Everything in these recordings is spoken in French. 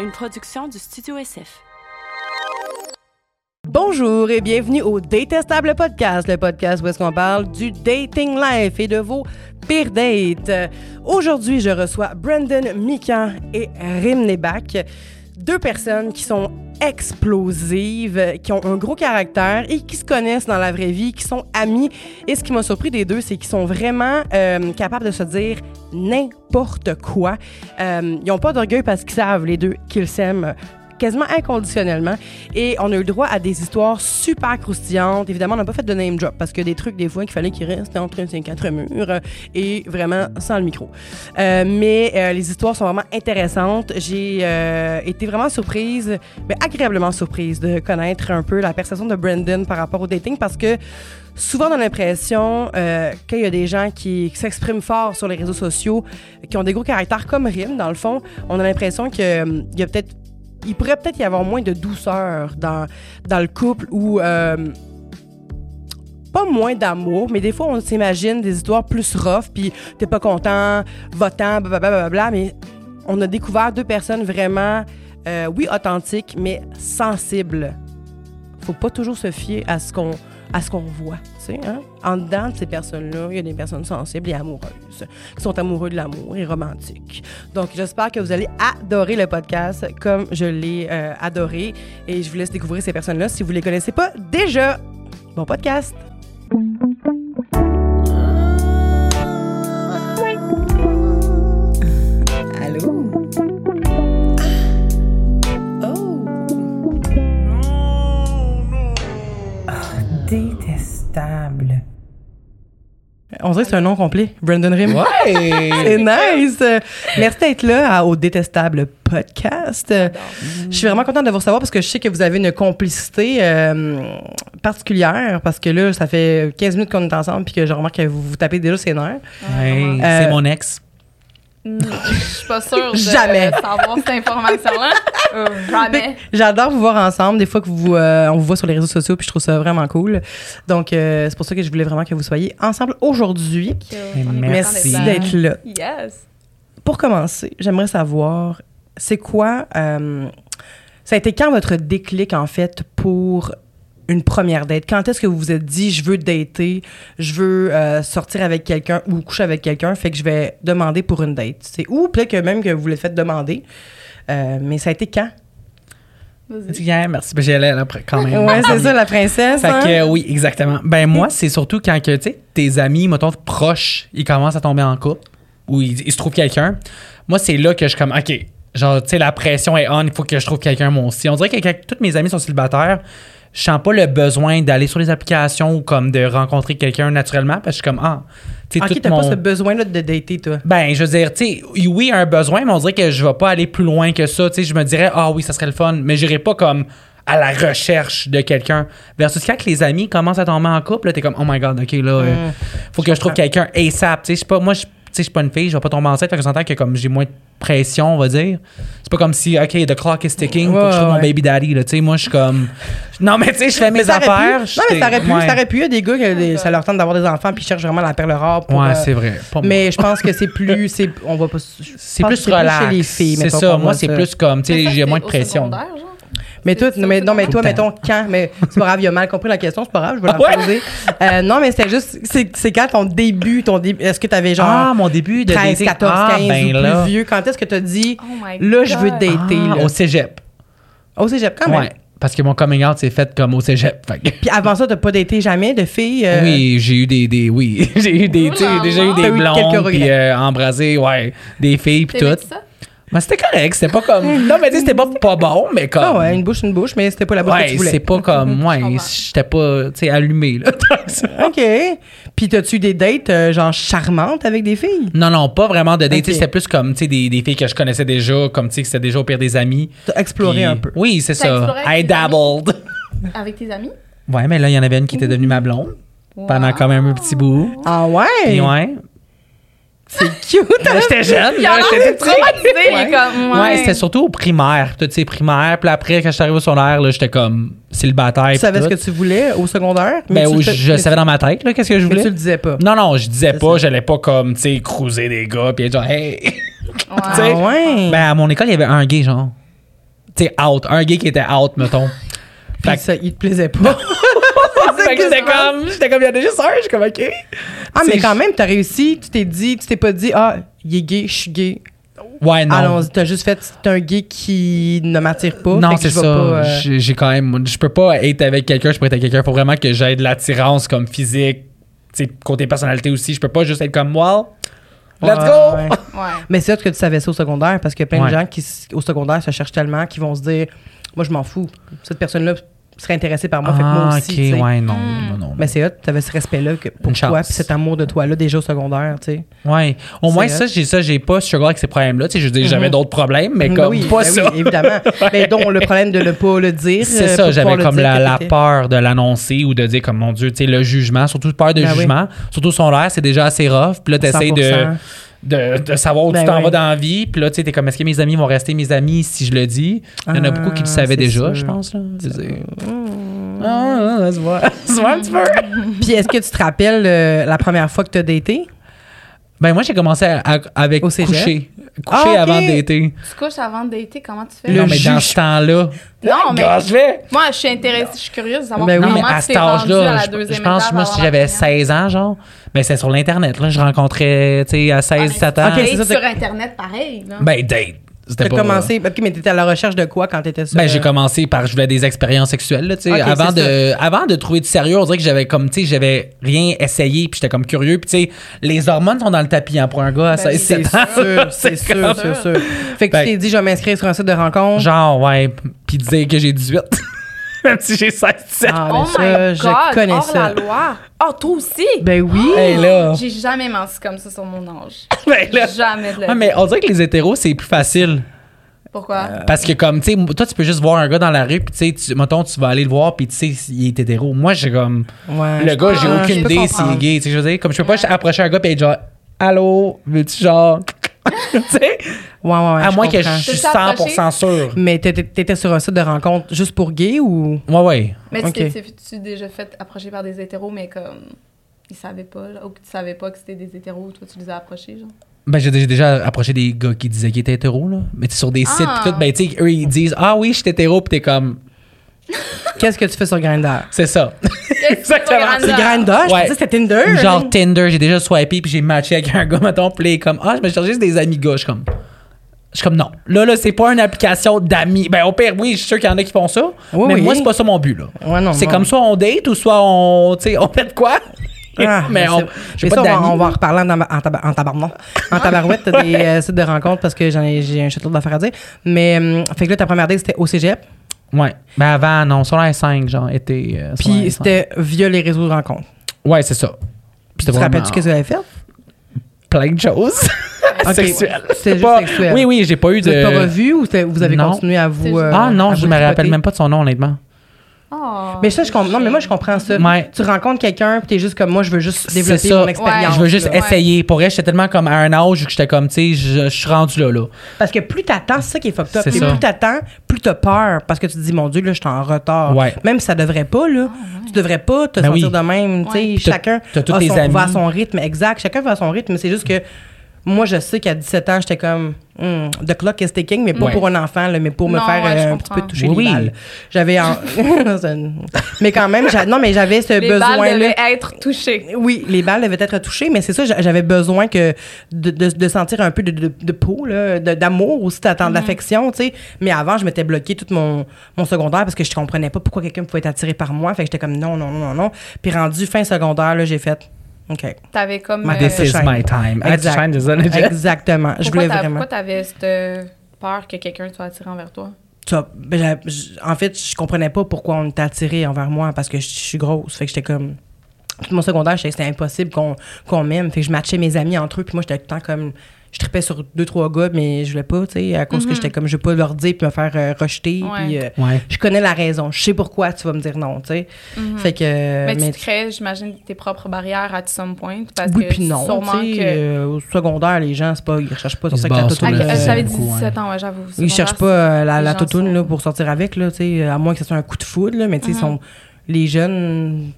une production du Studio SF. Bonjour et bienvenue au Détestable Podcast, le podcast où est-ce qu'on parle du dating life et de vos pires dates. Aujourd'hui, je reçois Brandon Mikan et Rim Nebak, deux personnes qui sont explosives, qui ont un gros caractère et qui se connaissent dans la vraie vie, qui sont amis. Et ce qui m'a surpris des deux, c'est qu'ils sont vraiment euh, capables de se dire n'importe quoi. Euh, ils n'ont pas d'orgueil parce qu'ils savent, les deux, qu'ils s'aiment quasiment inconditionnellement. Et on a eu le droit à des histoires super croustillantes. Évidemment, on n'a pas fait de name drop parce que des trucs, des fois, qu'il fallait qu'ils restent entre ces quatre murs euh, et vraiment sans le micro. Euh, mais euh, les histoires sont vraiment intéressantes. J'ai euh, été vraiment surprise, mais agréablement surprise de connaître un peu la perception de Brandon par rapport au dating parce que souvent on a l'impression euh, qu'il y a des gens qui, qui s'expriment fort sur les réseaux sociaux, qui ont des gros caractères comme Rim, dans le fond. On a l'impression qu'il y a peut-être il pourrait peut-être y avoir moins de douceur dans, dans le couple ou euh, pas moins d'amour, mais des fois on s'imagine des histoires plus rough, puis t'es pas content, votant, blablabla, mais on a découvert deux personnes vraiment, euh, oui, authentiques, mais sensibles. Faut pas toujours se fier à ce qu'on à ce qu'on voit, hein? En dedans de ces personnes-là, il y a des personnes sensibles et amoureuses, qui sont amoureux de l'amour et romantiques. Donc, j'espère que vous allez adorer le podcast comme je l'ai euh, adoré et je vous laisse découvrir ces personnes-là si vous les connaissez pas déjà. Bon podcast! On dirait que c'est un nom complet. Brandon Rim. Ouais! C'est nice! Merci d'être là à- au Détestable Podcast. Je suis vraiment contente de vous recevoir parce que je sais que vous avez une complicité euh, particulière parce que là, ça fait 15 minutes qu'on est ensemble puis que je remarque que vous vous tapez déjà ses nerfs. Ouais, Euh, c'est mon ex. Je suis pas sûre de Jamais. savoir cette information-là. Euh, jamais. J'adore vous voir ensemble. Des fois que vous, euh, on vous voit sur les réseaux sociaux puis je trouve ça vraiment cool. Donc, euh, c'est pour ça que je voulais vraiment que vous soyez ensemble aujourd'hui. Merci d'être là. Yes. Pour commencer, j'aimerais savoir, c'est quoi, ça a été quand votre déclic, en fait, pour une première date? Quand est-ce que vous vous êtes dit, je veux dater, je veux euh, sortir avec quelqu'un ou coucher avec quelqu'un, fait que je vais demander pour une date? C'est ou peut-être que même que vous le faites demander, euh, mais ça a été quand? Yeah, merci. Ben, J'y allais là, après, quand même. Ouais, c'est ça, la princesse. Fait hein? que, oui, exactement. Ben, moi, c'est surtout quand que, tu sais, tes amis, mettons, proches, ils commencent à tomber en couple ou ils, ils se trouvent quelqu'un. Moi, c'est là que je suis comme, OK, genre, tu sais, la pression est on, il faut que je trouve quelqu'un, moi aussi. On dirait que quand tous mes amis sont célibataires, je sens pas le besoin d'aller sur les applications ou comme de rencontrer quelqu'un naturellement parce que je suis comme, ah, tu sais, t'as mon... pas ce besoin-là de dater, toi. Ben, je veux dire, tu sais, oui, un besoin, mais on dirait que je vais pas aller plus loin que ça. Tu sais, je me dirais, ah oui, ça serait le fun, mais j'irai pas comme à la recherche de quelqu'un. Versus quand les amis commencent à tomber en couple, là, t'es comme, oh my god, ok, là, euh, faut que je trouve quelqu'un ASAP. Tu sais, je sais pas, moi, je sais, je suis pas une fille, je vais pas tomber enceinte, fait que j'entends que comme j'ai moins de pression, on va dire. C'est pas comme si, OK, the clock is ticking, faut que je trouve Ouais, mon ouais. baby daddy, là. Tu sais, moi, je suis comme. Non, mais tu sais, je fais mes affaires. pu- non, mais ça aurait pu, ouais. ça aurait pu. Il y a des gars qui des- ça leur tente d'avoir des enfants puis ils cherchent vraiment la perle rare pour. Ouais, euh, c'est vrai. Pas moi. mais je pense que c'est plus, c'est, on va pas. c'est plus relax. chez les filles. C'est ça. Moi, c'est plus comme, tu sais, j'ai c'est moins de pression. secondaire, genre? Mais toi, C'est mais, non, mais toi, tout mettons quand, mais c'est pas grave, il a mal compris la question, c'est pas grave, je vais la poser. Euh, non, mais c'était juste, c'est, quand ton début, ton début, est-ce que t'avais genre Ah, mon début de 13, dating. 14, Ah, 15 ben ou là. plus vieux, quand est-ce que t'as dit, Oh là, je veux dater, Ah, là? au cégep. Au cégep, quand même. Ouais. Parce que mon coming out s'est fait comme au cégep. Puis avant ça, t'as pas daté jamais de filles? euh, Oui, j'ai eu des, des oui, j'ai eu des, tu déjà eu des blondes puis euh, embrasé, ouais, des filles puis tout. ça? Mais c'était correct, c'était pas comme non mais tu sais, c'était pas pas bon mais comme Ah ouais, une bouche, une bouche, mais c'était pas la bouche que ouais, tu voulais. c'est pas comme ouais, comprends. j'étais pas tu sais allumé là. OK. Puis t'as-tu eu des dates, euh, genre, charmantes avec des filles? non non, pas vraiment de date, Ok. tu sais, c'était plus comme tu sais des, des filles que je connaissais déjà, comme tu sais que c'était déjà au pire des amis. T'as exploré Puis- un peu. Oui, c'est ça. I tes amis? dabbled. Avec tes amis? Ouais, mais là il y en avait une qui était devenue ma blonde pendant quand même un petit bout. Ah ouais? Puis ouais. C'est cute. Là, j'étais jeune, j'étais comme. Ouais, Ouais, c'était surtout au primaire, tout ces primaires. Puis après, quand je suis arrivé au secondaire, là, j'étais comme célibataire. Tu savais ce que tu voulais au secondaire? mais Ben, fais- je mais savais dans ma tête, là, qu'est-ce que je tu- Mais voulais. tu le disais pas. Non, non, je disais pas, j'allais pas comme, tu sais, cruiser des gars, puis être genre, hey. Sais. Ah ouais? Ben, à mon école, il y avait un gay, genre. tu sais, out. Un gay qui était out, mettons. Puis Fait ça, il te plaisait pas. Fait que j'étais comme, j'étais comme, il y en a juste un, je suis comme, OK. ah, mais quand même, t'as réussi, tu t'es dit, tu t'es pas dit, ah, il est gay, je suis gay. Ouais, non. Allons-y, t'as juste fait, c'est un gay qui ne m'attire pas. Non, que c'est ça. pas, euh, J'ai quand même. Je peux pas être avec quelqu'un, je peux être avec quelqu'un. Il faut vraiment que j'aie de l'attirance comme physique, tu sais, côté personnalité aussi. Je peux pas juste être comme moi. Let's ouais, go! ouais. Ouais. Mais c'est hot que tu savais ça au secondaire parce qu'il y a plein Ouais. de gens qui, au secondaire, se cherchent tellement qu'ils vont se dire, moi, je m'en fous. Cette personne-là serait intéressée par moi, fait que moi Ah, aussi. ok, ouais, non, Mm. non, non. Mais c'est hot, t'avais ce respect-là que pour Une toi, chance. puis cet amour de toi-là déjà au secondaire, tu sais. Ouais. Au moins, ça, j'ai ça, j'ai pas struggle avec ces problèmes-là. Tu sais, je dire, j'avais Mhm. d'autres problèmes, mais Ben comme oui, pas ben ça. oui, évidemment. Mais dont le problème de ne pas le dire. C'est euh, ça, j'avais comme la, la peur de l'annoncer ou de dire comme mon Dieu, tu sais, le jugement, surtout peur de Ben oui. jugement, surtout son l'air, c'est déjà assez rough. Puis là, t'essayes de, 100%. De, de savoir où Ben tu t'en oui. vas dans la vie. Puis là, tu sais, t'es comme, est-ce que mes amis vont rester mes amis si je le dis? Il y en a Ah, beaucoup qui le savaient déjà, sûr. je pense. Là. Dire, Ah, ah, ça se voit. Ça se voit un petit peu. Puis est-ce que tu te rappelles euh, la première fois que tu as daté? Ben, moi, j'ai commencé à- à- avec Au cégep? coucher. Coucher Ah, avant d'été. Tu te couches avant de dater, comment tu fais? Le Non, mais dans ce temps-là. Non, mais- je vais. Moi, je suis intéressée, je suis curieuse de savoir Ben oui. Non, mais à tu cet âge-là, je, pense, étape moi, si j'avais première. 16 ans, genre, ben, c'est sur l'Internet, là. Je rencontrais, tu sais, à 16, 17 ans. Ok, c'est Date ça, sur Internet, pareil. Là. Ben, date. T'as commencé. Ok, mais t'étais à la recherche de quoi quand t'étais sur. Ben, j'ai euh, commencé par, je voulais des expériences sexuelles, là, tu sais. Ok, avant, de, avant de trouver du sérieux, on dirait que j'avais comme, tu sais, j'avais rien essayé, puis j'étais comme curieux, puis tu sais, les hormones sont dans le tapis, hein, pour un gars à Ben, 16, C'est 17 ans. sûr, c'est sûr, c'est sûr. Fait que tu t'es dit, je vais m'inscrire sur un site de rencontre. Genre, ouais, puis dire que j'ai 18. Même si j'ai 16, 17. Ah, oh mais ça, my je connais hors ça. la loi. Oh, toi aussi? Ben oui. Hey, là. J'ai jamais menti comme ça sur mon âge. Ben, là. Jamais de la Ouais, vie. mais on dirait que les hétéros, c'est plus facile. Pourquoi? Parce que comme, tu sais, toi, tu peux juste voir un gars dans la rue, puis tu sais, tu- mettons, tu vas aller le voir, puis tu sais s'il est hétéro. Moi, j'ai comme, Ouais, le gars, j'ai Ah, aucune idée s'il est gay. Tu sais, je veux dire, comme je peux pas approcher un gars et être genre, allô, veux-tu genre, tu sais, Ouais, ouais, ouais. à moins que je suis Peux-tu approcher? 100% sûr. Mais t'étais sur un site de rencontre juste pour gay ou? Ouais, ouais. Mais Ok. tu t'es-tu déjà fait approcher par des hétéros, mais comme ils savaient pas, là, ou que tu savais pas que c'était des hétéros, toi tu les as approchés, genre? Ben, j'ai déjà approché des gars qui disaient qu'ils étaient hétéros, là. Mais sur des sites, Ah. pis tout, ben, tu sais, eux, ils disent, ah oui, je suis hétéro, pis t'es comme, Qu'est-ce que tu fais sur Grindr? c'est ça. Exactement. C'est Grindr? Je Ouais. pensais que c'était Tinder. Genre Tinder, j'ai déjà swipé puis j'ai matché avec un gars, mettons, puis il est comme, ah, je me cherche juste des amis gars. Je suis comme, je suis comme, non. Là, là, c'est pas une application d'amis. Ben, au pire, oui, je suis sûr qu'il y en a qui font ça. Oui, mais oui. moi, c'est pas ça mon but, là. Ouais, non. c'est non. comme soit on date ou soit on, tu sais, on fait de quoi? Ah, mais on, mais pas ça, on va, d'amis. on va en reparler en, en, taba- en. En tabarouette t'as des euh, sites de rencontres parce que j'en ai, j'ai un château d'affaires à dire. Mais, hum, fait que là, ta première date, c'était au cégep. Ouais. Mais avant, non, sur la 5 genre, été. euh, Puis R5. c'était via les réseaux de rencontres. Ouais, c'est ça. Puis Tu te rappelles-tu qu'est-ce que vous avez fait? plein de choses. Ok. Sexuelles. C'était juste Pas- sexuel. Oui, oui, j'ai pas eu Vous de. n'êtes pas revu ou vous avez Non. continué à vous. Euh, Ah non, je vous me rappelle même pas de son nom, honnêtement. Oh, Mais ça, je comprends. Non, mais moi, je comprends ça. Ouais. Tu rencontres quelqu'un, puis t'es juste comme moi, je veux juste développer mon expérience. Je veux juste là. Ouais. essayer. Pour vrai, j'étais tellement comme à un âge que j'étais comme, tu sais, je, je suis rendu là, là. Parce que plus t'attends, c'est ça qui est fucked up. Ça. plus t'attends, plus t'as peur. Parce que tu te dis, mon Dieu, là, je suis en retard. Ouais. Même si ça devrait pas, là. Tu devrais pas te Ben sentir oui. de même. Tu sais, chacun t'as tous a tes son- va à son rythme. Exact. Chacun va à son rythme. C'est juste que moi, je sais qu'à 17 ans, j'étais comme, hmm, the clock is ticking, mais pas Ouais. pour un enfant, là, mais pour me Non, faire ouais, euh, un petit peu toucher Oui, les balles. J'avais en- mais quand même, non, mais j'avais ce les balles besoin-là. devaient être touchées. Oui, les balles devaient être touchées, mais c'est ça, j'a- j'avais besoin que de, de- de sentir un peu de, de, de peau, d'amour aussi, d'attendre d'affection, tu sais. Mais avant, je m'étais bloqué tout mon, mon secondaire parce que je comprenais pas pourquoi quelqu'un pouvait être attiré par moi. Fait que j'étais comme non, non, non, non, non. Puis rendu fin secondaire, là, j'ai fait OK. T'avais comme. Ma euh, This is my time. Exact. Exactement. Je voulais vraiment. Pourquoi t'avais cette peur que quelqu'un soit attiré envers toi? Ça, ben, en fait, je comprenais pas pourquoi on était attiré envers moi parce que je suis grosse. Fait que j'étais comme. Tout mon secondaire, je savais que c'était impossible qu'on qu'on m'aime. Fait que je matchais mes amis entre eux. Puis moi, j'étais tout le temps comme. Je tripais sur deux, trois gars, mais je voulais pas, tu sais, à cause que Mhm. j'étais comme, je veux pas leur dire puis me faire euh, rejeter. Ouais. Puis euh, Ouais. je connais la raison. Je sais pourquoi tu vas me dire non, tu sais. Mhm. Fait que. mais, mais- tu te crées, j'imagine, tes propres barrières à some point. Parce oui, que puis non. sûrement que. euh, au secondaire, les gens, c'est pas, ils recherchent pas sur sa basent toutoune, sur Ah, le- euh, euh, J'avais dit beaucoup, 17 ans, ouais, j'avoue. Ils cherchent pas la, la toutoune sont- là, pour sortir avec, là, tu sais, à moins que ce soit un coup de foudre, là, mais tu sais, Mhm. sont- les jeunes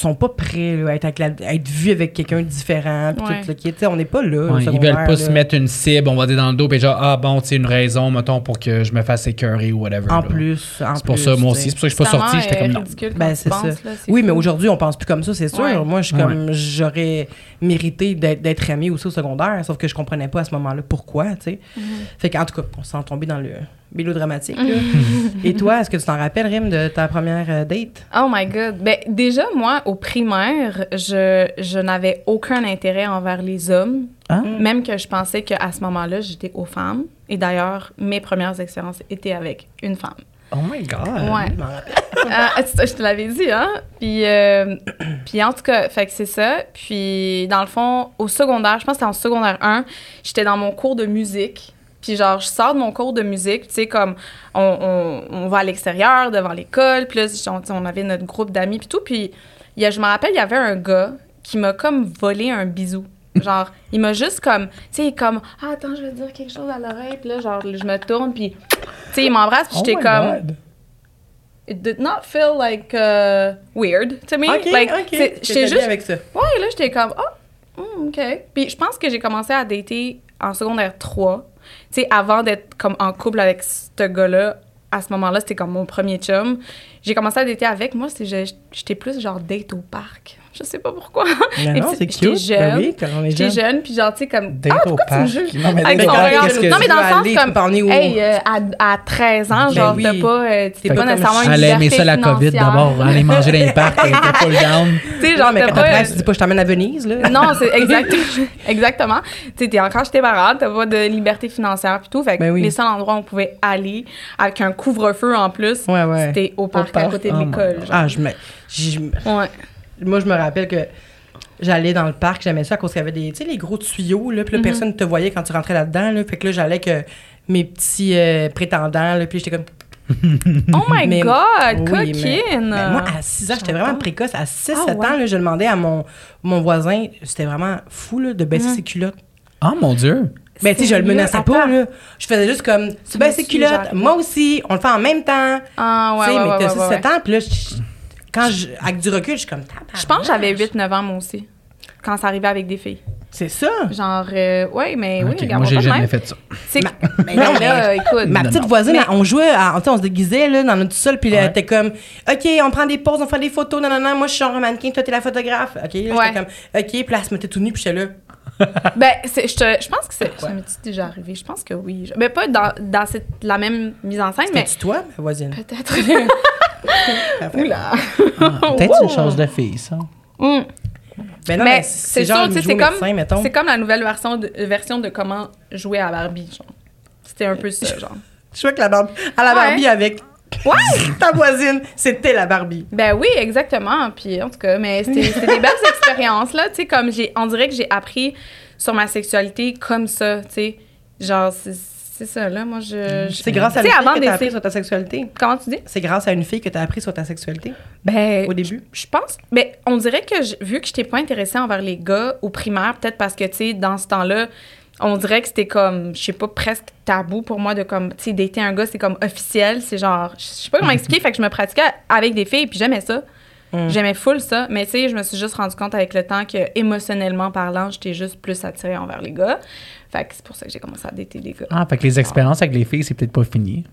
sont pas prêts là, à, être avec la- à être vus avec quelqu'un de différent. Ouais. tout, là, qui- tu sais, on n'est pas là. Ouais, ils veulent pas se mettre une cible, on va dire dans le dos, puis genre, ah bon, tu sais, une raison, mettons, pour que je me fasse écœurer ou whatever. En là. plus. en C'est pour plus, ça, moi aussi. C'est pour ça que je suis pas sorti, j'étais comme non. ridicule quand Ben, tu c'est penses, ça. là, c'est Oui, mais aujourd'hui, on pense plus comme ça, c'est sûr. Ouais. Moi, je suis Ouais, comme, j'aurais mérité d'être, d'être aimée aussi au secondaire, sauf que je comprenais pas à ce moment-là pourquoi, tu sais. Mhm. Fait qu'en tout cas, on s'en tombé dans le mélodramatique. là. Et toi, est-ce que tu t'en rappelles, Rim, de ta première euh, date? Oh my god. Ben, déjà, moi, au primaire, je, je n'avais aucun intérêt envers les hommes. Ah. Même que je pensais qu'à ce moment-là, j'étais aux femmes. Et d'ailleurs, mes premières expériences étaient avec une femme. Oh my god. Ouais. Je. Ah, je te l'avais dit, hein? Puis, euh, puis en tout cas, fait que c'est ça. Puis, dans le fond, au secondaire, je pense que c'était en secondaire 1, j'étais dans mon cours de musique. Puis genre, je sors de mon cours de musique, tu sais, comme on, on, on va à l'extérieur, devant l'école, puis là, on, tu sais, on avait notre groupe d'amis, puis tout. Puis il y a, je me rappelle, il y avait un gars qui m'a comme volé un bisou. Genre, il m'a juste comme, tu sais, comme, ah, attends, je vais te dire quelque chose à l'oreille, puis là, genre, je me tourne, puis, tu sais, il m'embrasse, puis Oh j'étais comme, God. it did not feel like uh, weird to me. OK, like, OK. J'étais juste. avec ça. Ouais, là, j'étais comme, oh, hmm, OK. Puis je pense que j'ai commencé à dater en secondaire 3. Avant d'être comme en couple avec ce gars-là, à ce moment-là, c'était comme mon premier chum. J'ai commencé à dater avec. Moi, j'étais plus genre date au parc. Je sais pas pourquoi. Mais non, puis, c'est j'étais cute. jeune. Ben oui, quand on est J'étais jeune. jeune, puis genre, tu sais, comme. Ah, au pourquoi tu me juges? Non, mais Avec son regard. non, mais dans le sens comme. emmener où? Hey, euh, à, à 13 ans, Ben genre, oui. t'as pas, euh, T'es pas nécessairement une Elle aimait ça la COVID d'abord. Aller manger dans les parcs, était pas le down. Tu sais, genre, mais quand pas. t'as 13, tu dis pas je t'emmène à Venise, là. Non, c'est exact, exactement. Tu sais, t'es encore chez tes parents, t'as pas de liberté financière pis tout. Fait que Ben les seuls endroits où on pouvait aller, avec un couvre-feu en plus, c'était au parc, à côté de Oh l'école. Ah, je me. Ouais. Moi, je me rappelle que j'allais dans le parc, j'aimais ça à cause qu'il y avait des, tu sais, les gros tuyaux, là, puis là, Mhm. personne ne te voyait quand tu rentrais là-dedans, là. Fait que là, j'allais avec euh, mes petits euh, prétendants, là, puis j'étais comme... Oh my Mais- God, Oui, coquine! mais moi, à 6 ans, j'étais vraiment précoce. À 6-7 Ah, ouais. ans, là, je demandais à mon, mon voisin, c'était vraiment fou, là, de baisser Mhm. ses culottes. Oh mon Dieu. Mais tu sais, je le menaçais pas, là. Je faisais juste comme, tu baisses tes suis culottes, moi aussi, on le fait en même temps. Ah, ouais, tu sais, ouais, mais t'as ouais, 6-7 ouais. ans, puis là, quand je, avec du recul, je suis comme, Je pense que j'avais Tabarnak. 8-9 ans, moi aussi, quand ça arrivait avec des filles. C'est ça? Genre, euh, ouais, mais oui, Ok, regarde, Moi, j'ai jamais même. fait ça. C'est que- Mais non, non, là, écoute. Ma petite non. voisine, Mais- on jouait, à, on se déguisait là, dans notre sol, puis là, Ouais. elle était comme, OK, on prend des pauses, on fait des photos, non, non, non, moi je suis un mannequin, toi t'es la photographe. OK, là, j'étais Ouais. comme, OK, puis là, elle se mettait tout nu, puis j'étais là. Ben, je, te- je pense que c'est. Ça m'est déjà arrivé. Je pense que oui. Je- Mais pas dans, dans cette, la même mise en scène, mais C'était-tu toi, ma voisine? peut-être. Oula. Peut-être une chose de fille, ça. Mm. Ben non, Mais mais c'est c'est genre, sûr, tu c'est comme- médecin, mettons. C'est comme la nouvelle version de, version de comment jouer à Barbie, genre. C'était un peu ça, genre. Je vois que la Barbie, à la Ouais. Barbie avec Ouais! ta voisine, c'était la Barbie. Ben oui, exactement. Puis en tout cas, mais c'était des belles expériences, là. Tu sais, comme j'ai. On dirait que j'ai appris sur ma sexualité comme ça, tu sais. Genre, c'est ça, là. Moi, je. je- C'est grâce à une fille que t'as appris sur ta sexualité. Comment tu dis? C'est grâce à une fille que t'as appris sur ta sexualité? Ben. au début? Je pense. Mais on dirait que je- vu que je n'étais pas intéressée envers les gars au primaire, peut-être parce que, tu sais, dans ce temps-là, on dirait que c'était comme, je sais pas, presque tabou pour moi de comme, tu sais, dater un gars, c'est comme officiel. C'est genre, je sais pas comment expliquer, fait que je me pratiquais avec des filles, puis j'aimais ça. Mm. J'aimais full ça. Mais, tu sais, je me suis juste rendu compte avec le temps que, émotionnellement parlant, j'étais juste plus attirée envers les gars. Fait que c'est pour ça que j'ai commencé à dater des gars. Ah, fait que les expériences avec les filles, c'est peut-être pas fini.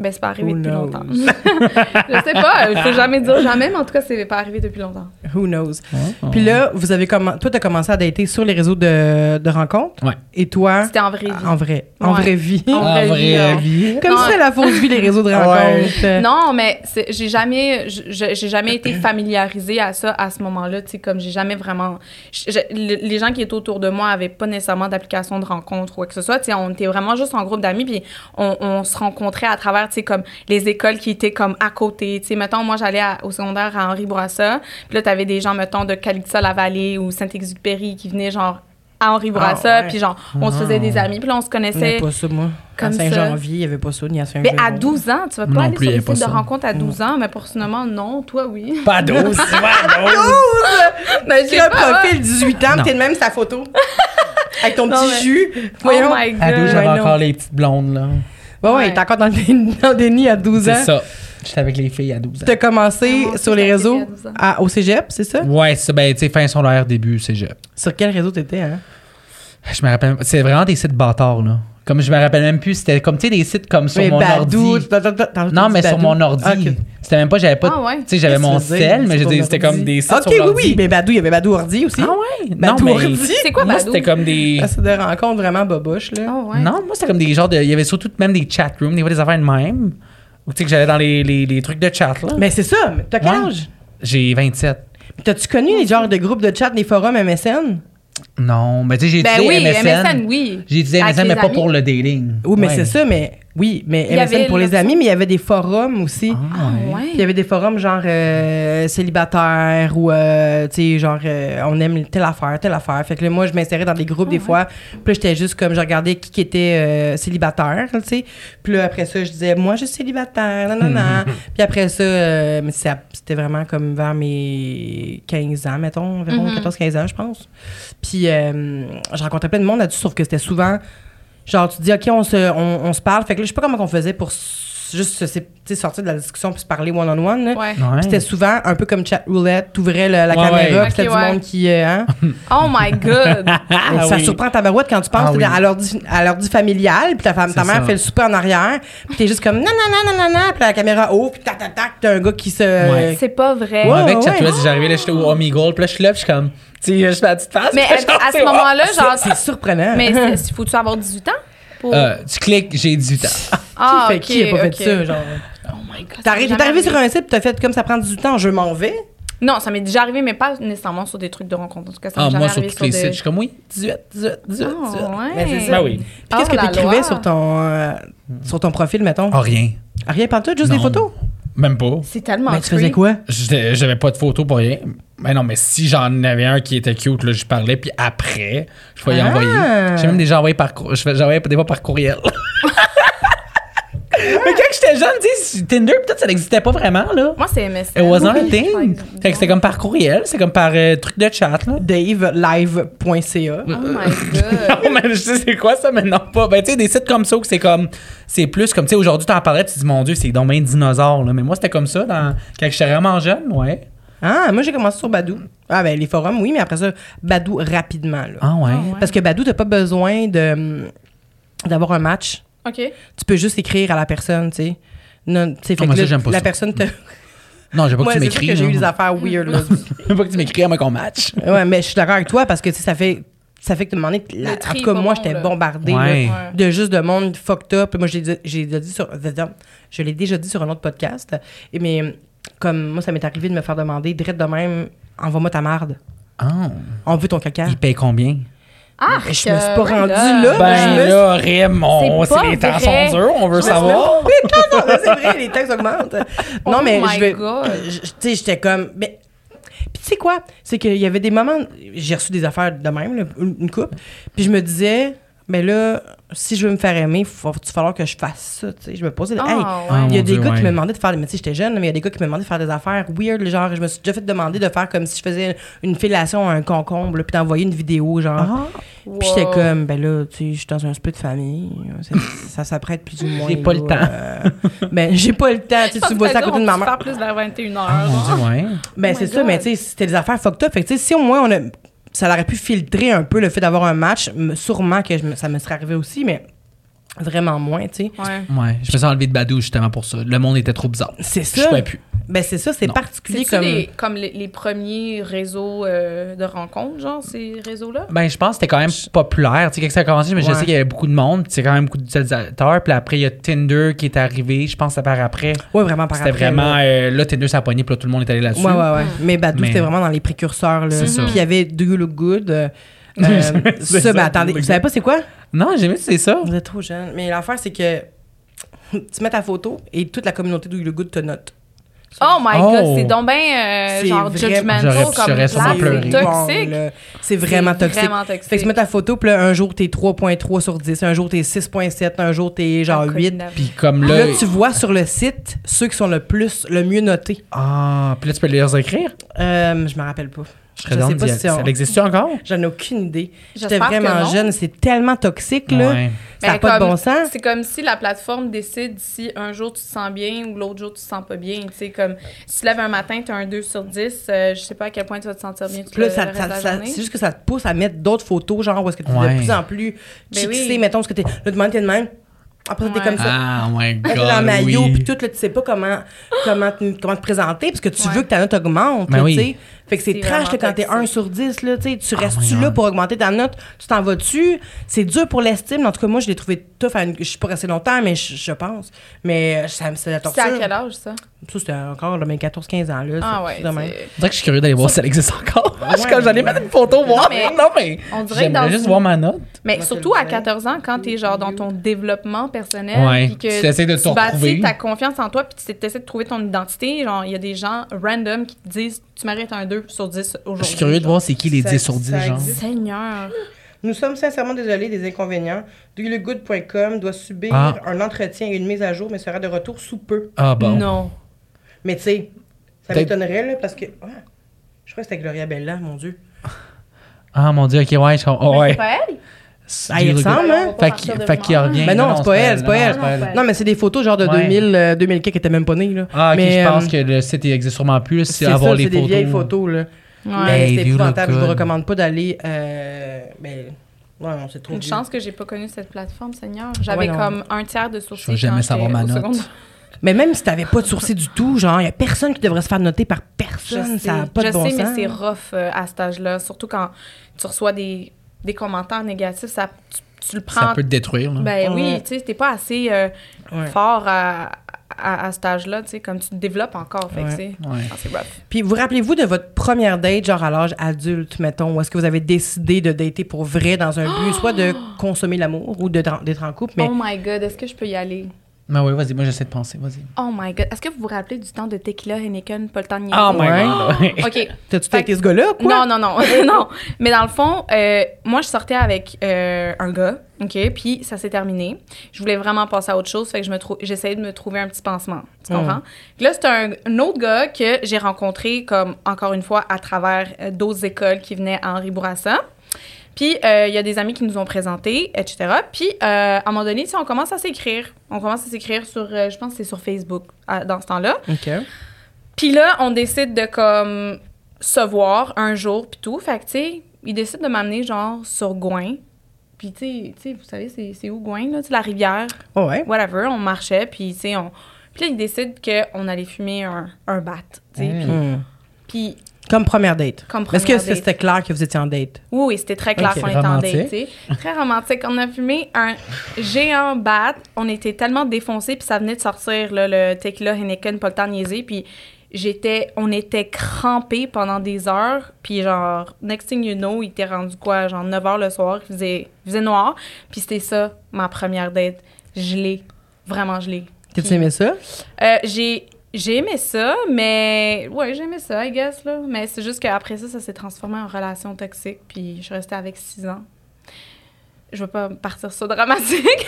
Ben, c'est pas arrivé Who depuis knows? longtemps. je sais pas, il faut jamais dire jamais, mais en tout cas, c'est pas arrivé depuis longtemps. Who knows? Ah. Puis là, vous avez commen- toi, t'as commencé à dater sur les réseaux de, de rencontres? Ouais. Et toi, C'était en vraie vie. en vrai, en vraie vie. En En vraie vie, vraie vie. Comme Non. si c'est la fausse vie, les réseaux de rencontres. Non, mais c'est- j'ai jamais, je- je- j'ai jamais été familiarisée à ça à ce moment-là. Tu sais, comme j'ai jamais vraiment, je- je- le- les gens qui étaient autour de moi avaient pas nécessairement d'application de rencontre ou quoi que ce soit. Tu sais, on était vraiment juste en groupe d'amis puis on, on se rencontrait à travers, tu sais, comme les écoles qui étaient comme à côté. Tu sais, mettons, moi j'allais à- au secondaire à Henri Bourassa, puis là t'avais des gens, mettons, de Calixa-la-Vallée ou Saint-Exupéry qui venaient genre à Henri Bourassa, Ah, ouais. puis genre on se faisait des amis, puis là on se Il connaissait. pas ça, moi. À Comme ça. Saint-Janvier, il n'y avait pas ça, ni à saint Mais à 12 ans, tu vas pas Non aller plus, sur il les sites de ça. rencontres à 12 ans, mais personnellement, non. Toi, oui. Pas 12, pas 12. Mais Tu as un profil 18 ans, t'es de même sa photo. Avec ton Non, petit mais- jus. Oh Voyons. my god. À 12, j'avais Ouais, encore les petites blondes, là. Ouais, ouais, Ouais. t'es encore dans le, déni, dans le déni à 12 ans. C'est ça. J'étais avec les filles à 12 ans. T'as commencé Ah, sur les réseaux? à 12 ans. à- au cégep, c'est ça? Ouais, c'est ça. Ben, tu sais, fin sur l'air, début, je. Sur quel réseau t'étais, hein? Je me rappelle. C'est vraiment des sites bâtards, là. Comme je me rappelle même plus, c'était comme, tu sais, des sites comme sur Mais mon Badou, ordi. t'as- t'as- t'as- t'as Non, mais sur Badou. mon ordi. Ah. C'était même pas, j'avais pas. Ah ouais? Tu sais, j'avais mon sel, mais c'était comme des sites Ok, sur oui, oui, mais Badou, il y avait Badou Ordi aussi. Ah ouais? Badou non, mais. ordi. C'est quoi Moi, Badou? c'était comme des. C'est des rencontres vraiment boboches, là. Ah ouais. Non, moi, c'était comme des genres de. Il y avait surtout même des chat rooms, des fois des affaires de même. Ou tu sais, que j'allais dans les, les, les trucs de chat, là. Mais c'est ça, mais t'as quel âge? J'ai 27. T'as-tu connu les genres de groupes de chat, des forums MSN? Non, mais tu sais, j'ai Ben utilisé oui, MSN. MSN, oui. J'ai Avec MSN, mais les pas amis. pour le dating. Oui, mais Ouais. c'est ça, mais oui, mais Il y MSN avait pour les amis, mais il y avait des forums aussi. Ah, Ah ouais. il y avait des forums genre euh, célibataire ou, euh, tu sais, genre, euh, on aime telle affaire, telle affaire. Fait que là, moi, je m'insérais dans des groupes Ah des ouais. fois. Puis là, j'étais juste comme, je regardais qui, qui était euh, célibataire, tu sais. Puis là, après ça, je disais, moi, je suis célibataire, non, non, non. Puis après ça, euh, c'est- c'était vraiment comme vers mes 15 ans, mettons, environ Mhm. 14-15 ans, je pense. Puis euh, je rencontrais plein de monde là-dessus, sauf que c'était souvent genre tu dis ok on se on, on se parle. Fait que là je sais pas comment on faisait pour juste se sé- tu sais, sortir de la discussion puis se parler one on one Ouais. C'était souvent un peu comme chat roulette t'ouvrais la Ouais, caméra ouais. puis Ok, c'était du ouais. monde qui euh, hein? Oh my god. Ah ça oui. surprend ta barouette quand tu penses Ah oui. à l'ordi à l'ordi familial puis ta femme ta mère ça. fait le souper en arrière puis t'es juste comme non non non non non non puis la caméra haut puis tac tac tac t'as un gars qui se Ouais. C'est pas vrai. Ouais. Moi, avec ouais. Chatoulet, j'arrivais là, j'étais au Omegle, puis là, je suis là, puis je suis comme, tu sais, je fais la petite face. Mais à, ce moment-là, genre. c'est surprenant Mais faut-tu avoir 18 ans? Pour... Euh, tu cliques, j'ai 18 ans. Ah, qui fait ok, qui a pas fait ça genre? Oh my god. T'es ça arri- m'est t'es jamais arrivé sur arrivé. un site t'as fait comme ça prend 18 ans je m'en vais? Non, ça m'est déjà arrivé, mais pas nécessairement sur des trucs de rencontre. En tout cas, ça Ah, m'est jamais moi, sur arrivé tous sur les des... sites, je suis comme, oui, 18, 18, 18, Ah, 18. ouais. Mais c'est ça. Ben oui. Puis qu'est-ce Oh, que t'écrivais sur ton euh, sur ton profil mettons? Ah, rien. Rien pantoute, juste des photos? Même pas. C'est tellement Mais tu faisais quoi? J'avais pas de photo pour rien. Mais non, mais si j'en avais un qui était cute, là, je parlais, puis après, je pouvais y Ah. envoyer. J'ai même déjà envoyé par J'envoyais des fois par courriel. mais quand j'étais jeune, tu sais, Tinder, peut-être ça n'existait pas vraiment, là. Moi, c'est MSN. It wasn't a thing. Fait que c'était comme par courriel, c'est comme par euh, truc de chat, là. davelive.ca Oh my god. non, mais je sais c'est quoi ça, mais non pas. Ben, tu sais, des sites comme ça où c'est comme. C'est plus comme, tu sais, aujourd'hui, t'en parlais, tu te dis, mon Dieu, c'est donc bien dinosaure, là. Mais moi, c'était comme ça dans, quand j'étais vraiment jeune, ouais. Ah, moi j'ai commencé sur Badou. Ah ben les forums oui, mais après ça Badou rapidement là. Ah, ouais. Ah ouais. Parce que Badou t'as pas besoin de d'avoir un match. OK. Tu peux juste écrire à la personne, tu sais. Non, tu sais, fait moi, que ça, là, j'aime pas la ça. personne te Non, j'ai pas que tu m'écris. que j'ai eu des affaires weird là. Je veux pas que tu m'écris à moi qu'on match. ouais, mais je suis d'accord avec toi parce que tu sais ça fait ça fait que de demander en tout cas moi j'étais bombardée Ouais. De juste de monde fucked up. Moi, j'ai dit- j'ai déjà dit sur, je l'ai déjà dit sur un autre podcast. Et mais comme moi, ça m'est arrivé de me faire demander, direct de même, envoie-moi ta marde. Ah. On veut ton caca. Il paye combien? Ah, Je me suis pas rendue là. Ben je me- là, Rim, on- C'est les temps sont durs, on veut savoir. non, c'est vrai, les taxes augmentent. Non, Oh mais my je je- Tu sais, j'étais comme. Mais, puis tu sais quoi? C'est qu'il y avait des moments. J'ai reçu des affaires de même, là, une, une coupe. Puis je me disais, mais là, si je veux me faire aimer, il va falloir que je fasse ça. Tu sais, je me posais. Ah, hey, ouais. Ah, il y a mon des Dieu, gars qui me demandaient de faire des. J'étais jeune, mais il y a des gars qui me demandaient de faire des affaires weird. Genre, je me suis déjà fait demander de faire comme si je faisais une fellation à un concombre, là, puis d'envoyer une vidéo, genre. Ah. Puis j'étais comme, ben là, tu sais, je suis dans un split de famille. Ça, ça s'apprête plus ou moins. J'ai pas le temps. euh, ben, j'ai pas le temps. Tu vois ça à côté de ma mère. faire plus vers 21h. Ah, mon Dieu, ouais. Ben, Oh c'est ça, mais tu sais, c'était des affaires fucked up. Fait que, tu sais, si au moins on a. Ça aurait pu filtrer un peu le fait d'avoir un match. Sûrement que je ça me serait arrivé aussi, mais vraiment moins, tu sais. Ouais. Ouais, je me suis enlevé de Badou justement pour ça. Le monde était trop bizarre. C'est Je ça. pouvais plus. Ben, c'est ça, c'est particulier C'est comme. les, comme les, les premiers réseaux euh, de rencontres, genre, ces réseaux-là? Ben, je pense que c'était quand même populaire. Tu sais, quand ça a commencé, mais je sais qu'il y avait beaucoup de monde. puis C'est quand même beaucoup d'utilisateurs. Puis après, il y a Tinder qui est arrivé. Je pense que c'est par après. Ouais, vraiment par C'était après, vraiment. là. euh, là, Tinder, ça a pogné. Puis là, tout le monde est allé là-dessus. Ouais, ouais, ouais. Mais Badou, Mais- c'était vraiment dans les précurseurs, là. C'est ça. Puis il y avait Do You Look Good. euh, ça, ça, Do mais You attendez, vous savez pas c'est quoi? Non, j'ai vu, c'est ça. Vous êtes trop jeune. Mais l'affaire, c'est que tu mets ta photo et toute la communauté Do You Look Good te note. Oh my Oh. god, c'est donc bien euh, C'est genre vraiment- judgmental comme place, c'est toxique. C'est vraiment C'est toxique. Vraiment toxique. Fait que tu mets ta photo, puis là, un jour, t'es 3.3 sur 10, un jour, t'es 6.7, un jour, t'es genre 8. Puis comme Là, là. tu vois sur le site ceux qui sont le plus, le mieux notés. Ah, puis là, tu peux les écrire? Euh, je me rappelle pas. Je dans sais pas si Ça existe encore? J'en ai aucune idée. J'étais vraiment non. jeune. C'est tellement toxique, là. Ouais. Ça n'a Mais pas de comme- bon sens. C'est comme si la plateforme décide si un jour tu te sens bien ou l'autre jour tu te sens pas bien. Tu sais, comme si tu lèves un matin, tu as un 2 sur 10, euh, je sais pas à quel point tu vas te sentir bien ça- ça- de c'est juste que ça te pousse à mettre d'autres photos, genre où est-ce que tu es Ouais. de plus en plus Ben oui. mettons, parce que t'es. Là, demain, t'es de même. Après, ça, t'es Ouais. comme ça. Ah, oh my god. en maillot, oui. puis tout, là, tu sais pas comment, comment, te, comment te présenter, parce que tu Ouais. veux que ta note augmente, Ben oui. Fait que c'est C'est trash, là, quand t'es toxique. 1 sur 10, là, tu sais, tu Oh restes-tu là pour augmenter ta note, tu t'en vas-tu? C'est dur pour l'estime. En tout cas, moi, je l'ai trouvé tough. à une- Je suis pas restée longtemps, mais je, je pense. Mais euh, ça, c'est la C'est torture. à quel âge, ça? Ça, c'était encore là, mes 14-15 ans, là. Ah c'est- ouais. c'est c'est- dirait que je suis curieux d'aller voir si ça existe encore. je suis Ouais. comme, j'allais mettre une photo, voir. mais- non, mais. On dirait que dans J'aimerais juste voir ma note. Mais surtout à dire. 14 ans, quand t'es genre dans ton développement personnel, Ouais, puis que tu essaies de te tu bâtis ta confiance en toi, puis tu essaies de trouver ton identité, genre il y a des gens random qui te disent tu mérites un 2 sur 10 aujourd'hui. Je suis curieux de voir c'est qui les Ça- 10 sur 10, ça genre. Seigneur. Nous sommes sincèrement désolés des inconvénients. DoGood.com doit subir Ah. un entretien et une mise à jour, mais sera de retour sous peu. Ah, bon. Non. Mais tu sais, ça m'étonnerait, là, parce que. ah, je crois que c'était Gloria Bella, mon Dieu. Ah, mon dieu, ok, ouais. Je... Oh, Mais ouais. C'est pas elle? Ah, il ressemble, hein? Fait qu'il revient. Mais non, c'est pas elle, c'est pas elle. Non, mais c'est des photos genre de Ouais. 2000, euh, 2000 qui était même pas né, là. Ah, ok, mais, je pense euh, que le site existe sûrement plus. C'est avoir ça, les c'est des photos. vieilles photos, là. Ouais. Mais Hey, c'est épouvantable. Je vous recommande pas d'aller. Euh, mais. Ouais, non, c'est trop. Une vieux. chance que j'ai pas connu cette plateforme, Seigneur. J'avais non. comme un tiers de sourcils. Je vais jamais quand savoir ma note. Mais même si t'avais pas de sourcils du tout, genre, il y a personne qui devrait se faire noter par Je personne. sais, Ça n'a pas je de bon sais, sens. mais c'est rough euh, à cet âge-là. Surtout quand tu reçois des, des commentaires négatifs, ça, tu, tu le prends. Ça peut te détruire, là. Ben Ouais. oui, tu sais, t'es pas assez euh, Ouais. fort à, à, à cet âge-là, tu sais, comme tu te développes encore, fait que Ouais. c'est Ouais. ah, c'est rough. Puis vous rappelez-vous de votre première date, genre à l'âge adulte, mettons, où est-ce que vous avez décidé de dater pour vrai dans un but, soit de consommer l'amour ou de- d'être en couple, mais Oh my God, est-ce que je peux y aller? Ben oui, vas-y, moi j'essaie de penser, vas-y. Oh my God, est-ce que vous vous rappelez du temps de Tequila, Heineken, pas le temps de niaiser? Oh my Ouais. god. OK. t'as-tu Fait daté ce gars-là, quoi? Non, non, non, non. Mais dans le fond, euh, moi, je sortais avec euh, un gars, OK? Puis ça s'est terminé. Je voulais vraiment passer à autre chose, fait que je me j'essayais de me trouver un petit pansement. Tu comprends? Puis Là, c'est un, un autre gars que j'ai rencontré, comme, encore une fois, à travers euh, d'autres écoles qui venaient à Henri Bourassa. Puis, euh, il y a des amis qui nous ont présentés, etc. Puis, euh, à un moment donné, on commence à s'écrire. On commence à s'écrire sur, euh, je pense que c'est sur Facebook, à- dans ce temps-là. OK. Puis là, on décide de comme se voir un jour puis tout. Fait que tu sais, il décide de m'amener genre sur Gouin. Puis tu sais, tu sais, vous savez c'est où Gouin là, la rivière, Oh, ouais. whatever, on marchait puis tu sais on puis là il décide qu'on allait fumer un, un bat, tu sais. Mm. Puis Comme première date. comme Est-ce que c'était clair que vous étiez en date? Oui, oui, c'était très clair qu'on était en date. Très romantique. On a fumé un géant bat. On était tellement défoncés, puis ça venait de sortir, là, le tequila Heineken, pas le temps de niaiser. Puis j'étais, on était crampés pendant des heures. Puis genre, next thing you know, il était rendu quoi, genre 9 h le soir, il faisait, il faisait noir. Puis c'était ça, ma première date. Je l'ai, vraiment je l'ai. T'as-tu aimé ça? euh, j'ai j'ai aimé ça, mais ouais, j'ai aimé ça, I guess là. Mais c'est juste qu'après ça, ça s'est transformé en relation toxique, puis je suis restée avec six ans. Je veux pas partir ça dramatique.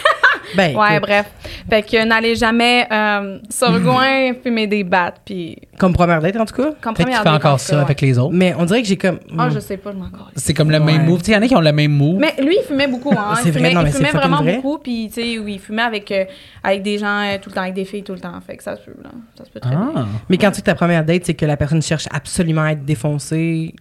Ben, ouais, écoute, bref. Fait que n'allez jamais euh, sur Gouin fumer des battes, puis comme première date, en tout cas. comme qu'il première fait date, en encore tout ça avec les autres. Mais on dirait que j'ai comme. Ah, hmm. je sais pas, je m'en encore. C'est comme le même Ouais. move. Tu sais, il y en a qui ont le même move. Mais lui, il fumait beaucoup, hein. C'est Il vrai, fumait, non, il mais c'est fumait fucking vraiment vrai. beaucoup, puis tu sais, oui, il fumait avec, euh, avec des gens euh, tout le temps, avec des filles tout le temps. Fait que ça se peut, là. Ça se peut très bien. Ah. Mais quand tu dis que ta première date, c'est que la personne cherche absolument à être défoncée.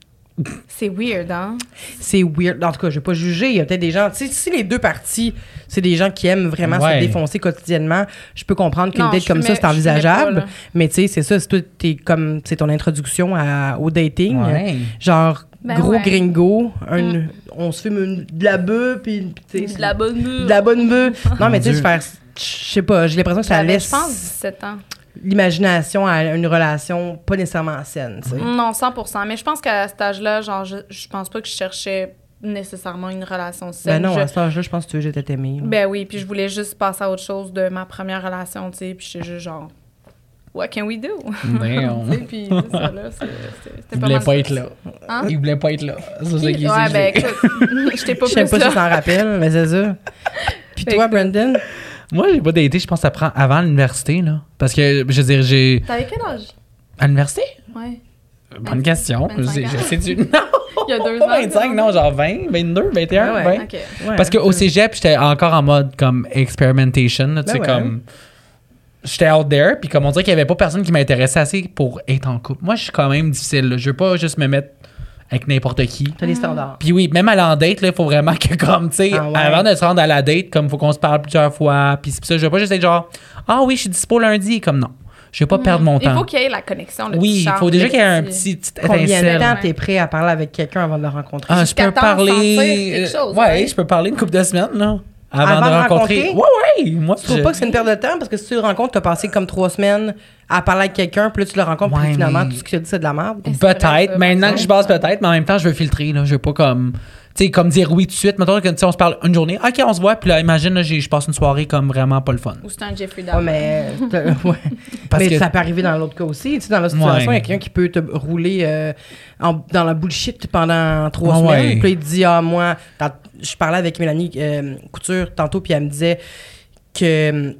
C'est weird, hein? C'est weird. En tout cas, je vais pas juger. Il y a peut-être des gens. Tu sais, si les deux parties, c'est des gens qui aiment vraiment Ouais. se défoncer quotidiennement, je peux comprendre qu'une date comme ça, c'est envisageable. pas, mais tu sais, c'est ça. C'est toi, t'es comme. C'est ton introduction à- au dating. Ouais. Genre, Ben gros ouais. gringo. un- On se fume une- de la bœuf, puis. tu sais, De la bonne mûre. de la bonne bœuf. non, mais tu sais, je faire. Je sais pas, j'ai l'impression que ça laisse je pense, 17 ans. L'imagination à une relation pas nécessairement saine, tu sais. Non, 100% Mais je pense qu'à cet âge-là, genre, je, je pense pas que je cherchais nécessairement une relation Ben saine. non, Je- à cet âge-là, je pense que tu veux j'étais là. ben oui, puis je voulais juste passer à autre chose de ma première relation, tu sais, puis j'étais juste genre, what can we do? Damn. Tu sais, puis c'est ça, là, c'est- c'était c'était Il pas voulait pas être là. Hein? Il voulait pas être là. C'est ça qu'il Ouais, dit. ben écoute, je t'ai pas Je sais pas si t'en rappelles, mais c'est ça. Puis toi, Brandon? Moi, j'ai pas daté, je pense que ça prend avant l'université, là. Parce que, je veux dire, j'ai. T'avais quel âge? À l'université? Ouais. Bonne question. 25 J'ai- ans. Je sais du. Non! Il y a deux Pas ans. 25, non, genre 20, 22, 21, Ouais, 20. ouais. OK. Ouais, Parce qu'au cégep, j'étais encore en mode comme experimentation. là, Tu sais, Ben ouais. comme. J'étais out there, puis comme on dirait qu'il y avait pas personne qui m'intéressait assez pour être en couple. Moi, je suis quand même difficile. là. Je veux pas juste me mettre avec n'importe qui. T'as les standards. Puis oui, même aller en date, il faut vraiment que, comme, tu sais, Ah ouais. avant de se rendre à la date, comme, faut qu'on se parle plusieurs fois. Puis c'est ça, je veux pas juste être genre, ah oui, je suis dispo lundi. Comme non. Je veux pas perdre mon Mm. Il temps. faut qu'il y ait la connexion. le oui, il faut déjà qu'il y ait un petit- petit, Combien de étincelle. temps t'es prêt à parler avec quelqu'un avant de le rencontrer? Ah, je peux temps parler. ouais, ouais. je peux parler une couple de semaines, là. Avant, Avant de de rencontrer. rencontrer? Ouais, ouais. Moi, Tu trouves je- pas que c'est une perte de temps? Parce que si tu le rencontres, t'as passé comme trois semaines à parler avec quelqu'un, puis là, tu le rencontres, puis Ouais, finalement, mais- tout ce qu'il a dit, c'est de la merde. Peut-être. Maintenant que je passe peut-être, mais en même temps, je veux filtrer. Là. Je veux pas comme. Tu sais, comme dire oui tout de suite. Mettons que tu sais, on se parle une journée. OK, on se voit. Puis là, imagine, là, je passe une soirée comme vraiment pas le fun. Ou c'est un Jeffrey Ouais, Dahmer. mais, ouais. Parce mais que- ça peut arriver dans l'autre cas aussi. Tu sais, dans la situation, il y a quelqu'un qui peut te rouler euh, en- dans la bullshit pendant trois Ah semaines. Puis là, il te dit, ah, moi, je parlais avec Mélanie euh, Couture tantôt, puis elle me disait que.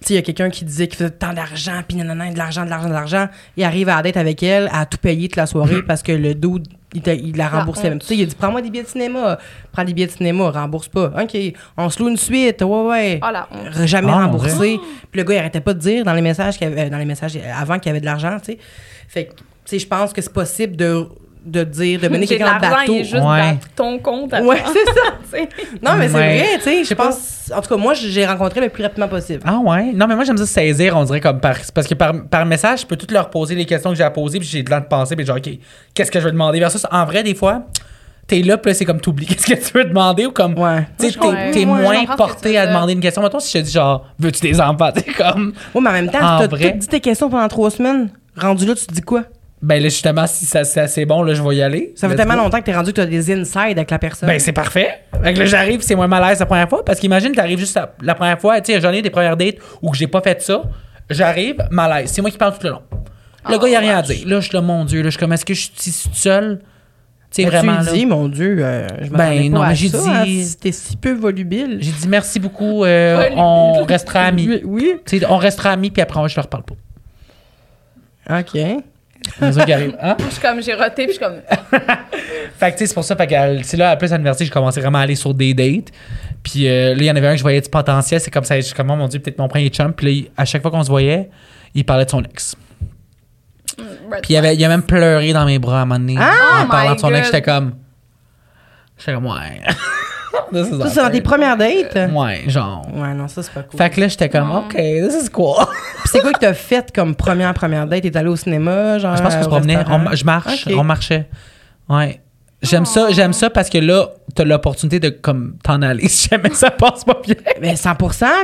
Tu sais, il y a quelqu'un qui disait qu'il faisait tant d'argent, puis nanana, de l'argent, de l'argent, de l'argent. Il arrive à la date avec elle, à tout payer toute la soirée parce que le dude, il, t'a- il la remboursait même. Tu sais, il a dit, prends-moi des billets de cinéma. Prends des billets de cinéma, rembourse pas. OK, on se loue une suite. Ouais, ouais. Oh. R- jamais Ah, remboursé. Puis le gars, il arrêtait pas de dire dans les messages, qu'il y avait- dans les messages euh, avant qu'il y avait de l'argent, tu sais. Fait que, tu sais, je pense que c'est possible de, de dire, de mener de quelqu'un en l'argent, bateau. est juste Ouais. dans ton compte. à Ouais, c'est ça. Non, mais c'est Ouais. vrai, tu sais. Je pense. En tout cas, moi, j'ai rencontré le plus rapidement possible. Ah ouais? Non, mais moi, j'aime ça saisir, on dirait, comme par. Parce que par, par message, je peux tout leur poser les questions que j'ai à poser, puis j'ai le temps de penser, puis genre, OK, qu'est-ce que je vais demander? Versus, en vrai, des fois, t'es là, puis là, c'est comme t'oublies qu'est-ce que tu veux demander, ou comme. Ouais. T'es, t'es Ouais, moins porté veux à demander une question. Mettons, si je te dis genre, veux-tu des enfants? Tu sais, comme. Oui, mais en même temps, t'as vrai. tout dit tes questions pendant trois semaines, rendu là, tu te dis quoi? Ben là, justement, si ça, c'est assez bon, là, je vais y aller. Ça fait Let's tellement go. longtemps que t'es rendu que t'as des insides avec la personne. Ben, c'est parfait. Fait que là, j'arrive, c'est moins malaise la première fois. Parce qu'imagine, t'arrives juste la, la première fois, tu sais, j'en ai des premières dates où que j'ai pas fait ça. J'arrive, malaise. C'est moi qui parle tout le long. Le Oh, gars, il a rien à dire. Là, je suis là, mon Dieu, là, je suis comme, est-ce que je suis seule? Tu sais, Mais vraiment, tu lui dis, mon Dieu, euh, je Ben, non, pas mais à j'ai ça, dit- hein, si T'es si peu volubile. J'ai dit merci beaucoup, euh, on restera amis. Oui, oui. Tu sais, on restera amis, puis après, je leur parle pas. OK. C'est ça qui arrive. Hein? Je suis comme, j'ai roté, puis je suis comme, Fait que, tu sais, c'est pour ça, fait que, euh, c'est là, après l'université, j'ai commencé vraiment à aller sur des dates. Puis euh, là, il y en avait un que je voyais du potentiel. C'est comme ça, je suis comme, oh mon Dieu, peut-être mon premier chum. Puis là, à chaque fois qu'on se voyait, il parlait de son ex. mm, Puis il, avait, il a même pleuré dans mes bras à un moment donné. Ah! en parlant Oh de son ex, j'étais comme. J'étais comme, ouais. This is Ça, c'est dans tes premières dates? Ouais, genre. Ouais, non, ça, c'est pas cool. Fait que là, j'étais comme, OK, this is cool. Puis c'est quoi que t'as fait comme première première date? T'es allé au cinéma, genre Je pense qu'on se promenait. On- je marche, on marchait. Ouais. J'aime ça, j'aime ça parce que là, t'as l'opportunité de comme t'en aller si jamais ça passe pas bien. Mais 100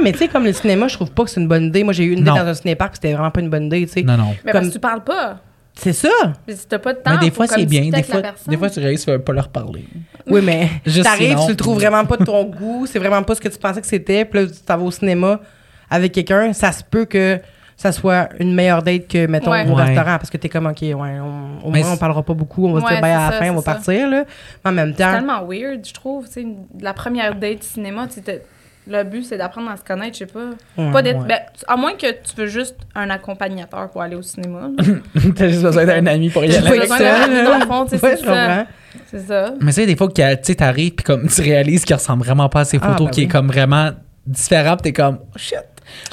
mais tu sais, comme le cinéma, je trouve pas que c'est une bonne idée. Moi, j'ai eu une date Non. dans un cinépark, c'était vraiment pas une bonne idée, tu sais. Non, non. Mais Comme- parce que tu parles pas. C'est ça. Puis si t'as pas de temps, Mais des fois, c'est bien. Des fois, des fois, tu réussis à pas leur parler. Oui, mais t'arrives, tu le trouves vraiment pas de ton goût, c'est vraiment pas ce que tu pensais que c'était, puis là, tu vas au cinéma avec quelqu'un, ça se peut que ça soit une meilleure date que, mettons, Ouais. au Ouais. restaurant, parce que t'es comme, OK, ouais, on- au Mais moins, on c'est- parlera pas beaucoup, on va se dire bye à la c'est fin, on va c'est ça. partir, là. Mais en même C'est temps, tellement weird, je trouve. tu la première date cinéma, tu le but, c'est d'apprendre à se connaître, je sais pas. Ouais, pas d'être. ouais. ben, à moins que tu veux juste un accompagnateur pour aller au cinéma. T'as juste besoin d'un ami pour y aller. T'as besoin d'un ami, dans le tu sais, c'est ça. C'est ça. Mais c'est des fois que tu sais, t'arrives puis comme tu réalises qu'il ressemble vraiment pas à ces Ah, photos, ben qui est comme vraiment différent, pis t'es comme oh, shit.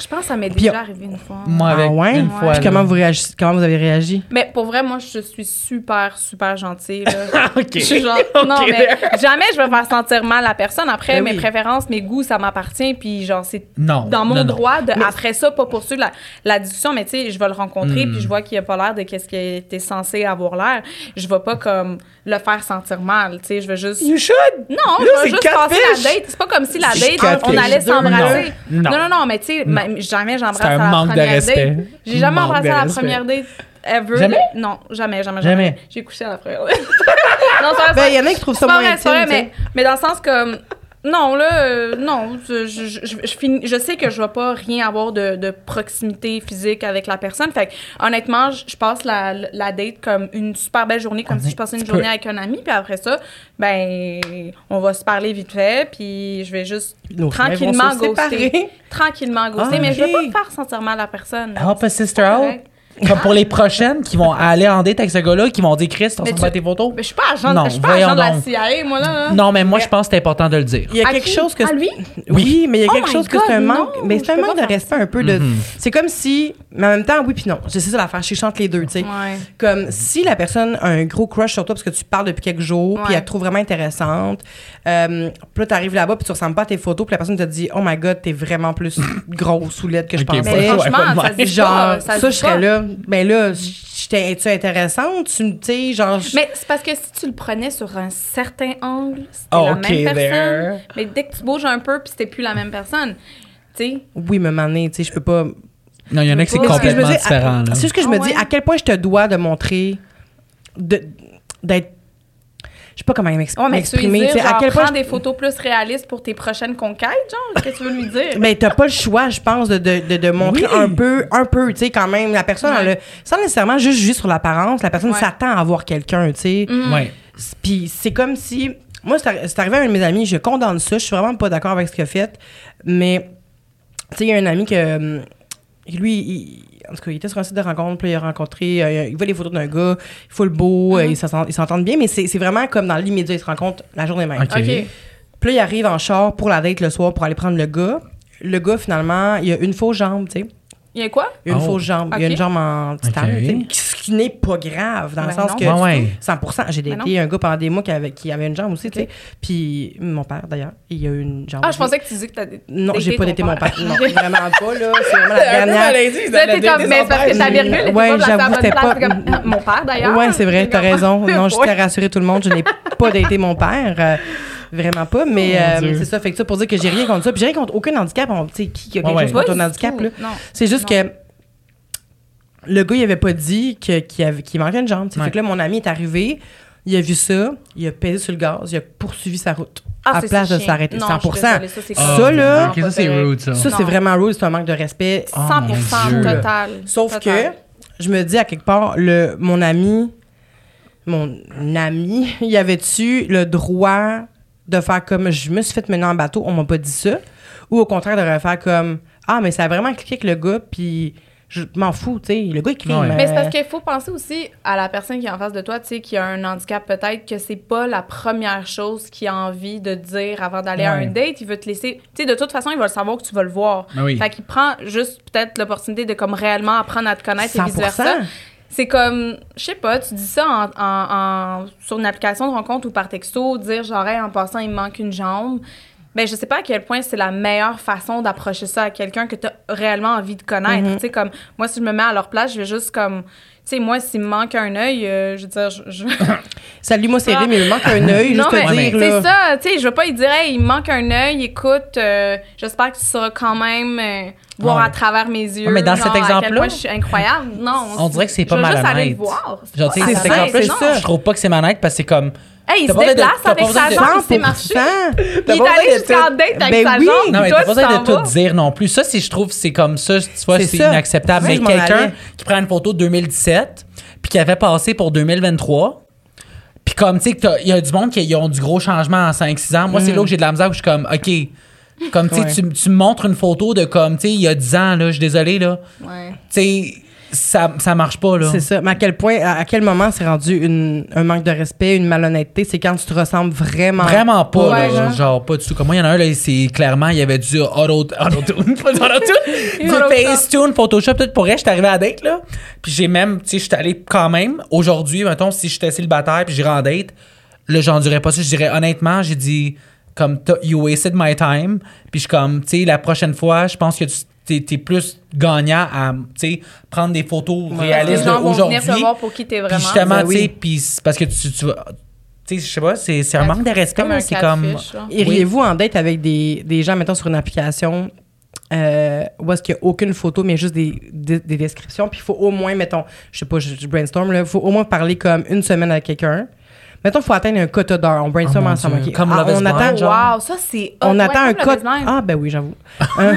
Je pense que ça m'est Puis- déjà arrivé une fois. Moi Ah avec ouais? une Ouais. fois. Puis comment vous, réagissez, comment vous avez réagi? Mais pour vrai, moi, je suis super, super gentille. là. OK. Je suis genre, non, mais jamais je vais faire sentir mal la personne. Après, Ben mes oui. préférences, mes goûts, ça m'appartient. Puis, genre, c'est Non. dans mon non, non. droit de, après ça, pas poursuivre la, la discussion, mais tu sais, je vais le rencontrer, Mm. puis je vois qu'il a pas l'air de qu'est-ce qu'il était censé avoir l'air. Je vais pas comme le faire sentir mal, tu sais, je veux juste. You should! Non, Là, je vais juste passer la date. C'est pas comme si la date, on allait s'embrasser. Non. Non, non, non, mais tu sais, jamais j'embrasse C'est un à la manque de première respect. date. J'ai jamais Manque embrassé de à la première date ever. Jamais? Non, jamais, jamais, Jamais. jamais. J'ai couché à la première date. non, vrai, Ben, il y en a qui trouvent ça moins vrai, c'est vrai, intime, mais, mais dans le sens comme. Non, là, euh, non. Je, je, je, je, finis- je sais que je vais pas rien avoir de, de proximité physique avec la personne. Fait que, honnêtement, je, passe la, la date comme une super belle journée, comme si je passais une journée peux- avec un ami. Puis après ça, ben, on va se parler vite fait. Puis je vais juste Nos tranquillement ghoster. séparer. Tranquillement ghoster. Ah, mais je veux ok. pas faire sentir mal à la personne. Help a sister out. Comme pour les prochaines qui vont aller en date avec ce gars-là, qui vont dire Chris, t'en pas tes photos? Mais je suis pas agent, Non, je suis pas voyons agent de la donc. CIA, moi, là. Non, mais moi, je pense que c'est important de le dire. Il y a À quelque qui? chose que À lui? Oui, mais il y a Oh quelque chose que c'est un manque, non, mais c'est un manque de respect un peu de. Mm-hmm. C'est comme si, mais en même temps, oui puis non. C'est ça l'affaire. Je chante les deux, tu sais. Ouais. Comme si la personne a un gros crush sur toi parce que tu parles depuis quelques jours, puis elle te trouve vraiment intéressante. Euh, puis là, t'arrives là-bas, puis tu ressembles pas à tes photos, puis la personne te dit, oh my god, t'es vraiment plus grosse ou laide que je pensais. Mais franchement, ça dit Genre, pas. ça, dit je serais pas. là. Ben là, j'étais- es-tu intéressante? Tu me- sais, genre. je- Mais c'est parce que si tu le prenais sur un certain angle, c'était Oh, la ok, même personne. there. Mais dès que tu bouges un peu, puis c'était plus la même personne. Tu sais, Oui, mais mané, tu sais, je peux pas. Non, il y en a que c'est Mais ce que je me complètement dis, différent. là. C'est juste que je Ah me ouais? dis à quel point je te dois de montrer. de- d'être. Je sais pas comment m'ex- ouais, mais tu m'exprimer. à quel point. prends je- des photos plus réalistes pour tes prochaines conquêtes, genre, qu'est-ce que tu veux lui dire? Mais t'as pas le choix, je pense, de, de, de, de montrer Oui. un peu, un peu, tu sais, quand même. La personne, Ouais. elle a- sans nécessairement juste juger sur l'apparence, la personne Ouais. s'attend à voir quelqu'un, tu sais. Mm. Ouais. Puis c'est comme si. Moi, c'est arrivé à un de mes amis, je condamne ça, je suis vraiment pas d'accord avec ce qu'il a fait, mais. Tu sais, il y a un ami que. hum, Lui, il, en tout cas, il était sur un site de rencontre, puis il a rencontré. euh, il voit les photos d'un gars, il faut le beau, euh, ils s'entendent- ils s'entendent bien, mais c'est vraiment comme dans l'immédiat, ils se rencontrent la journée même. Ok. OK. Puis là, il arrive en char pour la date le soir pour aller prendre le gars. Le gars, finalement, il a une fausse jambe, tu sais. Il y a quoi? Il a une Oh. fausse jambe. Il a Ok. une jambe en titane, Ok. tu sais, qui- Ce qui n'est pas grave, dans le Ben sens non. que. Ouais, ouais. 100 J'ai Ben daté un gars pendant des mois qui avait, qui avait une jambe aussi, tu sais. Puis mon père, d'ailleurs, il a eu une jambe. Ah, je pensais que tu disais que t'as Non, j'ai pas daté mon père. Non, vraiment pas, là. C'est vraiment la dernière. Comme, mais c'est parce que ta virgule était Ouais, j'avoue, c'était pas- comme, ah, Mon père, d'ailleurs. Ouais, c'est vrai, t'as raison. Non, à rassurer tout le monde, je n'ai pas daté mon père. Vraiment pas, mais Oh, euh, c'est ça. Fait que ça pour dire que j'ai rien contre ça. Puis j'ai rien contre aucun handicap. On- Tu sais, qui a quelque Ouais, chose contre un handicap, là? Non. C'est juste Non. que le gars, il avait pas dit que- qu'il avait- qu'il manquait une jambe. Fait que là, mon ami est arrivé, il a vu ça, il a pesé sur le gaz, il a poursuivi sa route. Ah, à place de s'arrêter. Non, 100 je suis désolée, ça, c'est Ça, là- ça, c'est rude, ça. Ça, c'est vraiment rude, c'est un manque de respect. 100% Oh, total. Sauf Total. que je me dis à quelque part, le, mon ami, mon ami, y avait-tu le droit de faire comme je me suis fait mener en bateau, on m'a pas dit ça, ou au contraire de refaire comme ah mais ça a vraiment cliqué avec le gars puis je m'en fous, tu sais, le gars il crie. Ouais. Mais c'est parce qu'il faut penser aussi à la personne qui est en face de toi, tu sais, qui a un handicap peut-être, que c'est pas la première chose qu'il a envie de dire avant d'aller à un date. Il veut te laisser. Tu sais, de toute façon, il va le savoir que tu vas le voir. Ben oui. Fait qu'il prend juste peut-être l'opportunité de comme réellement apprendre à te connaître et 100%. vice-versa. C'est comme, je sais pas, tu dis ça en, en- en- sur une application de rencontre ou par texto, dire genre, Hey, en passant, il me manque une jambe. Ben, je sais pas à quel point c'est la meilleure façon d'approcher ça à quelqu'un que tu as réellement envie de connaître. Tu sais, comme, moi, si je me mets à leur place, je vais juste comme, sais, moi, s'il me manque un œil, euh, je veux dire, je. je- Salut moi c'est Ah. Rim, il me manque un œil, juste te mais dire c'est ça, tu sais, je vais pas lui dire, hey, il me manque un œil, écoute, euh, j'espère que tu sauras quand même euh, voir Ouais. à travers mes yeux. Ouais, mais dans genre, cet à exemple-là- je suis incroyable. Non. On dirait que c'est pas je vais juste aller malhonnête. le voir. Genre, tu sais, cet malhonnête, exemple-là, je, je trouve pas que c'est malhonnête parce que c'est comme. Hey, il T'as se pas besoin de- déplace t'as avec sa de- jambe, il s'est marché. 100%. Il est allé de jusqu'en date avec Ben sa oui. jambe. Non, mais t'as pas besoin de tout dire non plus. Ça, c'est, je trouve, c'est comme ça, tu vois, C'est c'est inacceptable. C'est Mais quelqu'un qui prend une photo de 2017 puis qui avait passé pour 2023, puis comme, tu sais, que t'as- il y a du monde qui ont du gros changement en 5-6 ans. Moi, c'est là où j'ai de la misère où je suis comme, OK. Comme, tu sais, Ouais. tu, tu me montres une photo de comme, tu sais, il y a 10 ans, là, je suis désolé, là. Ouais. Tu sais, ça, ça marche pas, là. C'est ça. Mais à quel point, à, à quel moment c'est rendu une- un manque de respect, une malhonnêteté, c'est quand tu te ressembles vraiment. Vraiment pas, Ouais, là, genre. genre pas du tout. Comme moi, il y en a un, là, c'est clairement, il y avait du auto, auto-tune, pas du auto-tune, du Photoshop. Facetune, Photoshop, peut-être pour elle, j'étais arrivé à date, là. Puis j'ai même, tu sais, j'étais allé quand même, aujourd'hui, mettons, si j'étais célibataire puis j'irais en date, là, j'endurais pas ça. Je dirais, honnêtement, j'ai dit, comme, you wasted my time. Puis je suis comme, tu sais, la prochaine fois, je pense que tu t'es, t'es plus gagnant à, prendre des photos réalistes d'aujourd'hui. pour qui t'es Puis vraiment. justement, Ben tu sais, puis parce que tu, tu vas. Tu sais, je sais pas, c'est, c'est un manque de respect, c'est comme. Iriez-vous en date avec des, des gens, mettons, sur une application euh, où est-ce qu'il n'y a aucune photo, mais juste des, des, des descriptions, puis il faut au moins, mettons, je sais pas, je, je brainstorm, là, il faut au moins parler comme une semaine avec quelqu'un. Mettons, il faut atteindre un quota d'heures. On brainstorm Oh ensemble. Comme Ah, Love on Blind, attend, genre. Wow, ça, c'est. on Ouais, attend un quota. Ah, ben oui, j'avoue. Euh,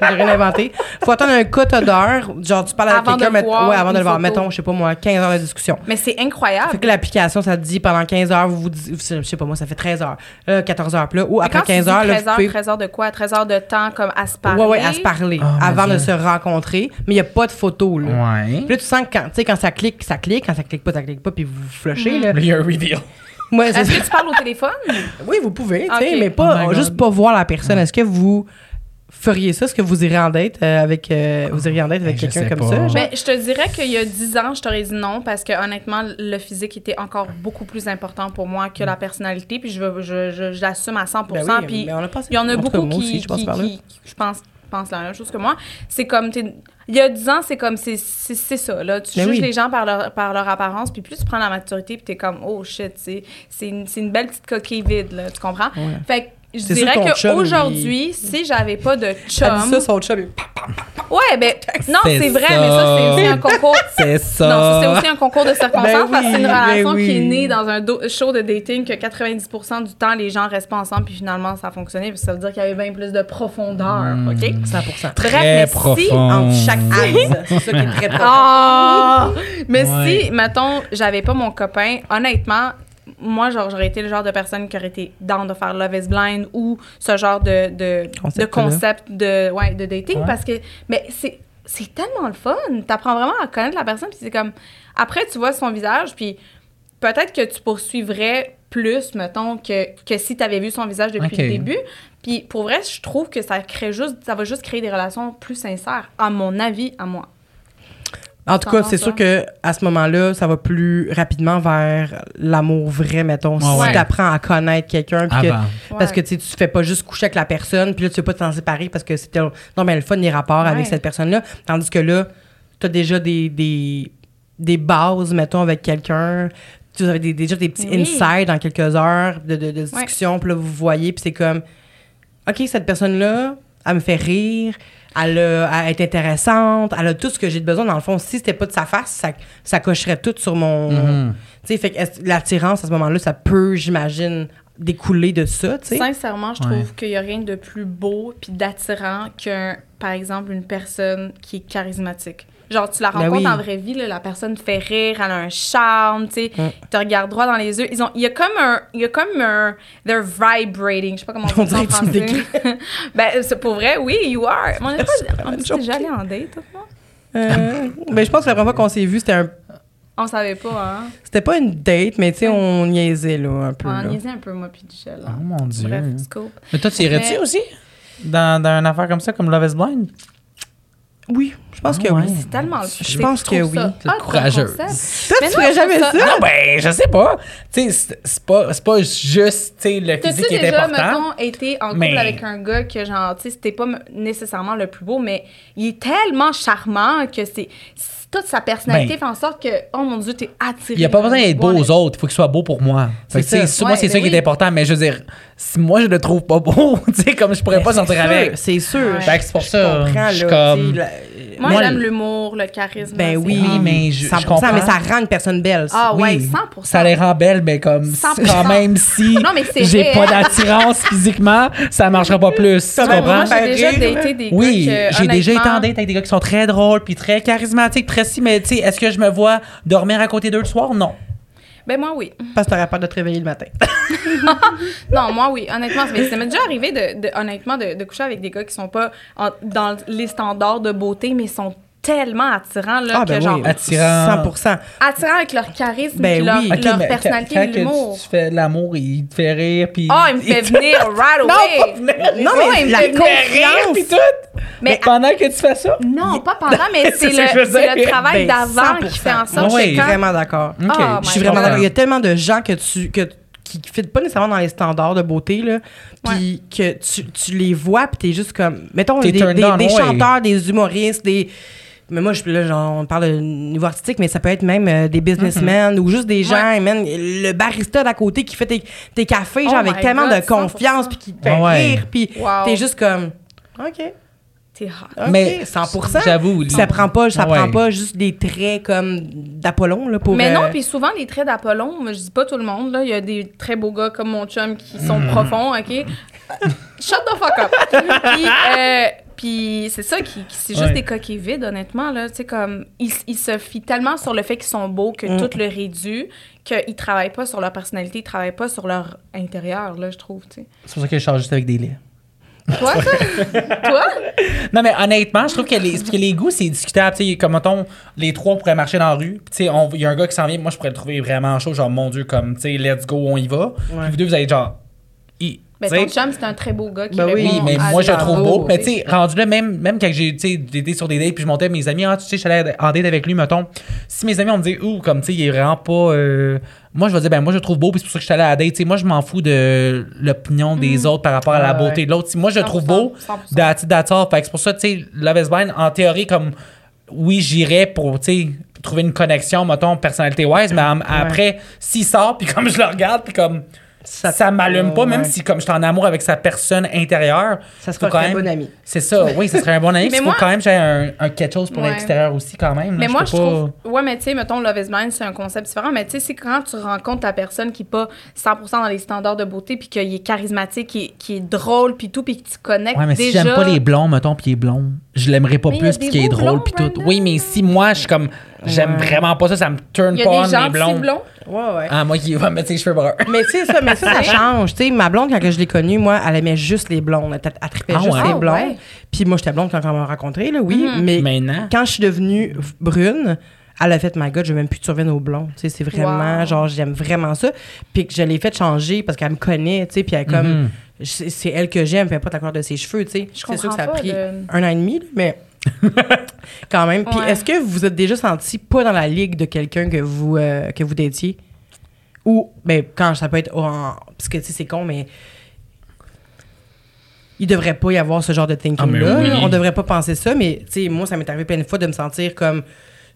J'ai rien inventé. faut attendre un quota d'heures. Genre, tu parles avec quelqu'un. Ouais, avant de le voir. Mettons, je sais pas moi, 15 heures de discussion. Mais c'est incroyable. Fait que l'application, ça te dit pendant 15 heures, vous vous dites, je sais pas moi, ça fait 13 heures, euh, 14 heures. Puis là, ou Mais après quand tu 15 dis heures, là, 13 vous heures, pouvez. 13 heures de quoi? 13 heures de temps comme à se parler. Ouais, ouais, à se parler? Oh, avant de se rencontrer. Mais il n'y a pas de photo, là. Ouais. Puis là, tu sens que quand, tu sais, quand ça clique, ça clique. Quand ça clique pas, ça clique pas, puis vous flushez, là. Ouais, Est-ce que tu parles au téléphone? Oui, vous pouvez, mais pas, Oh juste pas voir la personne. Est-ce que vous feriez ça? Est-ce que vous irez en date euh, avec, euh, vous iriez en date avec quelqu'un comme pas. ça? genre? Ben, je te dirais qu'il y a 10 ans, je t'aurais dit non parce que honnêtement, le physique était encore beaucoup plus important pour moi que la personnalité. Puis je, veux- je, je, je l'assume à 100 Ben oui, puis mais il y en a beaucoup qui, je qui- qui- je pense, la même chose que moi. C'est comme, il y a 10 ans, c'est comme, c'est ça, là. Tu Ben juges oui. les gens par leur, par leur apparence, puis plus tu prends la maturité, puis t'es comme, oh shit, c'est une, une belle petite coquille vide, là. Tu comprends? Ouais. Fait que je dirais qu'aujourd'hui, si j'avais pas de Elle chum. dit ça, son chum, il- Ouais, ben, non, C'est vrai, ça. mais ça, c'est aussi un concours. C'est ça. Non, ça, c'est aussi un concours de circonstances Ben parce que c'est une oui, relation ben qui est oui. née dans un do- show de dating que 90% du temps, les gens restent pas ensemble puis finalement, ça a fonctionné. Puis ça veut dire qu'il y avait bien plus de profondeur, Hmm. OK? 100 Bref, Très mais si- profond. Entre chaque axe. C'est ça qui est très profond. Ah! Mais Ouais. si, mettons, j'avais pas mon copain, honnêtement, moi, genre, j'aurais été le genre de personne qui aurait été down de faire Love is Blind ou ce genre de, de, Concept-là. de concept de, ouais, de dating Ouais. parce que, mais c'est, c'est tellement le fun. T'apprends vraiment à connaître la personne puis c'est comme, après, tu vois son visage puis peut-être que tu poursuivrais plus, mettons, que, que si t'avais vu son visage depuis le début. Puis pour vrai, je trouve que ça crée juste, ça va juste créer des relations plus sincères, à mon avis, à moi. En tout cas, c'est sûr que à ce moment-là, ça va plus rapidement vers l'amour vrai, mettons. si ouais. tu apprends à connaître quelqu'un, puis que- parce que tu fais pas juste coucher avec la personne, puis là, tu veux pas t'en séparer parce que c'était non mais le fun des rapports Ouais. avec cette personne-là. Tandis que là, tu as déjà des, des, des bases, mettons, avec quelqu'un. Tu as des- déjà des petits Oui. insides en quelques heures de, de, de discussion, puis là, vous voyez, puis c'est comme, OK, cette personne-là, elle me fait rire, elle, a- elle est intéressante, elle a tout ce que j'ai besoin. Dans le fond, si c'était pas de sa face, ça, ça cocherait tout sur mon. Mhm. Tu sais, fait que est-ce- l'attirance à ce moment-là, ça peut, j'imagine, découler de ça, tu sais. Sincèrement, je Ouais. trouve qu'il n'y a rien de plus beau puis d'attirant qu'un, par exemple, une personne qui est charismatique. Genre, tu la Ben rencontres oui. en vraie vie, là, la personne te fait rire, elle a un charme, tu sais, Mm. te regarde droit dans les yeux. Ils ont, il y a comme un, il y a comme un, they're vibrating, je sais pas comment On on dit ça en français. ben, c'est pour vrai, oui, you are. Mais on est pas, on est déjà allé en date, toi, moi? Euh, mais je pense que la première fois qu'on s'est vu, c'était un. On savait pas, hein? C'était pas une date, mais tu sais, on niaisait, là, un peu. On là. niaisait un peu, moi puis Michel. Oh mon Dieu. Bref, scope. Mais toi, tu irais-tu Mais- aussi? Dans, dans une affaire comme ça, comme Love is Blind? Oui, je pense Ah que ouais. oui. C'est tellement le Je pense que oui. T'es courageuse. Toi, tu ferais je jamais ça? ça- Non, ben, je sais pas. Tu sais, c'est- c'est pas, c'est pas juste, le T'as-tu physique qui est déjà, important. mettons, été en couple avec un gars que, genre, tu sais, c'était pas nécessairement le plus beau, mais il est tellement charmant que c'est... Toute sa personnalité Ben- fait en sorte que, oh mon Dieu, t'es attiré. Il n'y a pas besoin d'être beau aux autres, il faut qu'il soit beau pour moi. C'est ça. Moi, Ouais, c'est ben ça qui est important, mais je veux dire, si moi je le trouve pas beau, tu sais, comme je pourrais pas C'est sortir sûr, avec. C'est sûr. Ouais. C'est pour Je ça. comprends, je là, comme- sais, la- Moi, Moi, j'aime l'humour, le charisme. Ben oui, Oui, mais je- je 100%, comprends. mais ça rend une personne belle. ça. Ah ouais, Oui. 100%. Ça les rend belles, mais comme 100%. quand même si j'ai pas d'attirance physiquement, ça marchera pas plus. Tu Ça comprends? Moi, j'ai déjà daté des Oui, gars que, j'ai déjà été en date avec des gars qui sont très drôles puis très charismatiques, très si, mais tu sais, est-ce que je me vois dormir à côté d'eux le soir? Non. Ben moi, oui. Parce que t'aurais peur de te réveiller le matin. Non, moi, oui, honnêtement. Mais ça m'est déjà arrivé, de, de- honnêtement, de, de coucher avec des gars qui sont pas en- dans les standards de beauté, mais sont tellement attirants, là, Ah, que ben genre... oui. Attirant. 100 Attirants avec leur charisme, Ben leur, oui. Ok, leur mais personnalité quand, et quand que l'humour. tu fais de l'amour, il te fait rire puis Ah, il me fait venir right Non, away. pas venir. Non, Ouais, mais il me la fait venir. rire puis confiance. tout. Mais pendant que tu fais ça. non, pas pendant, mais C'est que je le, travail Ben, d'avant qui fait en sorte Oui. Je suis que quand... vraiment d'accord. Oh Je suis vraiment d'accord. Il y a tellement de gens que tu que qui ne fitent pas nécessairement dans les standards de beauté là, puis que tu, tu les vois puis t'es juste comme mettons des, des- on, des ouais. chanteurs, des humoristes, des mais moi, je, là, genre, on parle de niveau artistique, mais ça peut être même euh, des businessmen ou juste des gens, Ouais. man, le barista d'à côté qui fait tes, tes cafés, genre, Oh avec my tellement God, de confiance, 100%. puis qui te fait Ouais. rire, puis Wow. t'es juste comme, OK. t'es hot. OK, Mais 100 j'avoue, ça prend pas, ça Ouais. prend pas juste des traits comme d'Apollon là pour. Mais non, euh, puis souvent, les traits d'Apollon, je dis pas tout le monde, là. Il y a des très beaux gars comme mon chum qui sont Mm. profonds, OK? Shut the fuck up! puis, euh, puis c'est ça, qui, qui- c'est juste Ouais. des coquilles vides, honnêtement, là. Tu sais, comme, ils, ils se fient tellement sur le fait qu'ils sont beaux que Mm. tout le réduit qu'ils travaillent pas sur leur personnalité, ils travaillent pas sur leur intérieur, là, je trouve, tu sais. C'est pour ça que je charge juste avec des laits. Toi? Toi? Non, mais honnêtement, je trouve que les, parce que les goûts, c'est discutable. Tu sais, comme, mettons, les trois pourraient marcher dans la rue. Puis, tu sais, on- il y a un gars qui s'en vient. Moi, je pourrais le trouver vraiment chaud. Genre, mon Dieu, comme, tu sais, let's go, on y va. Puis vous deux, vous allez être genre. i- Ben, tu sais, ton chum, c'est un très beau gars qui Ben oui, mais moi, je le trouve beau. Mais tu sais, rendu là, même, même quand j'ai été sur des dates, puis je montais mes amis, ah, tu sais, je suis allé en date avec lui, mettons. Si mes amis, on me dit, ouh, comme, tu sais, il est vraiment pas. euh, Moi, je vais dire, ben, moi, je le trouve beau, puis c'est pour ça que je suis allé à la date. Tu sais, moi, je m'en fous de l'opinion des autres par rapport à la beauté ouais. de l'autre. Si moi, je le trouve 100%, beau, 100%. that's it, that's all. Fait que c'est pour ça, tu sais, Love is Blind, en théorie, comme, oui, j'irais pour, tu sais, trouver une connexion, mettons, personnalité-wise, mais après, s'il sort, puis comme je le regarde, puis comme. Ça, Ça- m'allume pas, même ouais. si comme je suis en amour avec sa personne intérieure. Ça serait quand un même- bon ami. C'est ça, oui, ce serait un bon ami. Mais il faut moi- quand même que j'ai un, un quelque chose pour Ouais. l'extérieur aussi, quand même. là. Mais moi, je pas- trouve. Ouais, mais tu sais, mettons, Love is Blind, c'est un concept différent. Mais tu sais, c'est quand tu rencontres ta personne qui n'est pas 100% dans les standards de beauté, puis qu'il est charismatique, qui est, qui est drôle, puis tout, puis que tu connectes Ouais, mais si déjà. j'aime pas les blonds, mettons, puis il est blond, je l'aimerais pas Mais plus, puis qu'il est drôle, puis tout. Oui, mais si moi, je suis comme. J'aime Ouais. vraiment pas ça, ça me turn Il y pas a on, des les gens blonds. blonds? Ouais, ouais. Ah, moi qui va me mettre ses cheveux bruns. Mais tu sais, ça, mais ça, ça change. Tu sais, ma blonde, quand que je l'ai connue, moi, elle aimait juste les blondes. Elle, elle trippait Ah juste ouais? les Ah blondes. ouais. Puis moi, j'étais blonde quand on m'a rencontré, là, oui. Mhm. Mais Maintenant? quand je suis devenue brune, elle a fait, my God, je veux même plus que tu reviennes aux blonds. Tu sais, c'est vraiment, Wow. genre, j'aime vraiment ça. Puis que je l'ai fait changer parce qu'elle me connaît, tu sais, puis elle est comme, Mhm. c'est c'est elle que j'aime, peu importe la couleur de ses cheveux, tu sais. Je C'est sûr que ça a pris un an et demi, là, mais quand même. Puis Ouais. est-ce que vous vous êtes déjà senti pas dans la ligue de quelqu'un que vous, euh, que vous datiez? Ou, ben, quand ça peut être en. Parce que, tu sais, c'est con, mais. Il devrait pas y avoir ce genre de thinking-là. Ah, oui. là. On devrait pas penser ça, mais, tu sais, moi, ça m'est arrivé plein de fois de me sentir comme.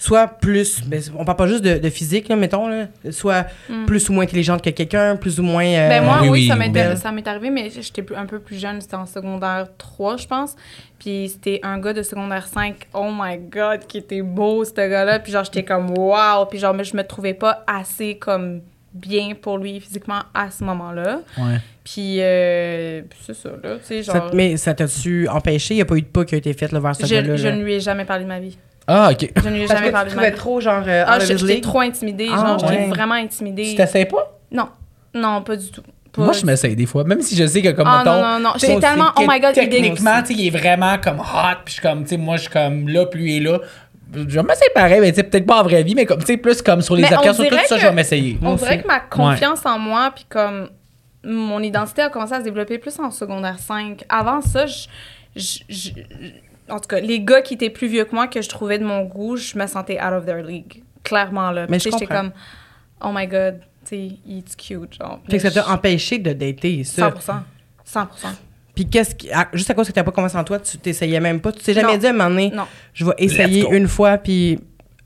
Soit plus. Ben, on parle pas juste de, de physique, là, mettons, là. Soit plus ou moins intelligente que quelqu'un, plus ou moins. euh. Ben moi, Oui, oui, oui, ça oui. m'est ça m'est arrivé, mais j'étais plus- un peu plus jeune. C'était en secondaire 3, je pense. Puis c'était un gars de secondaire 5. Oh my God, qui était beau, ce gars-là. Puis genre, j'étais comme wow. Puis genre, mais je me trouvais pas assez comme bien pour lui physiquement à ce moment-là. Ouais. Puis, euh, c'est ça, là. Tu sais, ça genre, mais ça t'a-tu empêché? Il n'y a pas eu de pas qui a été fait là, vers ce je, gars-là. je là? ne lui ai jamais parlé de ma vie. Ah, ok. Je ne lui ai Parce jamais que parlé de ma trouvais vie. trop, genre, euh, Ah, j'étais trop intimidée. Ah, genre, j'étais ouais. vraiment intimidée. Tu t'essayes pas? Non. Non, pas du tout. Pas Moi, je m'essaye des fois, même si je sais que, comme, Ah, mettons. non, non, non. J'étais tellement, oh my God, il est Techniquement, tu sais, il est vraiment comme hot, puis je suis comme, tu sais, moi, je suis comme là, puis lui est là. Je vais m'essayer pareil, mais tu sais, peut-être pas en vraie vie, mais comme, tu sais, plus comme sur les applications, tout dirait ça, je vais m'essayer. On dirait que ma confiance en moi, puis comme mon identité a commencé à se développer plus en secondaire 5. Avant ça, je, je- je- en tout cas, les gars qui étaient plus vieux que moi, que je trouvais de mon goût, je me sentais out of their league. Clairement, là. Mais Tu sais, je j'étais comme, oh my god, tu sais, it's cute, genre. Fait que ça t'a je- empêché de dater, ça. 100%. 100%. Puis qu'est-ce qui. ah, juste à cause que t'as pas confiance en toi, tu t'essayais même pas. Tu t'es jamais Non. dit à un moment donné, Non. je vais essayer une fois, puis.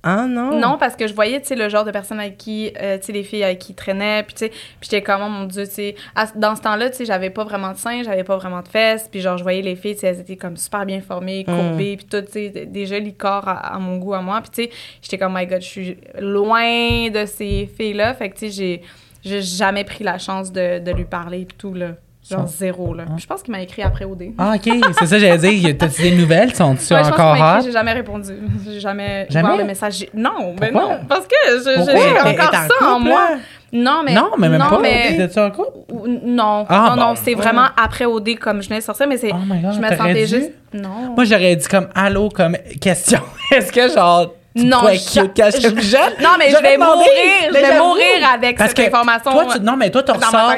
Ah non? Non, parce que je voyais, tu sais, le genre de personnes avec qui, euh, tu sais, les filles avec qui ils traînaient, puis tu sais, puis j'étais comme, oh mon Dieu, tu sais, dans ce temps-là, tu sais, j'avais pas vraiment de seins, j'avais pas vraiment de fesses, puis genre, je voyais les filles, tu sais, elles étaient comme super bien formées, courbées, puis tout, tu sais, des- des jolis corps à, à mon goût, à moi, puis tu sais, j'étais comme, my God, je suis loin de ces filles-là, fait que tu sais, j'ai, j'ai jamais pris la chance de, de lui parler, tout, là. Genre zéro, là. Puis je pense qu'il m'a écrit après OD. Ah, ok, c'est ça, j'allais dire. T'as-tu des nouvelles? Sont-tu Ouais, je encore hot? j'ai jamais répondu. J'ai jamais, Jamais? ouvert le message. Non, mais Pourquoi? non, parce que je- je- j'ai encore en ça en couple, moi. là? Non, mais Non, mais même non, pas. mais- T'étais-tu en couple? ou- Non, Ah, non, non, bon. c'est vraiment après OD comme je venais de sortir, mais c'est. Oh my God, je me sentais juste. Non. Moi, j'aurais dit comme allô, comme question. Est-ce que genre. Tu Non, je- plus jeune? Non, mais je vais demandé, mourir, je mais vais mourir avec Parce cette que information. Toi, tu, non, mais toi, tu ressors.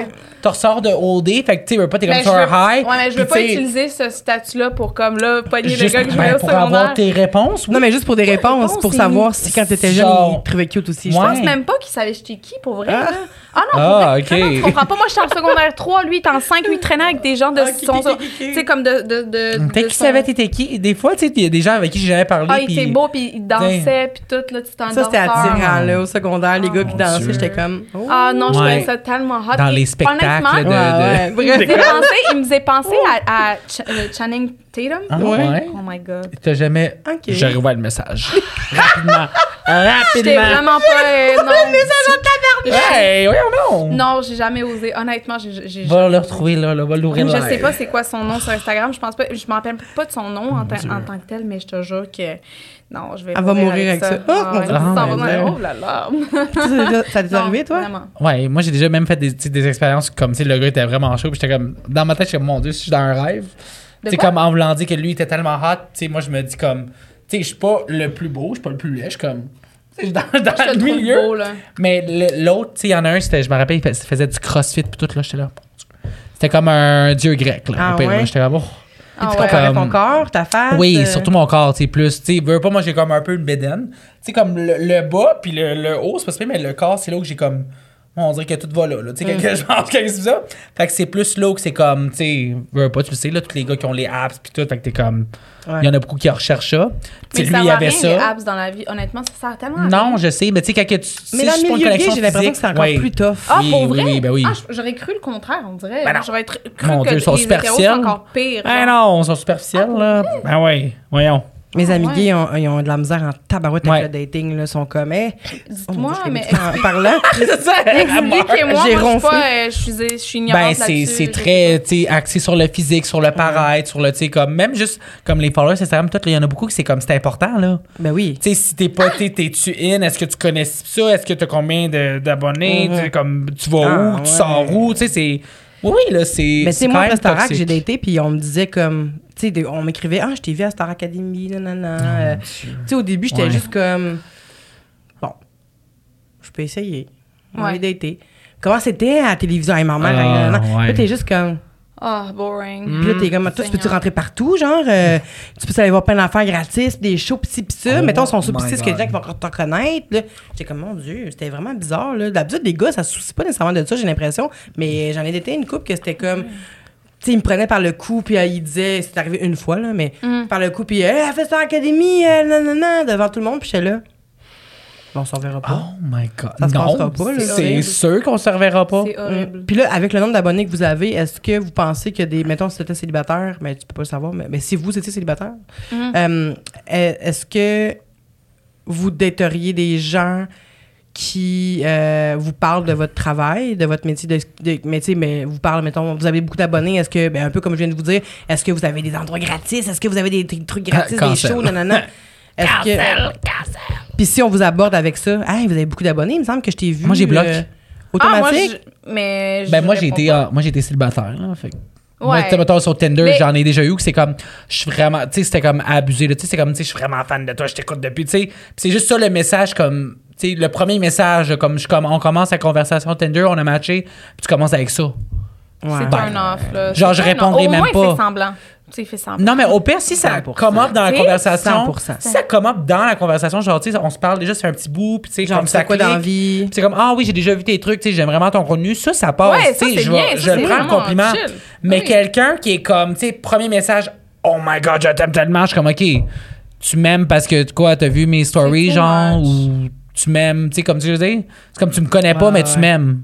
Tu ressors de OD, fait que tu sais, veux pas, t'es comme Mais sur je un veux- high. Ouais, mais je veux pas utiliser ce statut-là pour comme là, pogner le juste, gars que je ben, voulais au pour secondaire. avoir tes réponses. oui. Non, mais juste pour des réponses, réponse, pour savoir si quand t'étais jeune, il te trouvait cute aussi. je Ouais. pense. Je pense même pas qu'il savait j'étais qui pour vrai. Ah. là. Ah non, Ah, pour vrai, ok. vraiment, tu comprends pas. Moi, j'étais en secondaire 3, lui, il était en 5, lui, il traînait avec des gens de Ok, son. Tu sais, comme de. de, de, Peut-être qu'il savait t'étais qui. Des fois, tu sais, il y a des gens avec qui j'ai jamais parlé. Ah, il était beau, puis il dansait, puis tout, là, tu t'en Ça, c'était attirant, là, au secondaire, les gars qui dansaient, j'étais comme. oh. Ah non, je trouvais ça tellement hot. Dans les spectacles, là, de, Ouais, de- ouais. Il me faisait penser, il me faisait penser à, à Ch- euh, Channing Tatum. Ah, Ouais. ouais. Oh my god. T'as jamais. Ok. Je revois le message. Rapidement. J'étais Rapidement. vraiment pas. euh, non. Hey, voyons non. Non, j'ai jamais osé. Honnêtement, j'ai. Va le retrouver, là, là, va l'ouvrir Je sais pas c'est quoi son nom sur Instagram. Je pense pas. Je me rappelle pas de son nom en, en tant que tel, mais je te jure que. Non, je vais. Elle va mourir avec ça. Oh, Ah, mon Dieu. ça va dans- ouais. oh là là. Ça, t'est- arrivé, toi? Vraiment. Ouais, moi j'ai déjà même fait des, des expériences comme si le gars était vraiment chaud, puis j'étais comme dans ma tête, j'étais comme mon dieu, si je suis dans un rêve. C'est comme en voulant dire que lui était tellement hot, tu sais, moi je me dis comme tu sais, je suis pas le plus beau, je suis pas le plus laid, je suis comme dans, dans Je le milieu. beau, là. Mais l'autre, tu sais, il y en a un, c'était je me rappelle, il fais- faisait du crossfit puis tout là, j'étais là. C'était comme un dieu grec là, Ah ouais? là, j'étais oh. Ah tu ouais. comparais ton Comme- corps, ta face? Oui, euh, surtout mon corps, tu sais, plus. Tu sais, veux pas, moi, j'ai comme un peu une bédaine. Tu sais, comme le, le bas puis le, le haut, c'est pas mais le corps, c'est là où j'ai comme. On dirait que tout va là. là. Tu sais, Mm. que je pense que c'est ça. Fait que c'est plus là où c'est comme, tu sais, veux pas, tu le sais, là, tous les gars qui ont les apps puis tout. Fait que t'es comme. Il Ouais. y en a beaucoup qui recherchent ça. Tu sais, Mais lui, ça il va avait rien, les ça. abs dans la vie. Honnêtement, ça sert tellement à rien. Non, je sais, mais tu sais, quand que tu. Mais dans le milieu j'ai l'impression que c'est encore ouais. plus tough. Ah, Oui, pour oui, vrai? oui, ben oui. Ah, j'aurais cru le contraire, on dirait. Ben non. J'aurais cru Mon que Dieu, sont les superficiels. c'est encore pire. Ben genre. non, ils sont superficiels, là. Ben oui, voyons. Mes Ah, amis gays, ont, ils ont de la misère en tabarouette Ouais. avec le dating. Là, sont comme, eh, Dites-moi, oh, mais c'est ça, expliquez-moi. J'ai ronflé. euh, je suis, je suis ignorante Ben, c'est, très, axé sur le physique, sur le paraître, sur le, tu sais, comme, même juste, comme les followers Instagram, tout, il y en a beaucoup qui c'est comme, c'est important, là. Ben oui. Tu sais, si t'es pas, t'es, t'es-tu in, est-ce que tu connais ça, est-ce que t'as combien de- d'abonnés, Mhm. tu sais, comme, tu vas Ah, où, tu sors où, tu sais, c'est, oui, là, c'est, Mais c'est moi, au restaurant que j'ai daté, puis on me disait comme, sais, on m'écrivait, ah, je t'ai vu à Star Academy, nanana. Euh, tu sais, au début, j'étais Ouais. juste comme, bon, je peux essayer. On Ouais. dater. Comment c'était à la télévision? Hey, maman, Ah, nanana. ouais. Là, t'es juste comme, Ah, boring. puis là, t'es comme, toi, tu peux-tu rentrer partout, genre? euh, tu peux aller voir plein d'affaires gratis, des shows, pis ci, pis ça. Oh Mettons, ils sont my sous-pistes que les gens qui vont encore te reconnaître. Là, j'étais comme, mon Dieu, c'était vraiment bizarre, là. D'habitude, les gars, ça se soucie pas nécessairement de ça, j'ai l'impression. Mais j'en ai daté une couple que c'était comme, sais, il me prenait par le cou, puis euh, il disait, c'est arrivé une fois, là, mais Mm. par le cou, puis, hey, elle fait ça en académie, euh, non, devant tout le monde, puis j'étais là. Bon, on s'en verra pas. Oh my god. Ça se non, pas, c'est sûr qu'on se reverra pas. C'est horrible. Mm. Puis là, avec le nombre d'abonnés que vous avez, est-ce que vous pensez que des. Mettons, si tu étais célibataire, mais tu peux pas le savoir, mais, mais si vous étiez célibataire, euh, est- est-ce que vous dateriez des gens qui euh, vous parlent de votre travail, de votre métier, de, de métier, mais vous parlent, mettons, vous avez beaucoup d'abonnés, est-ce que, ben, un peu comme je viens de vous dire, est-ce que vous avez des endroits gratis, est-ce que vous avez des trucs trucs gratis, des shows, nanana? Est-ce que. Puis si on vous aborde avec ça, hey, vous avez beaucoup d'abonnés, il me semble que je t'ai vu. Moi, j'ai bloqué. euh, Ah, moi, automatique. je- mais je Ben moi j'ai été euh, moi j'ai été célibataire là, fait Moi, Ouais. mettons, sur Tinder, Mais- j'en ai déjà eu que c'est comme, je suis vraiment, tu sais, c'était comme abusé, là, tu sais, c'est comme, tu sais, je suis vraiment fan de toi, je t'écoute depuis, tu sais. C'est juste ça le message, comme, le premier message, comme, je, comme, on commence la conversation Tinder, on a matché, puis tu commences avec ça. Ouais. C'est Ben, un off, là. genre, je répondrai même pas. fait semblant. Tu semblant. Non, mais au pire, si ça 100%. come up dans la conversation, 100%. si ça come up dans la conversation, genre, tu sais, on se parle déjà, c'est un petit bout, puis tu sais, Genre, comme ça quoi clique. d'envie? C'est comme, ah oui, j'ai déjà vu tes trucs, tu sais, j'aime vraiment ton contenu. Ça, ça passe. Ouais, tu ça, sais, je bien, je le prends le vraiment compliment. chill. Mais Oui. quelqu'un qui est comme, tu sais, premier message, oh my god, je t'aime tellement, je suis comme, ok, tu m'aimes parce que, quoi, t'as vu mes stories, genre, much. ou tu m'aimes, tu sais, comme tu veux dire? C'est comme, tu me connais pas, Ouais, mais ouais. tu m'aimes.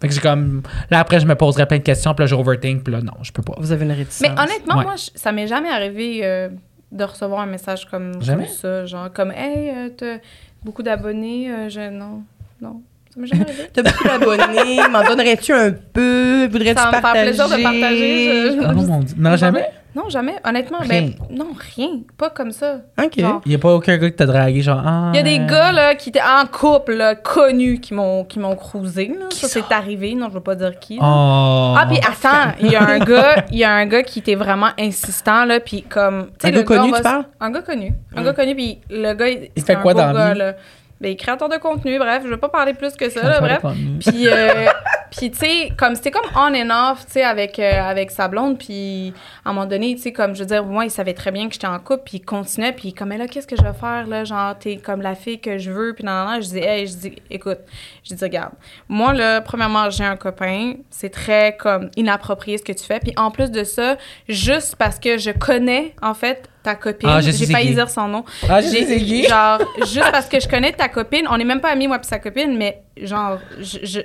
Fait que c'est comme, là, après, je me poserais plein de questions, puis là, je overthink, puis là, non, je peux pas. Vous avez une réticence. Mais honnêtement, Ouais. moi, je- ça m'est jamais arrivé euh, de recevoir un message comme, comme Jamais? ça. Genre, comme, hey, euh, t'as beaucoup d'abonnés. euh, je... Non, non. Ça m'est jamais arrivé. T'as beaucoup d'abonnés, m'en donnerais-tu un peu? Voudrais-tu Ça va me faire partager? plaisir de partager? je- Oh mon dieu. Non, jamais? Non, jamais. Honnêtement, Rien. ben, non, rien. Pas comme ça. OK. Genre, Il y a pas aucun gars qui t'a dragué, genre, ah. Il y a des gars là, qui étaient en couple, là, connus, qui m'ont qui m'ont cruisé. Là. Ça, c'est arrivé. Non, je veux pas dire qui. Oh. Ah, puis attends, il y a un gars, il y a un gars qui était vraiment insistant, là, puis comme... Un le gars connu, va tu parles? Un gars connu. Un gars connu, puis le gars, il, fait un quoi dans gars, vie? là. Ben, il est créateur de contenu, bref, je veux pas parler plus que ça, là, de bref. Puis, euh, puis tu sais, comme c'était comme on and off, tu sais, avec, euh, avec sa blonde. Puis, à un moment donné, tu sais, comme, je veux dire, moi, il savait très bien que j'étais en couple. Puis, il continuait. Puis, comme, mais là, qu'est-ce que je vais faire, là? Genre, t'es comme la fille que je veux. Puis, non, non, non. Je dis, hey, je dis, écoute, je dis, regarde, moi, là, premièrement, j'ai un copain. C'est très, comme, inapproprié ce que tu fais. Puis, en plus de ça, juste parce que je connais, en fait, ta copine. Ah, j'ai failli qui. dire son nom. Ah, J'ai-. Genre, juste parce que je connais ta copine, on n'est même pas amis, moi puis sa copine, mais genre,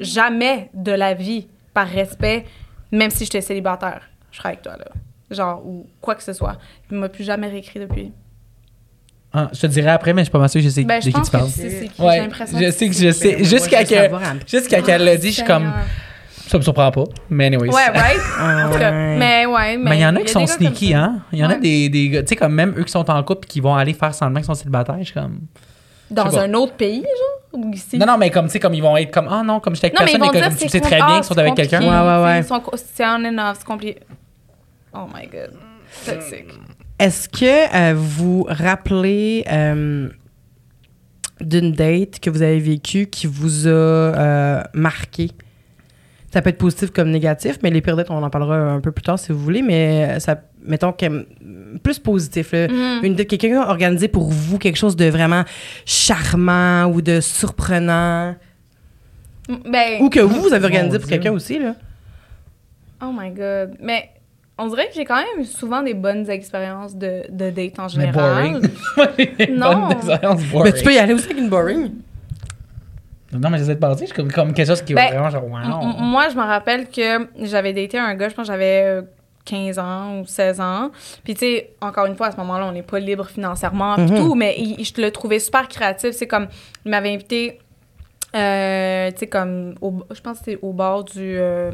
jamais de la vie, par respect, même si j'étais célibataire, je serais avec toi, là. Genre, ou quoi que ce soit. Il m'a plus jamais réécrit depuis. Ah, je te dirai après, mais je suis pas mal sûr que je sais Ben, de je qui pense tu que parles. c'est c'est qui, j'ai Ouais, je sais que je sais. Jusqu'à je veux que, savoir, hein. jusqu'à qu'elle l'a dit, je suis comme, Seigneur. ça me surprend pas. Mais anyways. Ouais, right? Ah, En tout cas, ouais. mais ouais. Mais il y en a qui sont comme sneaky, hein? Il y en a Ouais. des, des gars, tu sais, comme même eux qui sont en couple et qui vont aller faire semblant qu'ils sont célibataires, je suis comme. Dans un autre pays, genre? Ou ici? Non, non, mais comme, tu sais, comme ils vont être comme, ah non, comme j'étais avec Non, personne, mais dire comme tu sais très ah, bien qu'ils sont avec quelqu'un. Ouais, ouais, ouais. Co- C'est on and off, c'est compliqué. Oh my god. Toxique. Est-ce que euh, vous rappelez euh, d'une date que vous avez vécue qui vous a euh, marqué? Ça peut être positif comme négatif, mais les pires dates, on en parlera un peu plus tard si vous voulez, mais ça, mettons, que, plus positif. là. Mhm. Une quelqu'un a organisé pour vous quelque chose de vraiment charmant ou de surprenant? Ben, Ou que vous, vous avez organisé pour quelqu'un aussi, là? oh my god. Mais on dirait que j'ai quand même eu souvent des bonnes expériences de, de date en Mais général. boring. Non. Expérience boring. Mais tu peux y aller aussi avec une boring. Non, mais j'essaie de partir, je suis comme, comme quelque chose qui Ben, va vraiment genre, wow. Moi, je me rappelle que j'avais daté un gars, je pense que j'avais euh, 15 ans ou 16 ans. Puis, tu sais, encore une fois, à ce moment-là, on n'est pas libre financièrement, Mhm. tout, mais il- je le trouvais super créatif. C'est comme, il m'avait invité, euh, tu sais, comme, au- je pense que c'était au bord du. euh,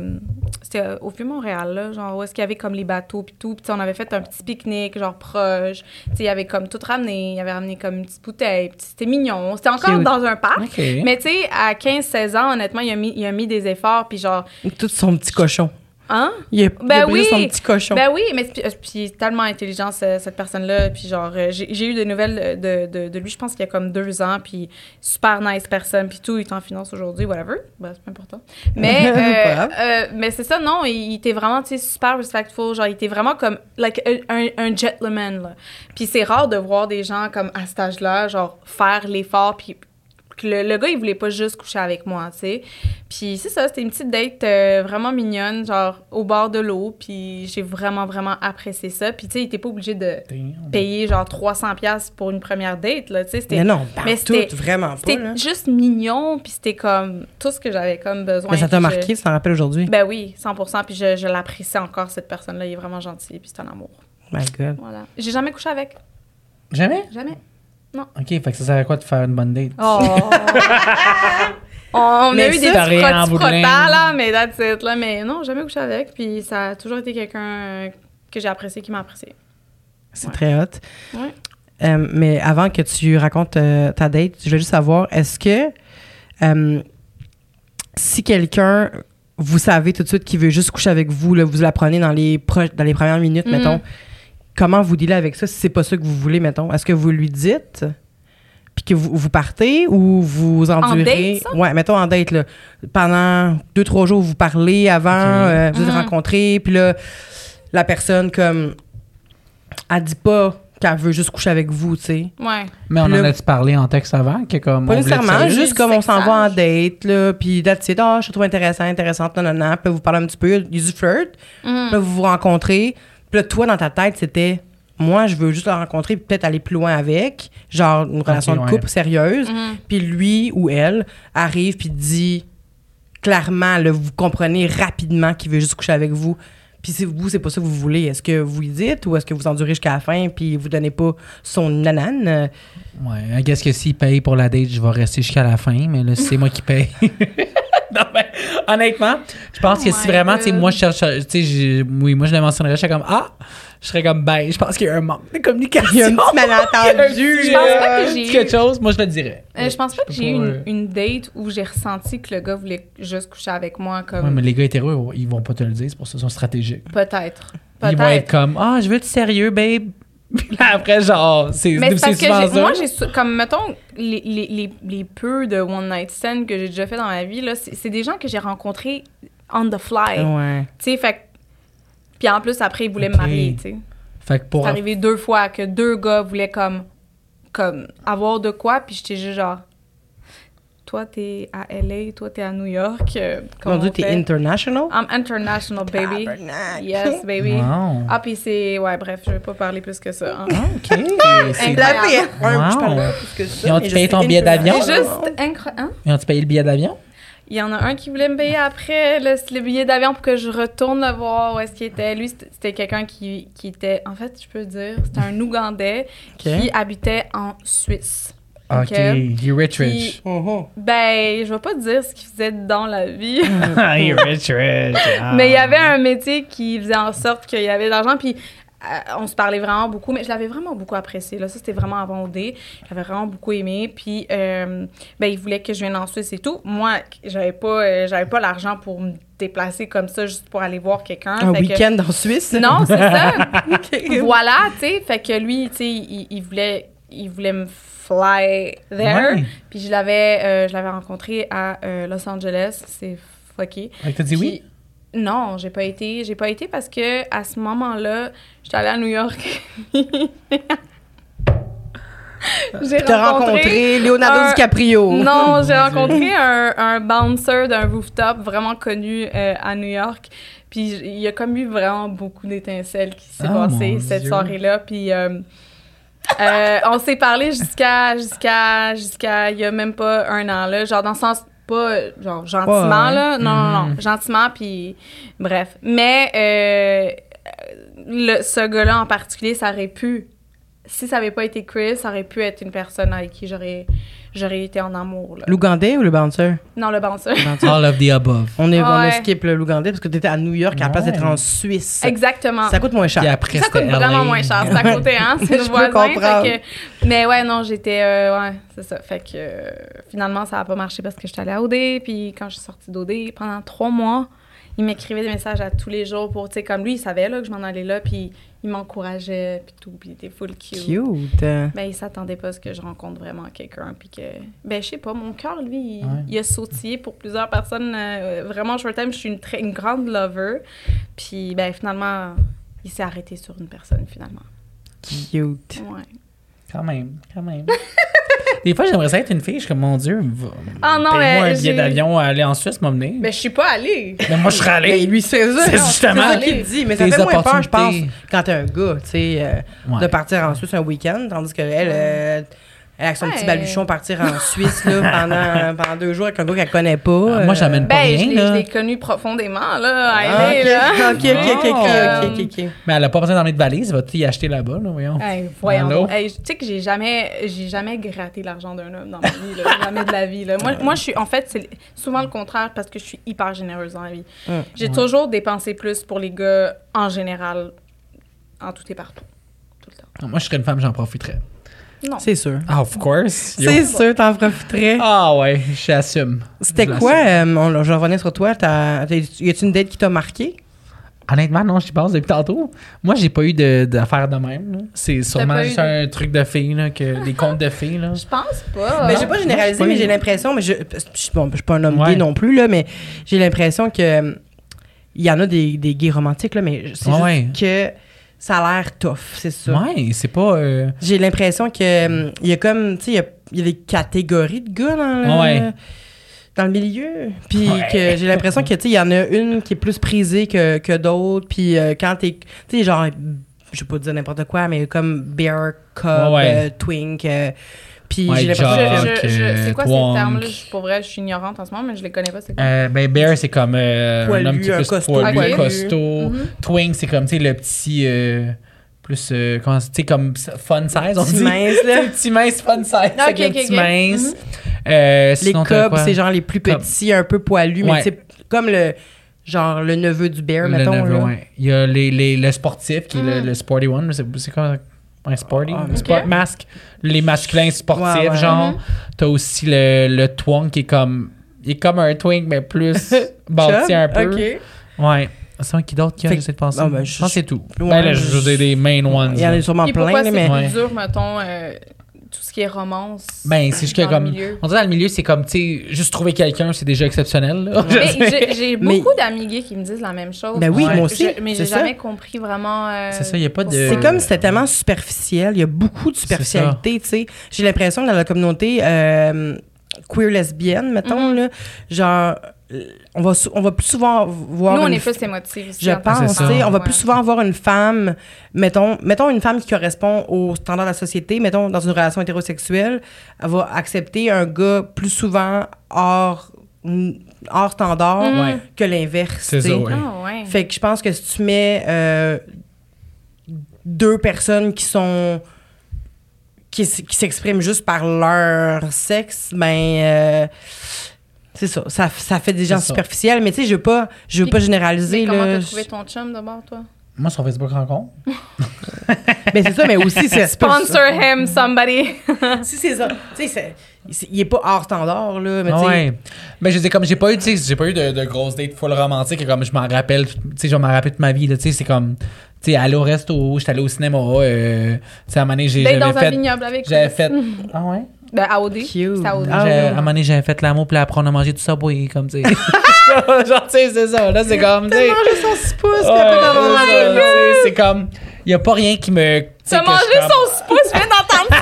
c'était au Vieux-Montréal, là, genre, où est-ce qu'il y avait comme les bateaux, puis tout. Puis, on avait fait un petit pique-nique, genre, proche. Tu sais, il avait comme tout ramené, il avait ramené comme une petite bouteille. C'était mignon. C'était encore Cute. dans un parc. Mais tu sais, à 15-16 ans, honnêtement, il a, mis, il a mis des efforts, puis genre, Tout son petit cochon. Hein? Il a, Ben il a oui. son petit cochon. Ben oui, mais puis, euh, puis tellement intelligent, ce- cette personne-là. Puis genre, euh, j'ai eu des nouvelles de, de, de lui, je pense qu'il y a comme deux ans, puis super nice personne, puis tout, il est en finance aujourd'hui, whatever. Ben, c'est pas important. Mais, euh, euh, mais c'est ça, non, il, il était vraiment, tu sais, super respectful, genre, il était vraiment comme, like, un, un gentleman, là. Puis c'est rare de voir des gens comme à cet âge-là, genre, faire l'effort, puis que le, le gars, il voulait pas juste coucher avec moi, tu sais. Puis c'est ça, c'était une petite date euh, vraiment mignonne, genre au bord de l'eau. Puis j'ai vraiment, vraiment apprécié ça. Puis tu sais, il était pas obligé de Damn. payer genre 300$ piastres pour une première date, là, tu sais. C'était Mais non, mais tout, vraiment pas. c'était juste mignon, puis c'était comme tout ce que j'avais comme besoin. Mais ça t'a marqué, je- tu t'en rappelles aujourd'hui? Ben oui, 100%. Puis je, je l'apprécie encore, cette personne-là. Il est vraiment gentil, puis c'est un amour. My God. Voilà. J'ai jamais couché avec. Jamais? Jamais. OK, fait que ça sert à quoi de faire une bonne date? Oh! On Mais a eu ça, des petits là, mais that's it, là. Mais non, jamais couché avec. Puis ça a toujours été quelqu'un euh, que j'ai apprécié, qui m'a apprécié. C'est Ouais. très hot. Ouais. Euh, mais avant que tu racontes euh, ta date, je voulais juste savoir, est-ce que euh, si quelqu'un, vous savez tout de suite qu'il veut juste coucher avec vous, là, vous la prenez dans les, pro- dans les premières minutes, Mhm. mettons, comment vous dealez avec ça si c'est pas ça que vous voulez, mettons? Est-ce que vous lui dites, puis que vous, vous partez ou vous endurez? date, ça? Ouais, mettons en date, là. Pendant deux, trois jours, vous parlez avant, Ok. euh, vous êtes Mhm. rencontrés, puis là, la personne, comme, elle dit pas qu'elle veut juste coucher avec vous, tu sais. Ouais. Mais on en a-tu parlé en texte avant? Que comme Pas nécessairement, juste comme on s'en va en date, là, puis that's it. Ah, je te trouve intéressant, intéressante, non, non, non. Puis là, vous parlez un petit peu, il y a du flirt. Mhm. Puis là, vous vous rencontrez. Puis là, toi, dans ta tête, c'était, moi, je veux juste la rencontrer, puis peut-être aller plus loin avec, genre une relation de ouais. couple sérieuse. Mhm. Puis lui ou elle arrive, puis dit clairement, là, vous comprenez rapidement qu'il veut juste coucher avec vous. Puis si vous, c'est pas ça que vous voulez, est-ce que vous lui dites ou est-ce que vous endurez jusqu'à la fin, puis vous donnez pas son nanane? Ouais, guess que s'il paye pour la date, je vais rester jusqu'à la fin, mais là, c'est moi qui paye. non, mais honnêtement, je pense Oh que si my vraiment, tu sais, moi, je cherche, tu sais, oui, moi, je le mentionnerais, je serais comme, ah, je serais comme, ben, je pense qu'il y a un manque de communication. Il y a un petit malentendu. Je pense pas que j'ai quelque chose, moi, je le dirais. Euh, je pense pas que j'ai eu une, une date où j'ai ressenti que le gars voulait juste coucher avec moi comme Ouais, mais les gars hétéros, ils vont pas te le dire, c'est pour ça qu'ils sont stratégiques. peut-être. Ils vont être comme, ah, je veux être sérieux, babe. Puis là, après, genre, c'est Mais c'est parce que j'ai- moi, j'ai comme mettons les, les, les, les peu de one night stand que j'ai déjà fait dans ma vie là, c'est c'est des gens que j'ai rencontrés on the fly. Ouais. Tu sais, fait que- puis en plus après ils voulaient Ok. me marier, tu sais. Fait que pour. C'est arrivé deux fois que deux gars voulaient comme comme avoir de quoi puis j'étais juste genre toi t'es à LA, toi t'es à New York. euh, Mon comment Dieu, t'es international? I'm international baby. Yes baby. Wow. Ah puis c'est ouais bref, je vais pas parler plus que ça. hein. Ah, OK. C'est- La fille, Incroyable. ouais, Wow. je parle pas plus que ça, Ils ont payé ton billet d'avion? Juste incroyable. Ils ont-tu payé le billet d'avion? il y en a un qui voulait me payer après le, le billet d'avion pour que je retourne le voir où est-ce qu'il était. Lui, c'était- quelqu'un qui, qui était, en fait, je peux dire, c'était un Ougandais qui habitait en Suisse. OK. Rich, Puis- rich. Mhm. Ben, je vais pas te dire ce qu'il faisait dans la vie. you rich, rich. Ah. Mais il y avait un métier qui faisait en sorte qu'il y avait de l'argent. Puis euh, on se parlait vraiment beaucoup. Mais je l'avais vraiment beaucoup apprécié. Là. Ça, c'était vraiment avant OD. Je l'avais vraiment beaucoup aimé. Puis euh, ben, il voulait que je vienne en Suisse et tout. Moi, j'avais pas, euh, j'avais pas l'argent pour me déplacer comme ça juste pour aller voir quelqu'un. Un que- week-end en Suisse? Non, c'est ça. Voilà, tu sais. Fait que lui, tu sais, il, il voulait, il voulait me fly there. Ouais. Puis je l'avais, euh, je l'avais rencontré à euh, Los Angeles. C'est fucké. Fait que t'as dit oui? Non, j'ai pas été. J'ai pas été parce que à ce moment-là, j'étais allée à New York. j'ai T'as rencontré Leonardo un- DiCaprio. Non, j'ai rencontré un, un bouncer d'un rooftop vraiment connu euh, à New York. Puis il y a comme eu vraiment beaucoup d'étincelles qui s'est Oh, passé cette soirée-là. Puis euh, on s'est parlé jusqu'à jusqu'à jusqu'à il y a même pas un an là, genre dans le sens pas genre gentiment Ouais. là, non non non, Mhm. gentiment puis bref. Mais euh, le, ce gars-là en particulier, ça aurait pu si ça avait pas été Chris, ça aurait pu être une personne avec qui j'aurais j'aurais été en amour là. L'Ougandais ou le bouncer? Non, le bouncer. All of the above. On, est, on a Ouais. skip le l'Ougandais parce que t'étais à New York à la place d'être en Suisse. Exactement. Ça coûte moins cher. Puis après, Ça coûte c'était vraiment LA. moins cher. C'est à côté, hein? C'est Je le peux voisin. comprendre. fait que- Mais ouais, non, j'étais. euh, ouais, c'est ça. Fait que euh, finalement, ça n'a pas marché parce que j'étais allée à OD. Puis quand je suis sortie d'OD, pendant trois mois, il m'écrivait des messages à tous les jours pour, tu sais, comme lui, il savait là, que je m'en allais là. Puis il m'encourageait. Puis tout. Puis il était full cute. Cute. Ben, il s'attendait pas à ce que je rencontre vraiment quelqu'un. Puis que. Ben, je sais pas, mon cœur, lui, il, Ouais. il a sautillé pour plusieurs personnes. euh, vraiment, time, je suis une, très, une grande lover. Puis, ben, finalement, il s'est arrêté sur une personne, finalement. Cute. Ouais. Quand même, quand même. Des fois, j'aimerais ça être une fille. Je suis comme, mon Dieu, va- Ah non, mais un billet d'avion à aller en Suisse, m'emmener. Ben, je suis pas allée. Mais moi, je serais Mais allé. lui, c'est ça. C'est justement ça qu'il dit. Mais ça fait moins peur, je pense, quand t'es un gars, tu sais, euh, Ouais. de partir en Suisse un week-end, tandis euh, elle, avec son Ouais. petit baluchon, partir en Suisse là, pendant, pendant deux jours avec un gars qu'elle connaît pas. Ah, moi, j'amène pas Ben, je rien, là. je l'ai connue profondément, là, à Ah, LA, là. ok, ok, ok, ok, ok, ok, ok. Mais elle a pas besoin d'emmener de valise. Va-tu y acheter là-bas, là, voyons? Hey, voyons. Hey, tu sais que j'ai jamais, j'ai jamais gratté l'argent d'un homme dans ma vie, là. jamais de la vie. Là. Moi, moi, je suis, en fait, c'est souvent le contraire parce que je suis hyper généreuse dans la vie. Mm. J'ai toujours dépensé plus pour les gars en général, en tout et partout, tout le temps. Moi, je serais une femme, j'en profiterais. Non. C'est sûr. Ah, of course. C'est sûr, t'en profiterais. Ah, ouais, j'assume. C'était Je quoi, l'assume. euh, on, je revenais sur toi, t'as, t'as- y a-tu une date qui t'a marqué? Honnêtement, non, j'y pense depuis tantôt. Moi, j'ai pas eu de- d'affaires de, même. C'est sûrement juste de- un truc de filles, là, que, des contes de filles. Là. Je pense pas. Mais j'ai pas généralisé, mais j'ai l'impression, mais je, je, bon, je suis pas un homme Ouais. gay non plus, là, mais j'ai l'impression que euh, il y en a des, des gays romantiques, là, mais c'est Ouais. juste que ça a l'air tough, c'est ça. Ouais, c'est pas. euh, J'ai l'impression que euh, il y a comme, tu sais, il y a- il y, a des catégories de gars dans le, Ouais. dans le milieu. Puis Ouais. que j'ai l'impression que, tu sais, il y en a une qui est plus prisée que, que d'autres. Puis euh, quand t'es, tu sais, genre, je vais pas dire n'importe quoi, mais comme bear, cub, ouais. euh, twink. Puis Ouais, j'ai l'impression que... C'est quoi ces termes-là? Je- Pour vrai, je suis ignorante en ce moment, mais je les connais pas. C'est quoi? euh, ben, bear, c'est comme euh, Poilu, un homme qui est plus costaud, poilu, poilu. costaud. Mhm. Twink, c'est comme, tu sais, le petit. euh, plus. euh, comment tu sais, comme fun size, on Petit dit. mince, là. C'est le petit mince fun size. Ok, c'est le ok, petit ok. mince. Euh, Les sinon, cubs, quoi? c'est genre les plus petits, un peu poilus, mais Ouais. sais, comme le genre le neveu du bear, Le mettons. neveu, là. ouais. Il y a les, les, le sportif, qui est le, Mm. le sporty one. C'est c'est quoi? Un sporty? Ah, Le sport masque. Les masculins sportifs, Ouais, ouais. genre. Mhm. T'as aussi le, le twink qui est comme. Il est comme un twink, mais plus bâti un peu. OK. Ouais. C'est qui d'autre qui a, j'essaie de penser. Ah, ben, je je- pense que c'est tout. Ouais, ben là, je je- dire des main ones. Il y en a sûrement plein, pourquoi c'est mais... Ouais. plus dur, mettons, euh, tout ce qui est romance? Ben, c'est juste que comme. On dirait dans le milieu, c'est comme, tu sais, juste trouver quelqu'un, c'est déjà exceptionnel. Mais j'ai- beaucoup d'amis gays qui me disent la même chose. Ben oui, moi aussi, Je- mais j'ai jamais compris vraiment. euh, C'est ça, il y a pas de- C'est comme si c'était tellement superficiel. Il y a beaucoup de superficialité, tu sais. J'ai l'impression que dans la communauté euh, queer lesbienne, mettons, Mhm. là, genre, on va, on va plus souvent voir. Nous, on une est f- plus émotifs. Je pense, ça. tu sais, on va Ouais. plus souvent voir une femme, mettons, mettons une femme qui correspond aux standards de la société, mettons dans une relation hétérosexuelle, elle va accepter un gars plus souvent hors mm, hors standard Ouais. que l'inverse. C'est tu sais. ça, ouais. Ah, ouais. Fait que je pense que si tu mets euh, deux personnes qui sont qui, qui s'expriment juste par leur sexe, ben euh, c'est ça, ça. Ça fait des gens ça. superficiels, mais tu sais, je veux pas, je veux Puis- pas Mais généraliser. comment là. t'as trouvé ton chum d'abord, toi? Moi, sur Facebook rencontre. Ben, c'est ça, mais aussi, c'est Sponsor him, somebody. Si c'est ça. Tu sais, il est pas hors standard, là. Mais tu sais, ouais. Mais je dis comme j'ai pas eu, tu sais, j'ai pas eu de, de grosses dates full romantiques, et comme je m'en rappelle, tu sais, je m'en rappelle toute ma vie, là, tu sais, c'est comme, tu sais, aller au resto, j'étais allé au cinéma, euh, tu sais, à un moment donné, j'avais dans un fait, vignoble avec j'avais fait, ah ouais? Ben, à OD. Cute. À OD. Ah ouais. À un moment donné, j'avais fait l'amour, puis après, on a mangé du Subway, comme, tu sais. Genre, tu sais, c'est ça, là, c'est comme, tu sais. manger son 6 pouces, puis après ça, tu sais, C'est comme, il y a pas rien qui me. tu T'as je mangé son six pouces, viens d'entendre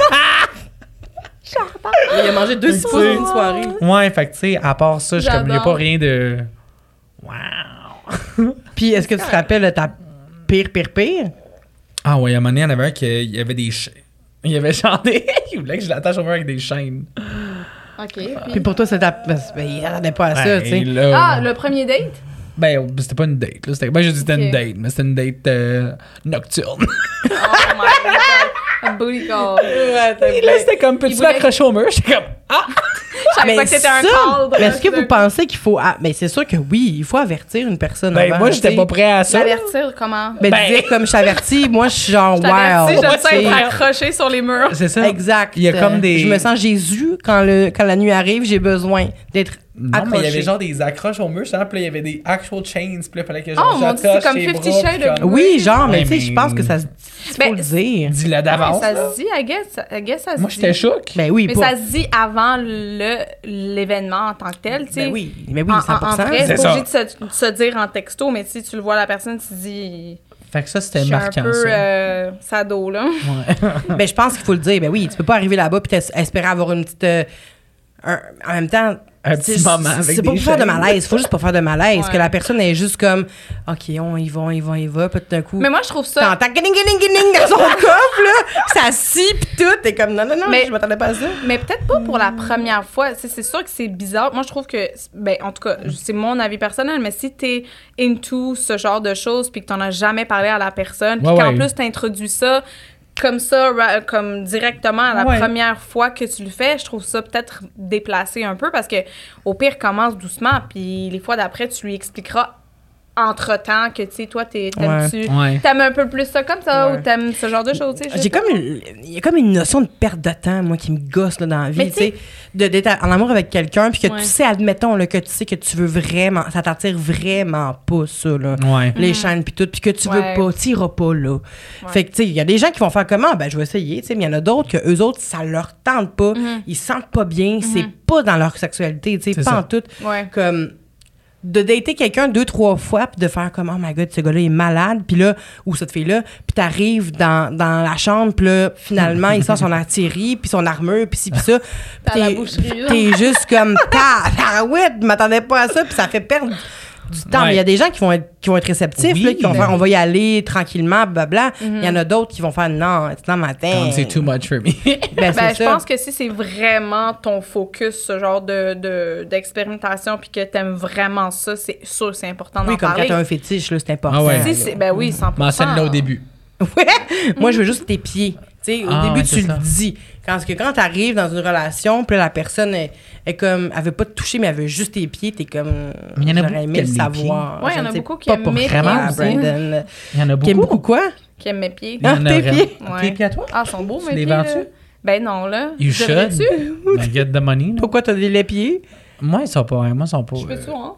ça! Il a mangé deux 6 pouces une soirée. Ouais, fait que, tu sais, à part ça, je suis comme, il y a pas rien de. Wow! Puis est-ce que tu te rappelles de ta pire, pire, pire? Ah ouais, à un moment donné, il y en avait un qui il y avait des Il y avait chanté. il voulait que je l'attache au mur avec des chaînes. OK. Puis Puis... pour toi, ta. Ben, ben, il attendait pas à ça, Ouais, tu sais. là, Ah, le premier date? Ben, c'était pas une date. Là. C'était- Ben, je dis c'était une date, mais c'était une date euh, nocturne. Oh my god. A booty call. Et là, c'était comme, peux-tu voulait- l'accrocher au mur? J'étais comme, ah! Je savais pas que c'était un ça, cadre. mais est-ce que vous pensez qu'il faut. Ah, mais c'est sûr que oui, il faut avertir une personne. Ben, avant, moi, j'étais pas prêt à ça. L'avertir, comment? Ben, Ben- dire comme je t'avertis, moi, je suis genre Je ça tu sais. être accroché sur les murs. C'est ça. Exact. Il y a comme des- Je me sens Jésus quand, le, quand la nuit arrive, j'ai besoin d'être Non, accroché. mais il y avait genre des accroches au mur, justement, puis là, il y avait des actual chains, puis là, il fallait que genre, Oh, mon Dieu, j'attache c'est comme ses Fifty bras, Shades comme- Oui, genre, mais Ouais, tu sais, je pense que ça se faut Ben, le dire. Dis-le Ouais, d'avance. ça se dit, I guess, I guess ça se Moi, dit. j'étais choc. Ben oui, Mais pas- ça se dit avant le l'événement en tant que tel, tu sais. Ben oui, mais oui, En, en, 100%. en vrai, C'est obligé de se, de se dire en texto, mais si tu le vois la personne, tu te dis, Fait que ça, c'était suis un marquant, peu ça. euh, sado, là. Ouais. Ben, je pense qu'il faut le dire. Ben oui, tu peux pas arriver là-bas puis espérer avoir une petite. euh, un- en même temps. Un c'est- petit moment avec C'est pas pour faire de malaise. Faut juste pas faire de malaise. Ouais. Que la personne est juste comme, OK, on y va, on y va, on y va. Puis tout d'un coup. Mais moi, je trouve ça. T'entends guining, guining, guining dans son coffre, là. Ça scie, pis tout. T'es comme, non, non, non, Mais- je m'attendais pas à ça. Mais peut-être pas pour la première fois. C'est c'est sûr que c'est bizarre. Moi, je trouve que, ben, en tout cas, c'est mon avis personnel, mais si t'es into ce genre de choses puis que t'en as jamais parlé à la personne, puis Ouais, qu'en ouais. plus t'introduis ça comme ça, comme directement à la Ouais. première fois que tu le fais, je trouve ça peut-être déplacé un peu parce que au pire, commence doucement, puis les fois d'après, tu lui expliqueras entre-temps que, tu sais, toi, t'es- t'aimes-tu... Ouais. T'aimes un peu plus ça comme ça Ouais. ou t'aimes ce genre de choses, tu sais? je J'ai comme une, il y a comme une notion de perte de temps, moi, qui me gosse là, dans la vie, tu sais, de- d'être en amour avec quelqu'un, puis que Ouais. tu sais, admettons, là, que tu sais que tu veux vraiment, ça t'attire vraiment pas, ça, là. Ouais. Les chaînes, puis tout, puis que tu. Ouais. veux pas, t'iras pas, là. Fait que, tu sais, il y a des gens qui vont faire comment? Ben, je vais essayer, tu sais, mais il y en a d'autres que eux autres, ça leur tente pas, Mhm. ils se sentent pas bien, c'est pas dans leur sexualité, tu sais, pas ça. en tout. Ouais. Comme de dater quelqu'un deux, trois fois, puis de faire comme, oh my god, ce gars-là est malade, puis là, ou cette fille-là, puis t'arrives dans, dans la chambre, puis là, finalement, il sort son artillerie, puis son armure, puis ci, puis ça. T'es- juste comme, ta, ouais, je m'attendais pas à ça, puis ça fait perdre du temps. Ouais. Mais il y a des gens qui vont être, qui vont être réceptifs, Oui, là, qui vont ben faire, oui. on va y aller tranquillement, blablabla. Il Mhm. y en a d'autres qui vont faire, non, c'est dans ma tête. Comme c'est too much for me. Ben, Ben, je ça. pense que si c'est vraiment ton focus, ce genre de, de- d'expérimentation, puis que t'aimes vraiment ça, c'est sûr, c'est important d'en Oui, comme quand parler. t'as un fétiche, là, c'est important. Ah ouais. Si là. c'est, ben oui, 100%. Mentionne-le au début. Ouais. Moi, je veux juste tes pieds. Tu sais, au Ah, début, ouais, tu le dis. Parce que quand tu arrives dans une relation, puis la personne est, est comme, elle veut pas te toucher, mais elle veut juste tes pieds, t'es comme, Mais il y en a j'aurais beaucoup aimé qui le aiment les savoir. Il y en a beaucoup qui aiment mes pieds. Brandon. Il y en a beaucoup. Qui aime beaucoup quoi? Qui aime mes pieds. Il y en a tes pieds? Ouais. Tes pieds à toi? Ah, ils sont beaux, mes Tu les pieds. vends-tu? Ben non, là. You should. Ben, get the money. Pourquoi t'as des les pieds? Moi, ils sont pas. Moi, ils sont pas. Je euh, peux-tu, hein?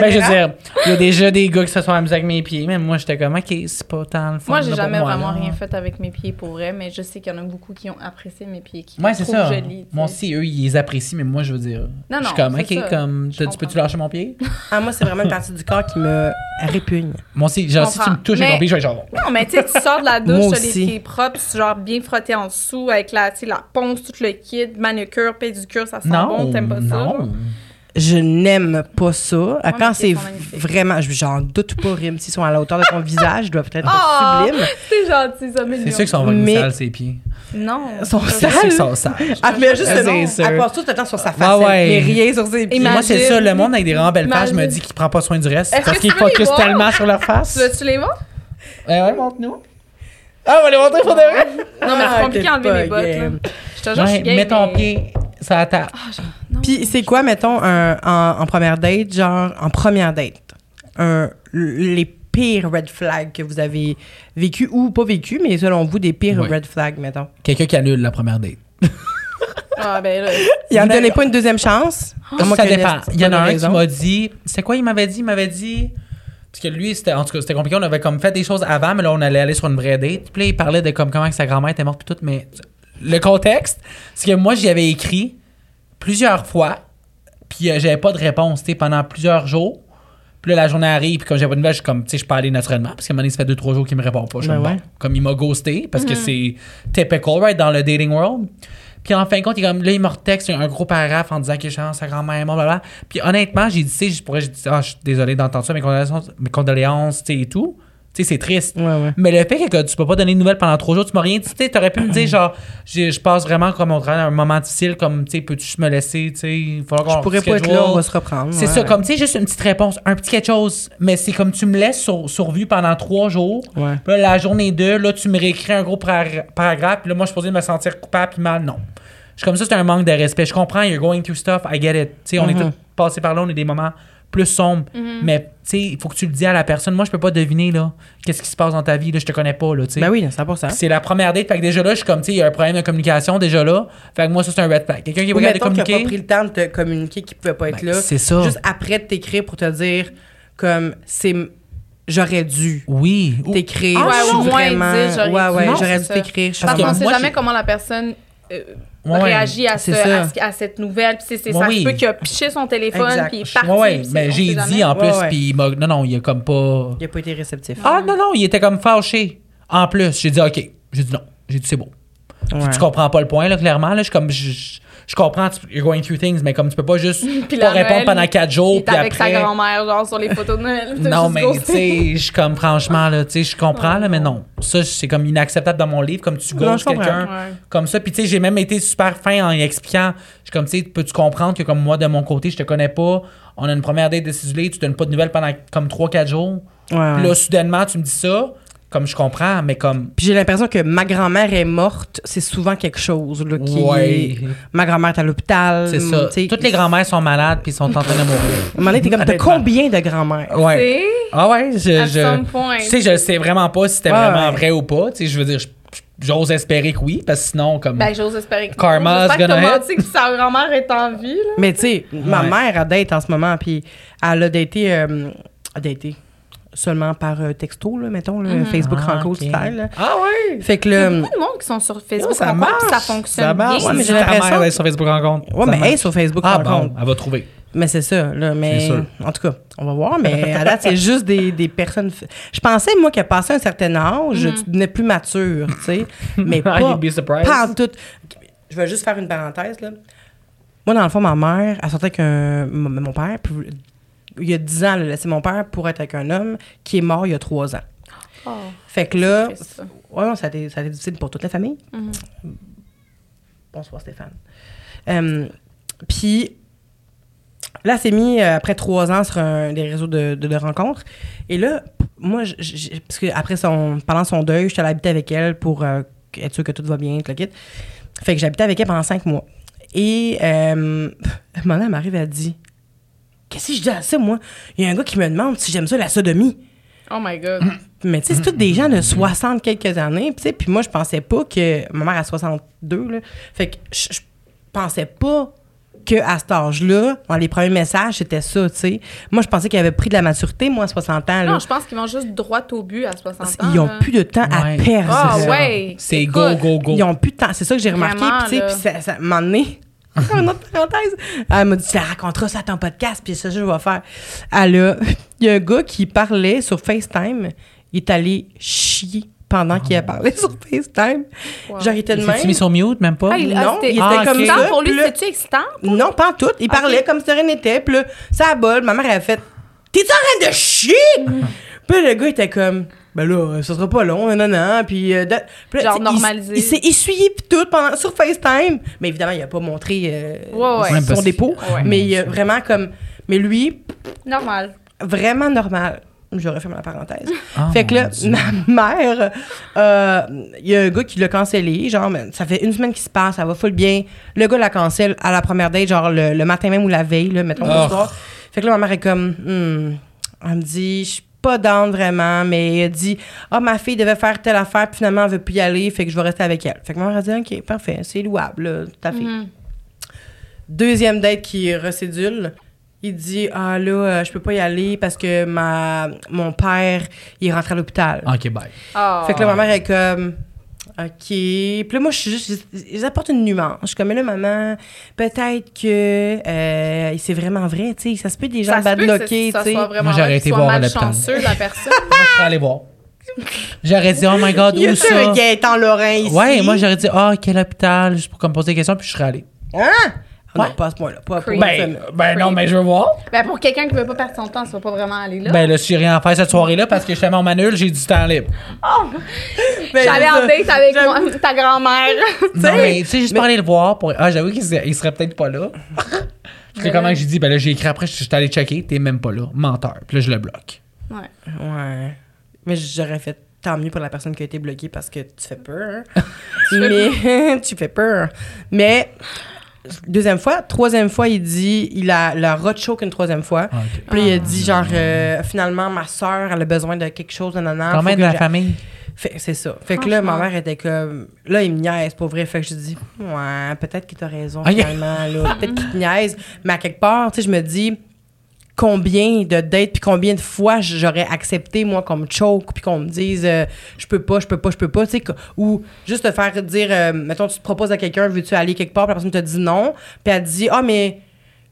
Ben, je veux dire, il y a déjà des gars qui se sont amusés avec mes pieds, mais moi, j'étais comme, OK, c'est pas tant le fun. Moi, j'ai jamais moi, vraiment là. rien fait avec mes pieds pour vrai, mais je sais qu'il y en a beaucoup qui ont apprécié mes pieds, qui Ouais, c'est ça. jolis. Moi aussi, eux, ils les apprécient, mais moi, je veux dire. Non, je suis non, comme, OK, ça. comme, Je tu peux-tu lâcher mon pied? Ah, moi, c'est vraiment une partie du corps qui me répugne. Moi aussi, genre, si tu me touches avec Mais- mon pied, je vais être genre. Non, mais tu sais, tu sors de la douche, t'as les pieds propres, genre bien frotté en dessous avec la, tu sais, la ponce, tout le kit, manucure, pédicure, ça sent Non, bon, t'aimes pas ça? Je n'aime pas ça. Quand c'est c'est vraiment, je- j'en doute pas, Rim, s'ils sont à la hauteur de ton visage, ils doivent être Oh! sublimes. C'est gentil, ça, mignon. C'est sûr qu'ils sont venus Mais- sales, ses pieds. Non. Ils sont C'est sûr sales. qu'ils sont sales. Ah, mais juste C'est le nom. sûr. Elle passe tout le temps sur sa face, Ouais, ouais. mais rien sur ses pieds. Imagine. Moi, c'est ça, le monde avec des vraiment belles faces, je me dis qu'ils prennent pas soin du reste. Parce focusent voir? tellement sur leur face. Tu veux-tu les voir? Ouais, ouais, montre-nous. Ah, on va les montrer pour de vrai. Non, mais Ah, c'est compliqué t'es d'enlever mes bottes. Je te jure, je suis mets ton pied sur la table. Puis c'est quoi, mettons, un- en, en première date, genre en première date, un- les pires red flags que vous avez vécu ou pas vécu, mais selon vous, des pires Ouais. red flags, mettons. Quelqu'un qui annule la première date. Ah, ben là. Il en avez- pas une deuxième chance? Moins ça dépend. Il y en a un qui m'a dit. C'est quoi il m'avait dit Il m'avait dit. Parce que lui, c'était, en tout cas, c'était compliqué. On avait comme fait des choses avant, mais là, on allait aller sur une vraie date. Puis là, il parlait de comme comment que sa grand-mère était morte, puis tout. Mais le contexte, c'est que moi, j'y avais écrit plusieurs fois, puis euh, j'avais pas de réponse, tu pendant plusieurs jours. Puis là, la journée arrive, puis comme j'avais pas de nouvelles, je suis comme, tu sais, je peux aller naturellement, parce qu'à un moment donné, ça fait deux, trois jours qu'il me répond pas. Je suis Ben comme, ouais. bon. Comme il m'a ghosté, parce que c'est typical, right, dans le dating world. Puis en fin de compte, il, est comme, là, il me retexte un gros paragraphe en disant que je sa grand-mère blablabla. Puis honnêtement, j'ai dit, tu sais, je pourrais, j'ai dit, ah, je suis désolé d'entendre ça, mes condoléances, mes condoléances, tu sais, et tout. Tu sais, c'est triste. Ouais, ouais. Mais le fait que tu peux pas donner de nouvelles pendant trois jours, tu m'as rien dit. Tu sais, t'aurais pu me dire, genre, je passe vraiment comme on travaille un moment difficile, comme, tu sais, peux-tu me laisser, tu sais, il va falloir Je qu'on pourrais pas être là, on va se reprendre. C'est ouais, ça, comme, tu sais, juste une petite réponse, un petit quelque chose. Mais c'est comme tu me laisses sur, sur vue pendant trois jours. Là, la journée 2, là, tu me réécris un gros paragra- paragraphe. Puis là, moi, je suis supposé me sentir coupable puis mal. Non. Je suis comme ça, c'est un manque de respect. Je comprends, you're going through stuff, I get it. Tu sais, on est Mhm. tous passés par là, on a des moments plus sombres. Mais, tu sais, il faut que tu le dis à la personne. Moi, je peux pas deviner, là, qu'est-ce qui se passe dans ta vie, là, je te connais pas, là, tu sais. Ben oui, 100%. Puis C'est la première date, fait que déjà là, je suis comme, tu sais, il y a un problème de communication déjà là. Fait que moi, ça, c'est un red flag. Quelqu'un qui capable de mettons qu'il a communiquer. pas pris le temps de te communiquer, qu'il pouvait pas être Ben, là. c'est ça. Juste après de t'écrire pour te dire, comme, c'est... J'aurais dû Oui. Ou- t'écrire. Ah, ouais, au moins vraiment... dire, j'aurais ouais, dû. ouais, Non, j'aurais dû ça. t'écrire. Parce qu'on sait jamais j'ai- comment la personne euh, Ouais, réagit à, ce, à, ce- à cette nouvelle. Puis c'est, ça oui. se peut qu'il a piché son téléphone puis il est parti. Ouais, mais j'ai dit en plus, puis il m'a. Non, non, il a comme pas. Il a pas été réceptif. Ah, non, non, il était comme fâché. En plus, j'ai dit, OK. J'ai dit non. J'ai dit, c'est. Ouais. Tu comprends pas le point, là, clairement. Là, je suis comme. Je, je- comprends, tu- you're going through things, mais comme tu peux pas juste Puis pas répondre Noël, pendant quatre jours, puis avec après. sa grand-mère, genre, sur les photos de Noël. Non, mais tu sais, je suis comme, franchement, là, tu sais, je comprends, là, mais non. Ça, c'est comme inacceptable dans mon livre, comme tu comprends. quelqu'un. Ouais. Comme ça, puis tu sais, j'ai même été super fin en y expliquant. Je suis comme, tu sais, peux-tu comprendre que comme moi, de mon côté, je te connais pas, on a une première date décidée, tu donnes pas de nouvelles pendant comme 3-4 jours? Ouais, ouais. Puis là, soudainement, tu me dis ça, comme je comprends, mais comme. Puis j'ai l'impression que ma grand-mère est morte, c'est souvent quelque chose là, qui Ouais. Ma grand-mère est à l'hôpital. C'est ça. Toutes les grand-mères sont malades puis sont en train de mourir. À un moment donné, t'es comme, t'as combien de grand-mères? Ouais. Ah ouais, je. at je some point. tu sais, je sais vraiment pas si c'était Ouais, vraiment ouais. vrai ou pas. Tu sais, je veux dire, je- j'ose espérer que oui, parce que sinon, comme. Ben, j'ose espérer que Karma's que gonna t'as hit. que sa grand-mère est en vie, là. Mais tu sais, ma mère a date en ce moment, puis elle a daté, euh, a daté seulement par euh, texto, là, mettons, là, Facebook Ah, rencontre ok. style. là. Ah ouais! Fait que Il y a beaucoup de monde qui sont sur Facebook. Ça rencontre, marche! ça fonctionne Ça marche. bien. Ouais, mais Si j'ai ta l'impression- mère est sur Facebook rencontre. ouais, ça mais elle est sur Facebook Ah rencontre. bon, elle va trouver. Mais c'est ça, là. Mais C'est sûr. en tout cas, on va voir. Mais à date, c'est juste des, des personnes. Je pensais, moi, qu'à passé un certain âge, Mhm. tu devenais plus mature, tu sais. Mais pas, You'd be surprised. pas en tout. Je vais juste faire une parenthèse, là. Moi, dans le fond, ma mère, elle sortait avec un, mon mon père. puis il y a 10 ans, elle a laissé mon père pour être avec un homme qui est mort il y a 3 ans. Oh, Fait que là, c'est ça. ouais, non, ça a été, ça a été difficile pour toute la famille. Mhm. Bonsoir Stéphane. Euh, Puis là, s'est mis euh, après trois ans sur un, des réseaux de, de, de rencontres. Et là, moi, j- j- parce que après son, pendant son deuil, j'étais allée habiter avec elle pour euh, être sûre que tout va bien, tout le kit. Fait que j'habitais avec elle pendant cinq mois. Et euh, un moment donné, elle m'arrive, elle dit Qu'est-ce que je dis à ça, moi? Il y a un gars qui me demande si j'aime ça la sodomie. Oh my God. Mais tu sais, c'est tous des gens de 60 quelques années. Puis tu sais, puis moi, je pensais pas que. Ma mère a 62, là. Fait que je, pensais pas que à cet âge-là, dans les premiers messages, c'était ça, tu sais. Moi, je pensais qu'il avait pris de la maturité, moi, à 60 ans, là. Non, je pense qu'ils vont juste droit au but à 60 ans. Ils ont là. plus de temps à perdre. Ah là. ouais. C'est go, go, go. Ils ont plus de temps. C'est ça que j'ai remarqué. Puis, tu sais, puis ça, ça m'a donné. Encore une autre parenthèse. Elle m'a dit, tu la raconteras ça à ton podcast, puis ça, je vais faire. Elle a, il y a un gars qui parlait sur FaceTime. Il est allé chier pendant qu'il a parlé sur FaceTime. Wow. Genre, il était de Il même. s'est mis sur mute, même pas? Ah, il, Non, ah, c'était- il était Ah, comme ok. ça. Pour lui, c'est-tu excitant? Non, pas en tout. Il parlait comme si rien n'était. Puis là, ça a bol. Ma mère, elle a fait T'es-tu en train de chier? puis là, le gars était comme Ben là, ça sera pas long, non, non. Puis, euh, de- puis là, Genre sais, il- normalisé. Il, s'est essuyé pis tout pendant, sur FaceTime. Mais évidemment, il a pas montré euh, Ouais, ouais. Son dépôt. Ouais. Mais il a vraiment comme. Mais lui, Normal. vraiment normal. J'aurais fermé la parenthèse. Ah, fait que là, Dieu. ma mère, euh, il y a un gars qui l'a cancellé. Genre, ça fait une semaine qu'il se passe, ça va full bien. Le gars la cancelle à la première date, genre le, le matin même ou la veille, là, mettons, Oh. le soir. Fait que là, ma mère est comme, Hmm. elle me dit, je suis pas down vraiment, mais elle dit, ah, ma fille devait faire telle affaire, puis finalement, elle veut plus y aller, fait que je vais rester avec elle. Fait que ma mère a dit, OK, parfait, c'est louable, là, ta fille. Mhm. Deuxième date qui recédule. Il dit Ah là, euh, je peux pas y aller parce que ma, mon père, il est rentré à l'hôpital. OK, bye. Ah. Fait que là, ma mère est comme OK. Puis là, moi, je suis juste. Ils apportent une nuance. Je suis comme Mais là, maman, peut-être que euh, c'est vraiment vrai, tu sais. Ça se peut des gens badlockés, ça tu sais. soit vraiment Moi, j'aurais été voir à l'hôpital. malchanceux, la personne. Moi, je serais allé voir. J'aurais dit, oh my god, Il y a où ça, un? Gaëtan Lorrain ici. Ouais, moi, j'aurais dit, ah, quel hôpital? Juste pour comme poser des questions, puis je serais allé. Hein? Ah Ouais. Non, pas à ce point-là. Pas Creep. Ben, ben non, mais je veux voir. ben, pour quelqu'un qui veut pas perdre son temps, ça va pas vraiment aller là. Ben là, si j'ai rien à faire cette soirée-là, parce que je fais mon manul, j'ai du temps libre. Ben, J'allais en date avec moi, ta grand-mère. Non, mais tu sais, juste mais- pour aller le voir. Pour... Ah, j'avoue qu'il serait, serait peut-être pas là. Je sais comment que j'ai dit, ben là, j'ai écrit après, je suis allé checker, t'es même pas là. Menteur. Puis là, je le bloque. Ouais. Ouais. Mais j'aurais fait tant mieux pour la personne qui a été bloquée parce que tu fais peur. Mais tu fais peur. Mais deuxième fois, troisième fois, il dit, il a la choke une troisième fois. Ah. Puis il a dit genre euh, finalement ma soeur elle a besoin de quelque chose de nanan. Quand même de la famille. Fait- c'est ça. Fait que là ma mère était comme là il me niaise pour vrai. Fait que je dis ouais, peut-être qu'il t'a raison Ok. finalement là, peut-être qu'il te niaise, mais à quelque part, tu sais je me dis combien de dates puis combien de fois j'aurais accepté moi qu'on me choke puis qu'on me dise euh, je peux pas je peux pas je peux pas tu sais ou juste te faire dire euh, mettons tu te proposes à quelqu'un veux-tu aller quelque part puis la personne te dit non puis elle dit ah mais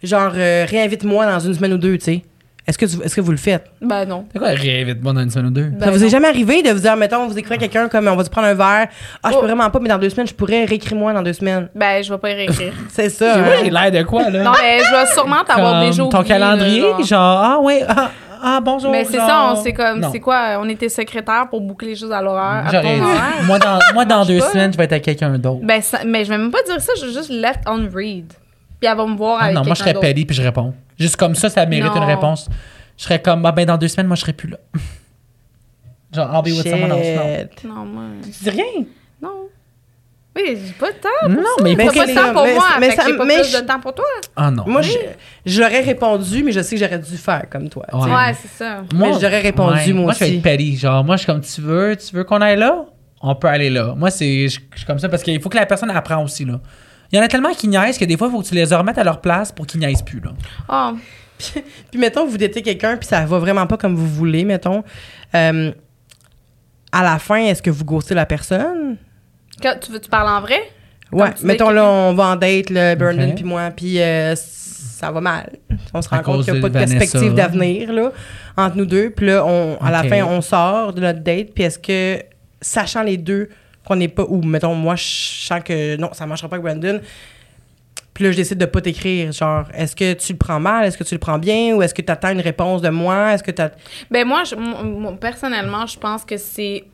genre euh, réinvite-moi dans une semaine ou deux tu sais est-ce que tu- est-ce que vous le faites? Ben non. C'est quoi, réinvite-moi dans une semaine ou deux? Ben ça vous non. est jamais arrivé de vous dire mettons vous écrivez à quelqu'un comme on va se prendre un verre ah je Oh. peux vraiment pas mais dans deux semaines je pourrais réécris-moi dans deux semaines Ben, je vais pas y réécrire. c'est ça Oui, hein? j'ai l'air de quoi, là? non, mais je vais sûrement t'avoir Comme déjà ton calendrier, là, genre. genre, ah ouais, ah, ah, bonjour. Mais c'est genre- ça, on c'est comme, c'est quoi, on était secrétaire pour boucler les choses à l'horaire. à moi, dans, moi, dans deux pas, semaines, je vais être avec quelqu'un d'autre. Ben, ça- mais je vais même pas dire ça, je vais juste left on read. Puis elle va me voir Ah avec non, moi, je serais peli puis je réponds. Juste comme ça, ça mérite Non. une réponse. Je serais comme, ah ben, dans deux semaines, moi, je serais plus là. Genre, I'll be with someone else. Non. Shit. Non, moi, Tu dis rien? non. Oui, j'ai pas de temps. pour Non, ça. mais faut pas que de temps pour mais- moi, mais fait que ça- j'ai pas mais plus je- de temps pour toi. Ah non. moi l'aurais répondu mais je sais que j'aurais dû faire comme toi. Ouais. Ouais, c'est ça. Mais j'aurais répondu, moi Moi, je vais aussi. être petty. Genre, moi, je suis comme, tu veux, tu veux qu'on aille là? On peut aller là. Moi, c'est, je, je suis comme ça parce qu'il faut que la personne apprend aussi, là. Il y en a tellement qui niaisent que des fois, il faut que tu les remettes à leur place pour qu'ils niaisent plus, là. Oh, Puis mettons, vous datez quelqu'un, puis ça va vraiment pas comme vous voulez, mettons. Euh, à la fin, est-ce que vous ghostez la personne? que- tu, veux, tu parles en vrai? Ouais, mettons là, on va en date, là, Brandon puis moi, puis euh, ça va mal. On se À rend compte qu'il n'y a pas de perspective d'avenir, là, entre nous deux. Puis là, on, à la fin, on sort de notre date, puis est-ce que, sachant les deux qu'on n'est pas, ou mettons, moi, je sens que non, ça marchera pas avec Brandon, puis là, je décide de pas t'écrire, genre, est-ce que tu le prends mal, est-ce que tu le prends bien, ou est-ce que tu attends une réponse de moi, est-ce que tu Ben moi, je- mon- personnellement, je pense que c'est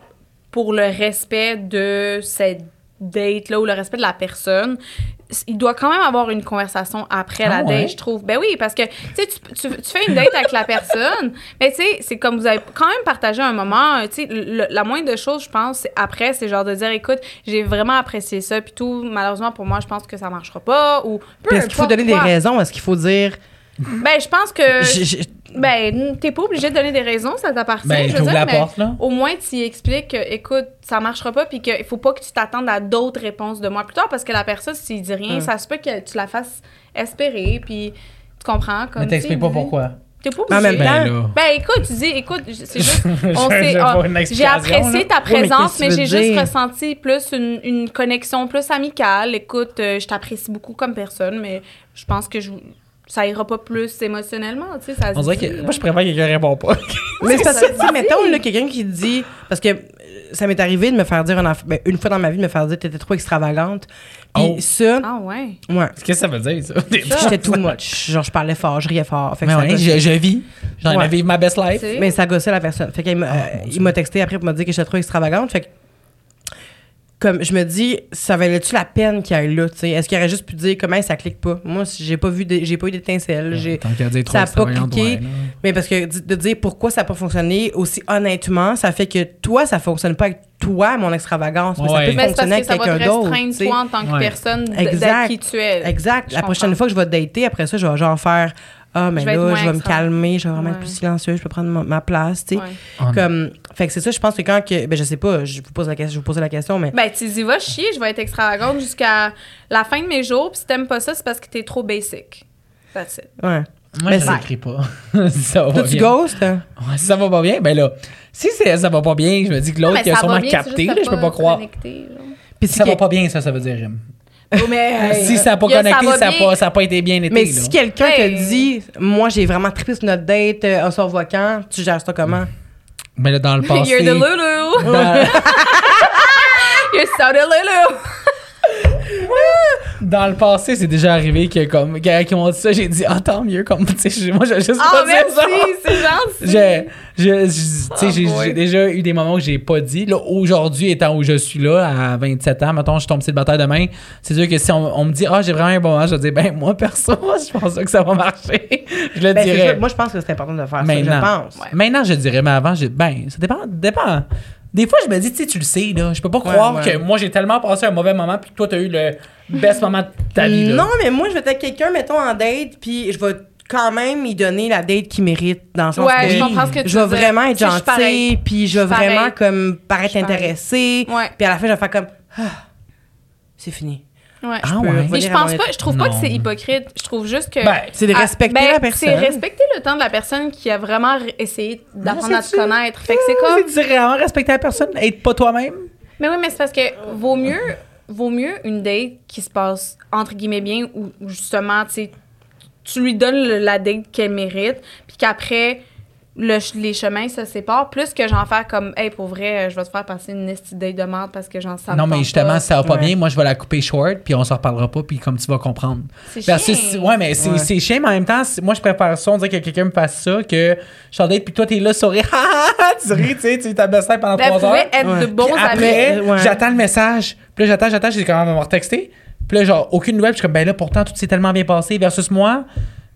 pour le respect de cette date-là ou le respect de la personne. Il doit quand même avoir une conversation après Ah la ouais? date, je trouve. Ben oui, parce que tu, tu, tu, fais une date avec la personne, mais tu sais, c'est comme vous avez quand même partagé un moment. Tu sais, la moindre chose, je pense, après, c'est genre de dire, écoute, j'ai vraiment apprécié ça, puis tout. Malheureusement pour moi, je pense que ça marchera pas. Ou est-ce qu'il faut donner des raisons? Est-ce qu'il faut dire. Ben je pense que J- j- ben, t'es pas obligé de donner des raisons, ça t'appartient. Ben, je veux dire, la mais porte, là. Au moins, tu y expliques que, écoute, ça marchera pas, puis qu'il faut pas que tu t'attendes à d'autres réponses de moi plus tard, parce que la personne, s'il dit rien, Hum. ça se peut que tu la fasses espérer, puis tu comprends. Comme, Mais t'expliques pas pourquoi. T'es pas obligé. Ben, là. Ben écoute, tu dis, écoute, c'est juste, on s'est- ah, j'ai apprécié ta présence, mais, j'ai juste dire? ressenti plus une, une connexion plus amicale. Écoute, euh, je t'apprécie beaucoup comme personne, mais je pense que je, ça ira pas plus émotionnellement, tu sais, ça On dirait dit, que. là. Moi, je préfère que quelqu'un répond pas. Mais c'est parce ça que, tu mettons, là, quelqu'un qui dit. Parce que euh, ça m'est arrivé de me faire dire une, ben, une fois dans ma vie de me faire dire t'étais trop extravagante. Puis Oh. ça, Ah ouais. ouais, Qu'est-ce que ça veut dire, ça? j'étais too much. Genre, je parlais fort, je riais fort. Fait que Mais ça ouais, je, je vis. J'en Ouais. ai vivre ma best life. Mais ça gossait la personne. Fait qu'il m'a, Ah, euh, texté après pour me dire que j'étais trop extravagante. Fait que, comme je me dis, ça valait-tu la peine qu'il aille là, tu sais? Est-ce qu'il aurait juste pu dire comment ça clique pas? Moi, si j'ai pas vu, de- j'ai pas eu d'étincelle. trop ça a pas cliqué. ouais, mais parce que de dire pourquoi ça a pas fonctionné aussi honnêtement, ça fait que toi, ça fonctionne pas avec toi, mon extravagance, mais ça Ouais. peut Mais fonctionner que avec ça va te quelqu'un d'autre. toi en tant que Ouais. personne Exact. d'être qui tu es. Exact. Je La prochaine fois que je vais te dater, après ça, je vais genre faire Ah, mais Je vais être là, je vais me calmer, je vais vraiment Ouais. être plus silencieuse, je peux prendre ma, ma place, tu sais. Ouais. Non. Comme, fait que c'est ça, je pense que quand que, ben je sais pas, je vous pose la question, je vous posais la question, mais Ben, tu y vas chier, je vais être extravagante jusqu'à la fin de mes jours. Puis si t'aimes pas ça, c'est parce que t'es trop basic. That's it. ouais. Moi, Mais je l'écris pas. si ça va Toi, pas tu bien. ghostes? hein? Ouais, si ça va pas bien, ben là, si c'est- ça va pas bien, je me dis que l'autre qui a sûrement va capté, là, je peux pas croire. Puis Si ça va pas bien, ça, ça veut dire rime. Oh, mais, Si ça n'a pas a- connecté, ça n'a bien. pas, pas été bien été. Mais là. si quelqu'un Hey. te dit, moi, j'ai vraiment trippé sur notre date, euh, on se revoit quand, tu gères ça comment? Mais là, dans le passé. You're the Lulu. dans, You're so the Lulu. Dans le passé, c'est déjà arrivé que, comme, quand ils m'ont dit ça, j'ai dit, ah, tant mieux, comme, tu sais, j'ai- moi, j'ai juste Ah, pas ça. merci, c'est gentil. J'ai, je, je- Oh j'ai, déjà eu des moments où j'ai pas dit. Là, aujourd'hui, étant où je suis là, à 27 ans, mettons, je tombe célibataire demain, c'est sûr que si on, on me dit, ah, j'ai vraiment un bon moment, je vais dire, ben, moi, perso, je pense pas que ça va marcher. je le Ben, dirais. ça. Moi, je pense que c'est important de faire ça, Maintenant. je pense. Ouais. Maintenant, je dirais, mais avant, j'ai, ben, ça dépend, dépend. Des fois, je me dis, tu sais, tu le sais, là. Je peux pas croire ouais. que moi, j'ai tellement passé un mauvais moment, puis que toi, t'as eu le best moment de ta vie, là. Non, mais moi, je vais être quelqu'un, mettons, en date, puis je vais quand même lui donner la date qu'il mérite, dans le sens Ouais, que je comprends ce que tu je vais vraiment être gentille, puis je vais vraiment comme paraître intéressée, Ouais. puis à la fin, je vais faire comme ah, c'est fini. Ouais. Ah, ouais. Mais je pense pas, je trouve pas que c'est hypocrite. Je trouve juste que. Ben, C'est de Ah, respecter ben, la personne. C'est respecter le temps de la personne qui a vraiment essayé d'apprendre à te connaître. Fait que c'est comme. C'est vraiment respecter la personne, être pas toi-même? Mais oui, mais c'est parce que vaut mieux, vaut mieux une date qui se passe entre guillemets bien ou ou justement, tu sais, tu lui donnes le- la date qu'elle mérite, puis qu'après, le ch- les chemins se séparent, plus que j'en faire comme, hey, pour vrai, euh, je vais te faire passer une date de merde parce que j'en sais non, mais justement, si ça va pas Ouais. bien, moi, je vais la couper short, puis on s'en reparlera pas, puis comme tu vas comprendre. C'est Parce que chiant. ouais, mais c'est Ouais. c'est chiant, mais en même temps, moi, je préfère ça. On dirait que quelqu'un me fasse ça, que je suis en date, puis toi, t'es là, sourire, Ha, ha, ha, tu ris, tu sais, tu ta best pendant Ben, trois pouvait heures. être Ouais. de bons Puis amis. après, Ouais. j'attends le message. Puis là, j'attends, j'attends, j'ai quand même me retexter? Puis là, genre, aucune nouvelle. Puis je suis comme, ben là, pourtant, tout s'est tellement bien passé. Versus moi,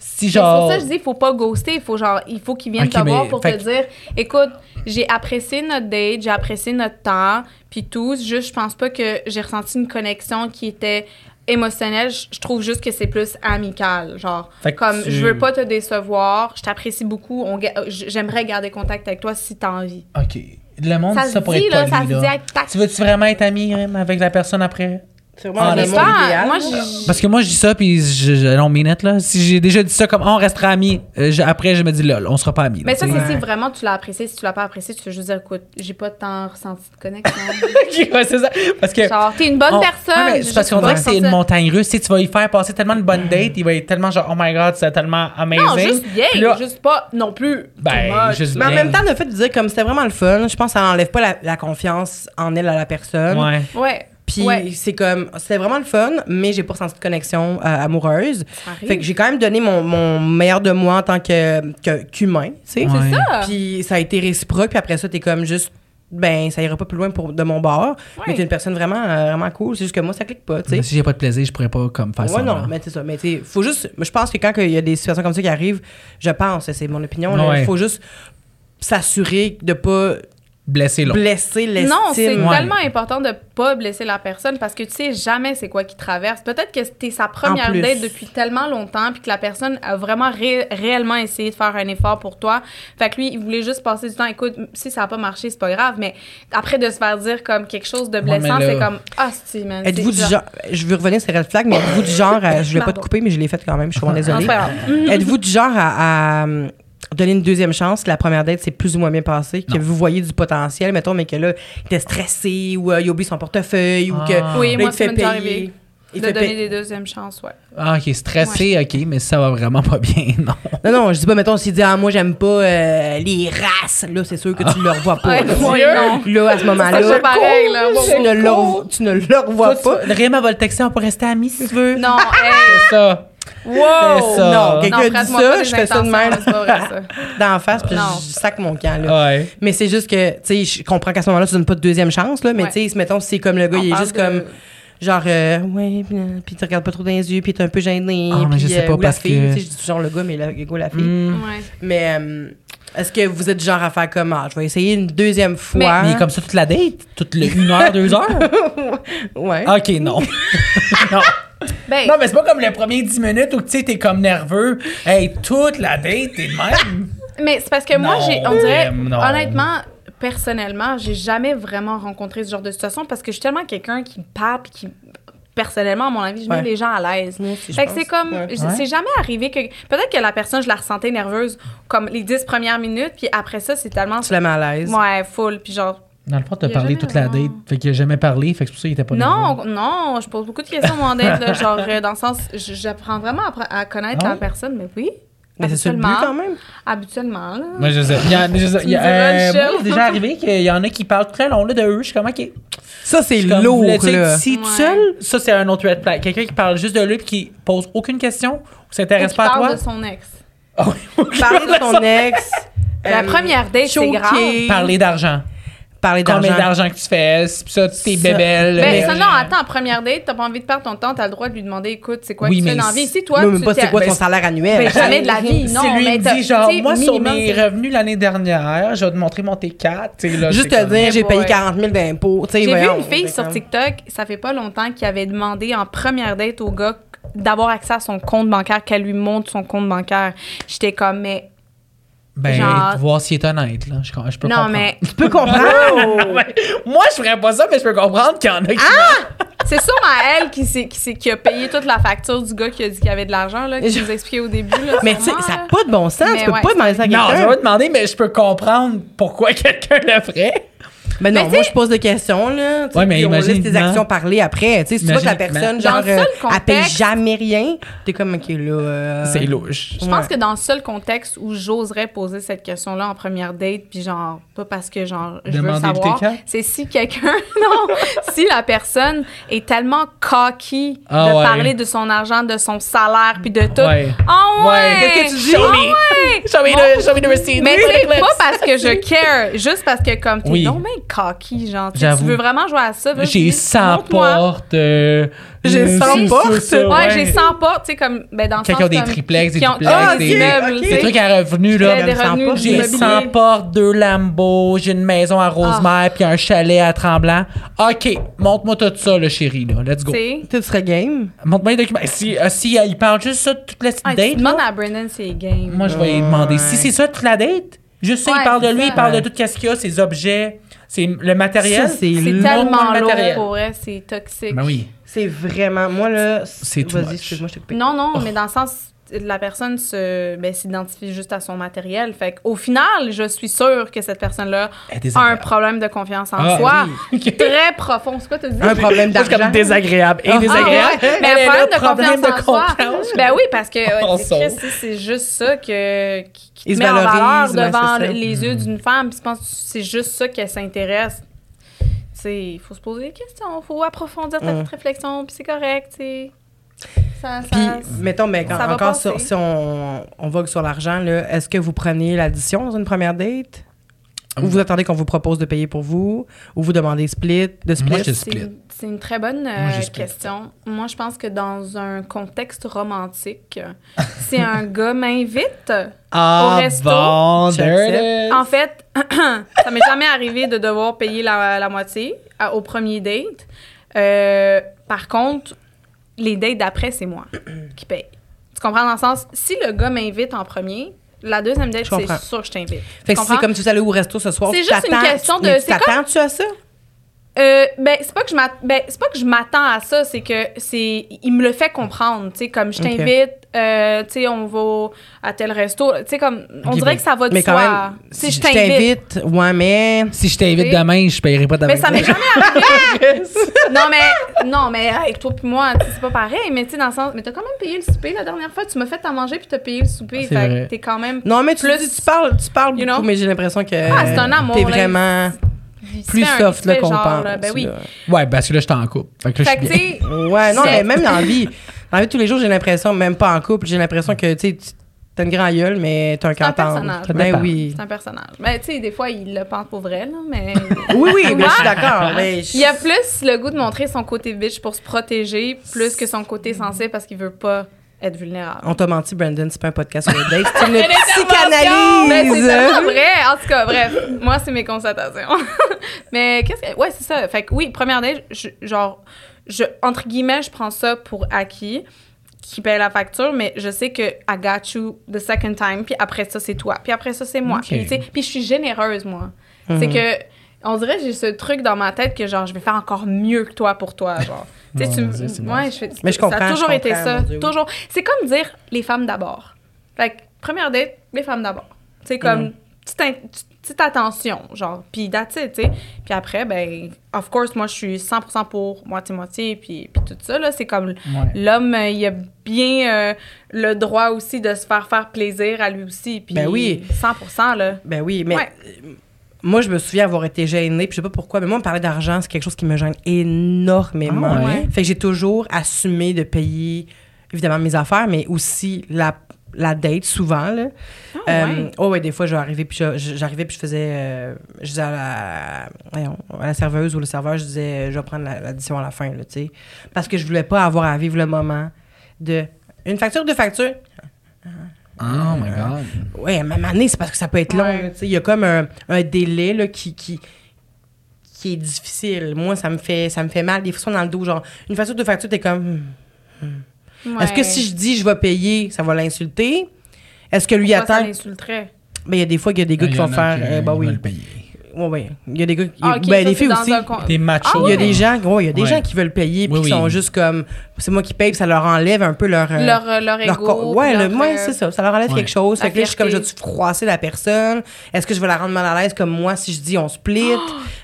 si C'est genre. pour ça que je dis, il faut pas ghoster. Il faut, genre, il faut qu'ils viennent te voir pour te dire écoute, j'ai apprécié notre date, j'ai apprécié notre temps, puis tout. Juste, je pense pas que j'ai ressenti une connexion qui était émotionnelle. Je trouve juste que c'est plus amical. Genre, Fait comme tu- je veux pas te décevoir, je t'apprécie beaucoup, on j- j'aimerais garder contact avec toi si t'as envie. Ok. Le monde, Ça dit se ça pour dit, être là, poli, ça se là. dit avec tact. Tu veux-tu vraiment être ami avec la personne après? C'est vraiment Ah, pas- moi, Parce que moi, je dis ça, puis je, je mean it, là. Si j'ai déjà dit ça comme, oh, on restera amis, euh, je- après, je me dis, lol, on sera pas amis. là, Mais ça, c'est si vraiment tu l'as apprécié. Si tu l'as pas apprécié, tu veux juste dire écoute, j'ai pas tant ressenti de connexion. Ok, ouais, c'est ça. Parce que. Genre, t'es une bonne on- personne. Ouais, c'est parce qu'on dirait que c'est une montagne russe. Tu sais, tu vas y faire passer tellement une bonne date, il va être tellement genre, oh my god, c'est tellement amazing. Non, juste bien, là, juste pas non plus. Ben, juste Mais en même temps, le fait de dire comme c'était vraiment le fun, je pense que ça n'enlève pas la, la confiance en elle à la personne. Ouais. Ouais. Puis Ouais. c'est comme, c'était vraiment le fun, mais j'ai pas ressenti de connexion euh, amoureuse. Ça arrive. Fait que j'ai quand même donné mon, mon meilleur de moi en tant que, que- qu'humain, tu sais. Ouais. C'est ça. Puis ça a été réciproque, puis après ça, t'es comme juste, ben, ça ira pas plus loin pour, de mon bord. Ouais. Mais t'es une personne vraiment, euh, vraiment cool. C'est juste que moi, ça clique pas, tu sais. Si j'ai pas de plaisir, je pourrais pas comme faire Ouais, ça. non, mais c'est ça. Mais tu sais, faut juste. Je pense que quand il y a des situations comme ça qui arrivent, je pense, c'est mon opinion, il Ouais. faut juste s'assurer de pas Blesser l'autre. blesser l'estime. Non, c'est Ouais. tellement important de pas blesser la personne parce que tu sais jamais c'est quoi qui traverse. Peut-être que c'était sa première date depuis tellement longtemps puis que la personne a vraiment ré- réellement essayé de faire un effort pour toi. Fait que lui, il voulait juste passer du temps. Écoute, si ça a pas marché, c'est pas grave, mais après de se faire dire comme quelque chose de blessant, c'est comme ah, si, man. Êtes-vous c'est du genre. Je veux revenir sur red flags, mais êtes-vous du genre. à- je voulais pas te couper, mais je l'ai fait quand même. Je suis vraiment Non, désolée. c'est. Êtes-vous du genre à, à, donner une deuxième chance, la première date c'est plus ou moins bien passé, que Non. vous voyez du potentiel, mettons, mais que là, il était stressé ou euh, il oublie son portefeuille ou Ah. que Oui, là, moi, il te fait payer. arrivé. Il de donner pa- des deuxièmes chances, ouais. Ah, ok, stressé, ok, mais ça va vraiment pas bien, non. Non, non, je dis pas, mettons, s'il dit, ah, moi, j'aime pas euh, les races, là, c'est sûr que tu le revois pas. Ouais, là. Là, à ce moment-là, C'est pas pareil, là. tu ne le revo- tu ne le revois pas. Rima va le texter, on peut rester amis si tu veux. Non, hey, C'est ça. Wow! Non, non, quelqu'un dit ça, je fais ça de même d'en face, puis je sac mon camp, là. Ouais. Mais c'est juste que, tu sais, je comprends qu'à ce moment-là, tu donnes pas de deuxième chance, là, mais Ouais. tu sais, mettons, si c'est comme le gars, On il est juste de- comme, genre, euh, ouais, puis, tu regardes pas trop dans les yeux, puis t'es un peu gêné, Ah, mais puis, je sais euh, pas, ou la parce fille, que- tu sais, je dis genre le gars, mais le gars la fille. Hmm. Ouais. Mais euh, est-ce que vous êtes genre à faire comme, ah, je vais essayer une deuxième fois? Mais comme ça toute la date? Toute le une heure, deux heures? Ouais. Ok, non. non. Ben, Non, mais c'est pas comme les premiers 10 minutes où tu sais, t'es comme nerveux. Hey, toute la date, t'es de même. mais c'est parce que moi, Non, j'ai, on dirait, non. honnêtement, personnellement, j'ai jamais vraiment rencontré ce genre de situation parce que je suis tellement quelqu'un qui me parle puis qui, personnellement, à mon avis, je mets Ouais. les gens à l'aise. Moi aussi, je Fait que c'est comme, Ouais. j- Ouais. c'est jamais arrivé que, peut-être que la personne, je la ressentais nerveuse comme les 10 premières minutes, puis après ça, c'est tellement, Tu la mets à l'aise. ouais, full, puis genre, Dans le fond, t'as parlé toute la date. Fait qu'il a jamais parlé. Fait que c'est pour ça qu'il était pas nerveux. non, non, je pose beaucoup de questions à mon date, là, genre, euh, dans le sens, j'apprends vraiment à, à connaître Ah la ouais? personne, mais oui. Mais c'est ça le but habituellement. quand même. Habituellement, là. Moi, je sais. Il y a, je sais- il y a- Tu me diras, euh, moi, c'est déjà arrivé qu'il y en a qui parlent très long là, de eux. Je suis comme, OK. Ça, c'est Je suis comme, lourd, voulais-tu être là. ici tout Ouais. seul, ça, c'est un autre red flag. Quelqu'un qui parle juste de lui puis qui pose aucune question ou s'intéresse qui pas à parle toi? de son ex. Ah oui. Parler de ton ex. La euh, première date, c'est grave. Parler d'argent. Parler Combien d'argent. d'argent que tu fais, pis ça, tes bébelles. Ben, mais- ça, non, attends, première date, t'as pas envie de perdre ton temps, t'as le droit de lui demander, écoute, c'est quoi Oui, que tu fais dans la vie? c'est- Si toi, Non, même tu pas c'est quoi ben, ton salaire annuel? ben, jamais de la vie, non. si lui mais dit genre tu sais, moi sur mes revenus l'année dernière je vais te montrer mon T4 tu sais, là, Juste te comme- dire, j'ai payé boy. 40 000 d'impôts. J'ai vu une fille sur TikTok, ça fait pas longtemps, qui avait demandé en première date au gars d'avoir accès à son compte bancaire, qu'elle lui montre son compte bancaire. J'étais comme, mais ben genre- voir s'il est honnête là je, je peux non, comprendre mais Tu peux comprendre? Moi je ferais pas ça mais je peux comprendre qu'il y en a qui Ah! c'est sûrement elle qui, qui, qui a payé toute la facture du gars qui a dit qu'il y avait de l'argent, là, qui Je- nous expliquait au début. Là, Mais tu sais, ça n'a pas de bon sens. Mais tu peux ouais, pas demander ça à non je vais quelqu'un. pas demander mais je peux comprendre pourquoi quelqu'un le ferait Mais non, Mais moi, je pose des questions, là. Ouais, mais puis on laisse tes imagine- actions parler après. Tu sais, si tu vois que la Imagine- personne, Dans genre, euh, elle paye jamais rien, t'es comme, OK, là... euh, c'est louche Je pense Ouais. que dans le seul contexte où j'oserais poser cette question-là en première date, puis genre, pas parce que genre, je veux Demander le savoir, T4? c'est si quelqu'un, non, si la personne est tellement cocky Ah de ouais. parler de son argent, de son salaire, puis de tout. Ouais. Ah ouais! Ouais. Qu'est-ce que tu dis? Show Ah me. show me the, show me the receipt Mais c'est pas parce que je care, juste parce que comme t'es Oui. non mais cocky, genre, tu veux vraiment jouer à ça, j'ai 100 montre-moi. portes euh, J'ai euh, 100 c'est portes? ça, Ouais, j'ai 100 portes, tu sais, comme, ben dans le Quand sens ils ont des triplex, des qui duplex, Ah, des, ok. tu des trucs à revenus, là. J'ai immobiliers. 100 portes, deux Lambeaux, j'ai une maison à Rosemère, puis un chalet à Tremblant. OK, montre-moi tout ça, là, chérie, là. Let's go. Tu serais game? Montre-moi les documents. Si, euh, si euh, il parle juste ça toute la Ah, date, demandes là, à Brendan ses games. moi, je vais lui demander. Si c'est ça toute la date, juste ça, il Ouais, parle de lui, ça. il parle de tout ce qu'il y a, ses objets, c'est le matériel. Ça, c'est tellement le lourd pour vrai, c'est toxique. Ben oui. C'est vraiment... Moi, là... C'est too Vas-y, much. excuse-moi, je t'ai coupé. Non, non, Oh. mais dans le sens, la personne se, ben, s'identifie juste à son matériel. Fait qu'au final, je suis sûre que cette personne-là a un problème de confiance en Ah, soi. oui. Très profond. C'est quoi tu dis? Un problème C'est d'argent. comme désagréable et Ah, désagréable. Ah ouais. Mais Elle un problème de confiance problème en de soi. confiance. Ben oui, parce que ouais, On c'est- juste ça que, qui, te met en valeur ouais, devant les yeux d'une femme. Puis je pense que c'est juste ça qu'elle s'intéresse. Il faut se poser des questions, il faut approfondir ta Mm. petite réflexion, puis c'est correct, tu sais. Ça, ça, Puis, mettons, mais quand- ça va encore sur- si on, on vogue sur l'argent, là, est-ce que vous prenez l'addition dans une première date? Ou vous attendez qu'on vous propose de payer pour vous? Ou vous demandez split, de split? Moi, je C'est split. une, c'est une très bonne euh, Moi, je split. question. Moi, je pense que dans un contexte romantique, si un gars m'invite, Ah, Au resto, bon, there j'accepte. it is. en fait, ça m'est jamais arrivé de devoir payer la, la moitié à- au premier date. Euh, par contre, les dates d'après, c'est moi qui paye. Tu comprends dans le sens, si le gars m'invite en premier, la deuxième date, c'est sûr que je t'invite. Fait que si c'est comme tu allé au resto ce soir, C'est juste une question de- t'attends-tu à ça? Euh, ben c'est pas que je ben, c'est pas que je m'attends à ça, c'est que c'est il me le fait comprendre, tu sais comme je t'invite euh, tu sais, on va à tel resto. Tu sais, comme, on dirait que ça va de Mais quand soi. même, si je t'invite. ouais, mais. Si je t'invite demain, je paierai pas ta Mais ça m'est jamais arrivé. non, mais, non, mais, hey, toi puis moi, c'est pas pareil. Mais, tu sais, dans le sens, mais t'as quand même payé le souper la dernière fois. Tu m'as fait à manger puis t'as payé le souper. C'est fait vrai. que t'es quand même. Non, mais tu, Plus- dis- tu parles, tu parles You beaucoup, know? mais j'ai l'impression que. Ah, c'est un amour, T'es vraiment plus soft là, qu'on pense. là, Ben oui. là. Ouais, parce que là, je t'en couple. Fait que là, Fait je suis tu bien. sais, Ouais, non, mais même dans la vie. Vie de tous les jours, j'ai l'impression, même pas en couple, j'ai l'impression que, tu sais, t'as une grande gueule, mais t'as un personnage. Ben oui. c'est un personnage. Mais, tu sais, des fois, il le pense pour vrai, là, mais. Oui, oui, mais je suis d'accord. mais Il y a plus le goût de montrer son côté bitch pour se protéger, plus que son côté sensible parce qu'il veut pas être vulnérable. On t'a menti, Brandon, c'est pas un podcast sur le date, c'est une Mais c'est psychanalyse. tellement vrai. En tout cas, bref, moi, c'est mes constatations. Mais qu'est-ce que. Ouais, c'est ça. Fait que oui, première date, je- genre, je, entre guillemets, je prends ça pour acquis qui paye la facture, mais je sais que I got you the second time, puis après ça, c'est toi, puis après ça, c'est moi. Ok. Puis, tu sais, puis je suis généreuse, moi. C'est que, on dirait, j'ai ce truc dans ma tête que, genre, je vais faire encore mieux que toi pour toi, genre. Tu sais, tu Ouais, je fais, Mais je ça comprends, a toujours été ça. mon Dieu, oui. Toujours. C'est comme dire les femmes d'abord. Fait que, première date, les femmes d'abord. C'est comme, Mm. Petite, attention, genre. Puis that's it, tu sais. Puis après, ben, of course, moi, je suis 100% pour moitié-moitié, puis, puis tout ça, là. C'est comme Ouais. l'homme, il a bien euh, le droit aussi de se faire faire plaisir à lui aussi. Puis Ben oui. 100%, là. Ben oui, mais Ouais. euh, moi, je me souviens avoir été gênée, puis je sais pas pourquoi, mais moi, me parler d'argent, c'est quelque chose qui me gêne énormément. Ah ouais? Fait que j'ai toujours assumé de payer, évidemment, mes affaires, mais aussi la, la date, souvent, là. Ah, Euh, ouais. oh ouais, des fois, j'arrivais puis je- j'arrivais puis je faisais, euh, je disais à la, voyons, à la serveuse ou le serveur, je disais, euh, je vais prendre la- l'addition à la fin, là, tu sais, parce que je voulais pas avoir à vivre le moment de une facture, deux factures. Oh my god. Ouais, à un moment donné, c'est parce que ça peut être long. Ouais. là, tu sais. Il y a comme un, un délai là, qui, qui, qui est difficile. Moi, ça me fait ça me fait mal. Des fois, dans le dos, genre, une facture, deux factures, t'es comme. hmm. Est-ce que si je dis je vais payer, ça va l'insulter? Est-ce que lui Pourquoi ça attend? l'insulterait? Ben, il y a des fois qu'il y a des gars Il qui vont faire. qui euh, ben oui. Ouais, ouais. Il y a des gars qui. Ah, ok, ben, ça, des c'est filles aussi. un Des machos. Il y a des gens, ouais, il y a des Ouais. gens qui veulent payer puis Oui, qui sont oui. juste comme c'est moi qui paye, puis ça leur enlève un peu leur euh, Leur, euh, leur leur ego. ouais, leur, ouais, euh, c'est ça. Ça leur enlève Ouais. quelque chose. Fait que là, je suis comme, je vais-tu froisser la personne? Est-ce que je vais la rendre mal à l'aise comme moi si je dis on split?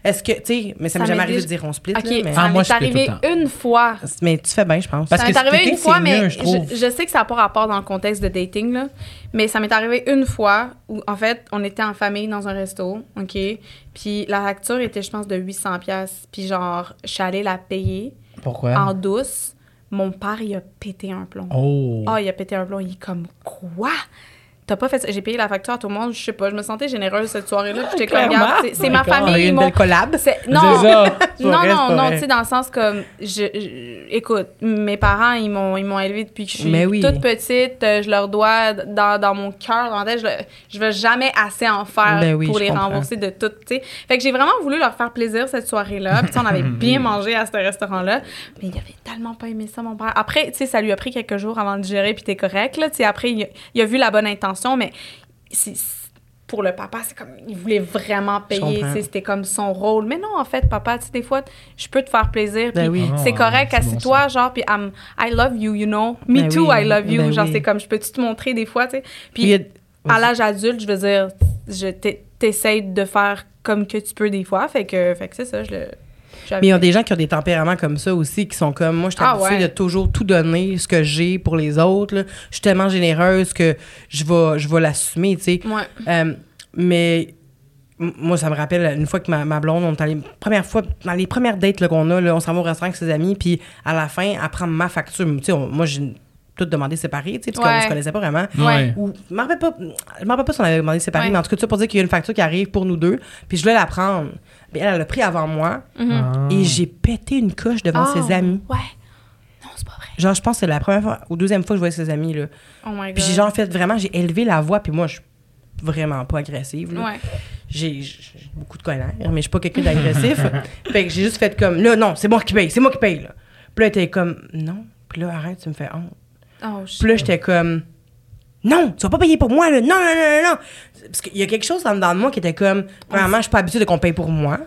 Est-ce que, tu sais, mais ça m'est Ça jamais m'est arrivé de dire on split, OK, là, mais, ça Ah, moi, m'est je split tout arrivé une fois. mais tu fais bien, je pense. Parce ça que m'est arrivé une fois, c'est mais mieux, je trouve. je, je sais que ça n'a pas rapport dans le contexte de dating, là. Mais ça m'est arrivé une fois où, en fait, on était en famille dans un resto, OK? Puis la facture était, je pense, de 800 pièces Puis genre, je suis allée la payer Pourquoi? en douce. Mon père, il a pété un plomb. Oh. Ah, il a pété un plomb. Il est comme, quoi? T'as pas fait ça? J'ai payé la facture à tout le monde. Je sais pas, je me sentais généreuse cette soirée-là. J'étais comme, regarde, c'est- c'est ma famille. une mon- belle collab. Non, ça. Non, non, non, tu sais, dans le sens comme, je, je- écoute, mes parents, ils m'ont, ils m'ont élevée depuis que je suis oui. toute petite. euh, Je leur dois, dans, dans mon cœur, dans ma tête, je, le- je vais jamais assez en faire Ben oui, pour les comprends. rembourser de tout, tu sais. Fait que j'ai vraiment voulu leur faire plaisir cette soirée-là. Puis tu sais, on avait bien mangé à ce restaurant-là. Mais il avait tellement pas aimé ça, mon père. Après, tu sais, ça lui a pris quelques jours avant de digérer, puis t'es correct, là. Tu sais, après, il a, il a vu la bonne intention, mais c'est pour le papa, c'est comme il voulait vraiment payer, c'était comme son rôle. Mais non, en fait, papa, tu sais, des fois, je peux te faire plaisir, Ben oui. c'est Ah, correct, bon, assis-toi, genre, puis I love you, you know. Me Ben too, oui, I love you. ben genre, oui. c'est comme, je peux-tu te montrer des fois, tu sais? Puis a- à l'âge adulte, je veux dire, je t'e- t'essayes de faire comme que tu peux des fois, fait que, fait que c'est ça, je le... Mais il y a des gens qui ont des tempéraments comme ça aussi, qui sont comme moi, je suis Ah habituée ouais. de toujours tout donner, ce que j'ai pour les autres. là. Je suis tellement généreuse que je vais, je vais l'assumer, tu sais. Ouais. Euh, mais moi, ça me rappelle une fois que ma, ma blonde, on est allé, première fois, dans les premières dates qu'on a, là, on s'en va au restaurant avec ses amis, puis à la fin, elle prend ma facture. Tu sais, moi, j'ai tout demandé séparé, tu sais, parce qu'on se connaissait pas vraiment. Ouais. Ou, je m'en rappelle pas, je m'en rappelle pas si on avait demandé séparé, Ouais. mais en tout cas, ça pour dire qu'il y a une facture qui arrive pour nous deux, puis je voulais la prendre. Mais elle, elle l'a pris avant moi, Mhm. Ah. et j'ai pété une coche devant Ah, ses amis. Ouais. Non, c'est pas vrai. Genre, je pense que c'est la première fois ou deuxième fois que je voyais ses amis, là. Oh my God. Puis j'ai genre fait vraiment, j'ai élevé la voix, puis moi, je suis vraiment pas agressive, là. Ouais. J'ai j'ai beaucoup de colère, mais je suis pas quelqu'un d'agressif. fait que j'ai juste fait comme, là, non, c'est moi qui paye, c'est moi qui paye, là. Puis là, elle était comme, non. Puis là, arrête, tu me fais honte. Oh. Puis là, j'étais comme, non, tu vas pas payer pour moi, là. Non, non, non, non, non. Parce qu'il y a quelque chose en dedans de moi qui était comme, premièrement, je suis pas habituée de qu'on paye pour moi.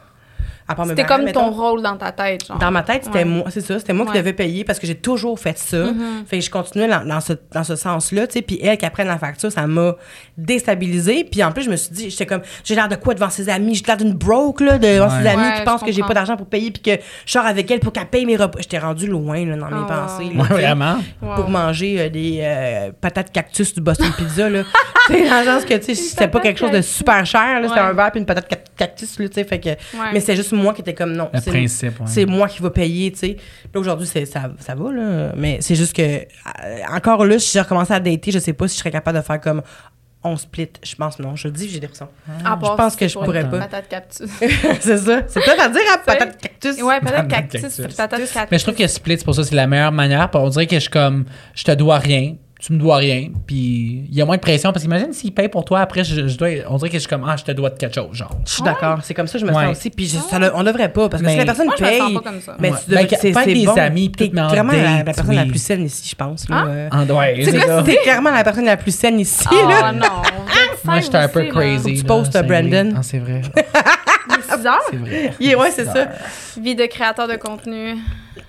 À part mes C'était comme mettons. ton rôle dans ta tête, genre. Dans ma tête, c'était Ouais. moi, c'est ça, c'était moi qui devais payer parce que j'ai toujours fait ça. Mm-hmm. Fait que je continuais dans, dans ce, dans ce sens-là, tu sais. Puis elle, qui prenne la facture, ça m'a déstabilisée. Puis en plus, je me suis dit, j'étais comme, j'ai l'air de quoi devant ses amis? J'ai l'air d'une broke, là, devant ses amis Ouais, qui pensent que j'ai pas d'argent pour payer puis que je sors avec elle pour qu'elle paye mes repas. J'étais rendue loin, là, dans mes Ah, pensées. là, vraiment. Wow. Pour manger euh, des euh, patates cactus du Boston Pizza, là. tu sais, dans le sens que, tu sais, c'était pas quelque chose de super cher, là. C'était un verre puis une patate cac- cactus, là, tu sais. Fait que, mais c'est juste moi qui était comme, non. Le c'est- principe, ouais. c'est moi qui va payer, tu sais. Là, aujourd'hui, c'est- ça, ça va, là. Mais c'est juste que, euh, encore là, si j'ai recommencé à dater, je sais pas si je serais capable de faire comme on split. Je pense non. Je le dis, j'ai des raisons. Part je pense que c'est je pour pourrais pas. Patate cactus. c'est ça. C'est peut-être à dire à C'est- patate cactus. ouais, patate cactus, patate cactus. Mais je trouve que split, c'est pour ça, c'est la meilleure manière. On dirait que je suis comme, je te dois rien, tu me dois rien. Puis il y a moins de pression. Parce qu'imagine s'il paye pour toi, après, je, je dois, on dirait que je suis comme, ah, je te dois de quelque chose, genre. Je suis d'accord. C'est comme ça que je me Ouais. sens aussi. Puis je- ça, le- on devrait pas. Parce que Mais- si la personne Moi, je me paye. sens pas comme ça. Mais Ouais. tu devrais- Ben, c'est bon. amis, T'es clairement la, personne la plus saine ici, je pense. là. Hein? Euh, ouais, C'est clairement la personne la plus saine ici, Oh là. non. Moi, j'étais un peu crazy. Tu postes, c'est vrai. Brandon. Ah, c'est vrai. 6 heures. C'est vrai. Yeah, ouais, c'est ça. Vie de créateur de contenu.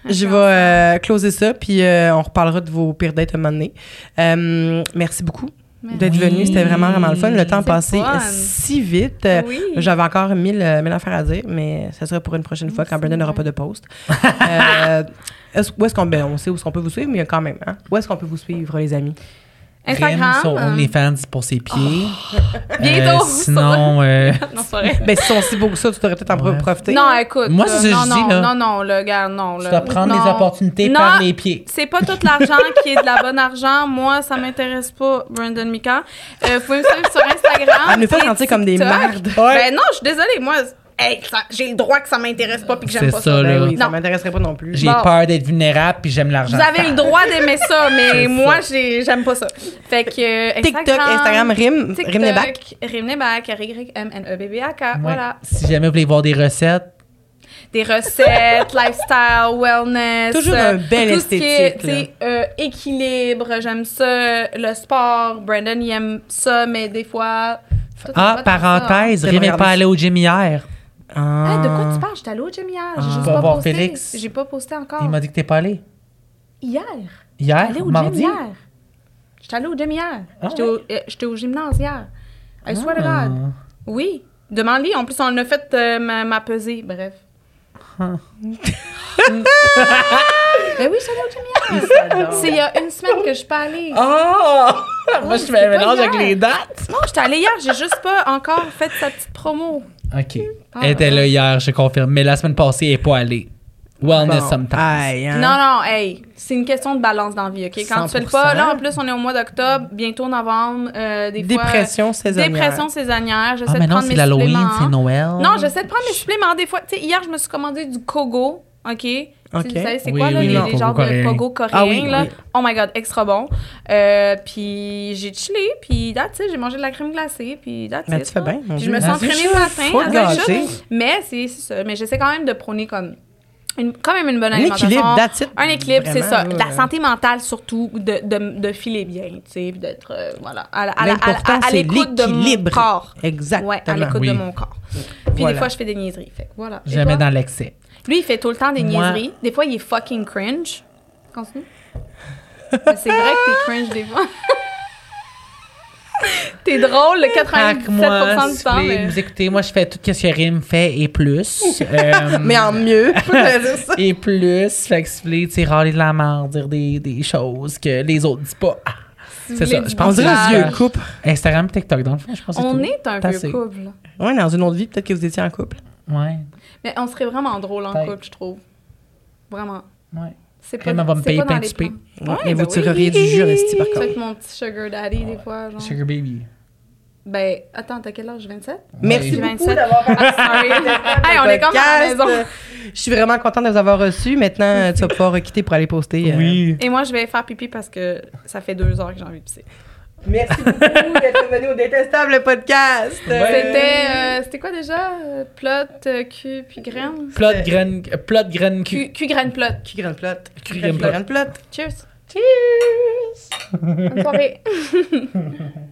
Je vais euh, closer ça, puis euh, on reparlera de vos pires dates un moment donné. Euh, merci beaucoup d'être Oui. venu. C'était vraiment, vraiment le fun. Le temps passé fun. si vite. Oui. J'avais encore mille, mille affaires à dire, mais ça sera pour une prochaine fois quand Brandon n'aura pas de post. euh, est-ce- où est-ce qu'on ben, on sait où est-ce qu'on peut vous suivre, mais quand même, hein? Où est-ce qu'on peut vous suivre, les amis? Instagram. Sur euh, OnlyFans pour ses pieds. Bientôt, Euh, sinon, euh, Non, c'est vrai. Ben, si sont si beaux que ça, tu devrais peut-être en Ouais. profiter. Non, écoute. Moi, c'est ce que non, je non, dis, là. Non, non, le gars, non. tu dois prendre Non. les opportunités Non. par les pieds. C'est pas tout l'argent qui est de la bonne argent. Moi, ça m'intéresse pas, Brandon Mika. Euh, vous pouvez me suivre sur Instagram. Elle nous fait sentir comme des merdes. Ben non, je suis désolée. Moi, hey, j'ai le droit que ça m'intéresse pas puis que j'aime pas ça, ça. là. Ben oui, ça m'intéresserait pas non plus. J'ai Bon. peur d'être vulnérable puis j'aime l'argent. Vous avez le droit d'aimer ça, mais moi, j'aime pas ça. Fait que euh, TikTok, Instagram, Rim, TikTok, Rim Nebac. Rim Nebac, R-Y-M-N-E-B-B-A-K. Ouais. Voilà. Si jamais vous voulez voir des recettes, Des recettes, lifestyle, wellness. Toujours euh, un bel tout ce qui est, esthétique, tu sais, euh, équilibre, j'aime ça. Le sport, Brandon, il aime ça, mais des fois. Ah, parenthèse, Rim n'est pas allé au gym hier. Ah. De quoi tu parles? J'étais allée au gym hier. J'ai Ah. juste pas voir posté. Félix? J'ai pas posté encore. Il m'a dit que t'es pas allé. Hier? Hier, Allée au mardi? gym hier. J'étais allée au gym hier. Ah J'étais au, euh, j'étais au gymnase hier. I swear to Ah. God. Oui. Demande-lui. En plus, on a fait euh, ma, ma pesée. Bref. Ah. Ben oui, j'étais allée au gym hier. C'est il y a une semaine que je suis pas allée. Oh! Moi, je me pas mélange avec les dates. Non, j'étais allée hier. J'ai juste pas encore fait sa petite promo. OK. Ah, Elle était là hier, je confirme. Mais la semaine passée, elle n'est pas allée. Wellness Bon. sometimes. Aïe, hein. Non, non, hey, c'est une question de balance dans la vie, OK? Quand tu fais le pas, 100%. là, en plus, on est au mois d'octobre, bientôt novembre, euh, des fois... Dépression saisonnière. Dépression saisonnière. J'essaie Ah, de mais non, prendre c'est mes l'Halloween, suppléments. c'est Noël. Non, j'essaie de prendre mes suppléments. Des fois, tu sais, hier, je me suis commandé du Kogo, OK? OK. Vous savez, c'est Oui, quoi, là, oui, les, les genres coréen. de Pogo coréens, Ah oui, là? oui. Oh my God, extra bon. Euh, puis j'ai chillé, puis that's it, j'ai mangé de la crème glacée, puis that's Mais it, tu fais bien, Puis je me suis entraînée le matin. Gâter. Mais c'est c'est ça. Mais j'essaie quand même de prôner comme... Une, quand même une bonne Un alimentation. équilibre, that's it. Un équilibre, c'est ça. La santé mentale surtout, de, de, de filer bien, tu sais, puis d'être, euh, voilà, à, à, à, à l'écoute de mon corps. Exactement. Ouais, à l'écoute Oui. de mon corps. Puis Voilà. des fois, je fais des niaiseries. Fait que voilà. Jamais dans l'excès. Lui, il fait tout le temps des Moi- niaiseries. Des fois, il est fucking cringe. Continue. C'est vrai que t'es cringe des fois. t'es drôle le 97% moi, du si temps. vous mais- écouter, moi, je fais tout ce que Rim fait et plus. Euh, Mais en mieux. Et plus. Fait que si vous voulez, tu sais, râler de la merde, dire des, des choses que les autres disent pas. Ah, Si c'est ça. Je pense que c'est un couple. Instagram, TikTok, dans le fond, je pense que c'est On tout. est un vieux couple. Ouais, dans une autre vie, peut-être que vous étiez en couple. Ouais, Mais on serait vraiment drôle en couple, je trouve. Vraiment. ouais. C'est elle va me c'est payer pas plein de plans. Ouais, Mais ben vous oui. tireriez du jus, par contre. être mon petit sugar daddy des fois, genre. Sugar Baby. Ben, attends, t'as quel âge? 27? Merci J'ai beaucoup 27. d'avoir hey, on est comme à la maison. Je suis vraiment contente de vous avoir reçus. Maintenant, tu vas pouvoir quitter pour aller poster. euh, Oui. Et moi, je vais faire pipi parce que ça fait deux heures que j'ai envie de pisser. Merci beaucoup d'être venu au Détestable podcast. C'était, euh, c'était quoi déjà? Euh, Plot, euh, cul, puis graine? Plot graine, euh, plot graine cul. Cul, cul, graine, plot. Qui grande plot? Plot. grande plot? Cheers. Cheers! Bonne soirée.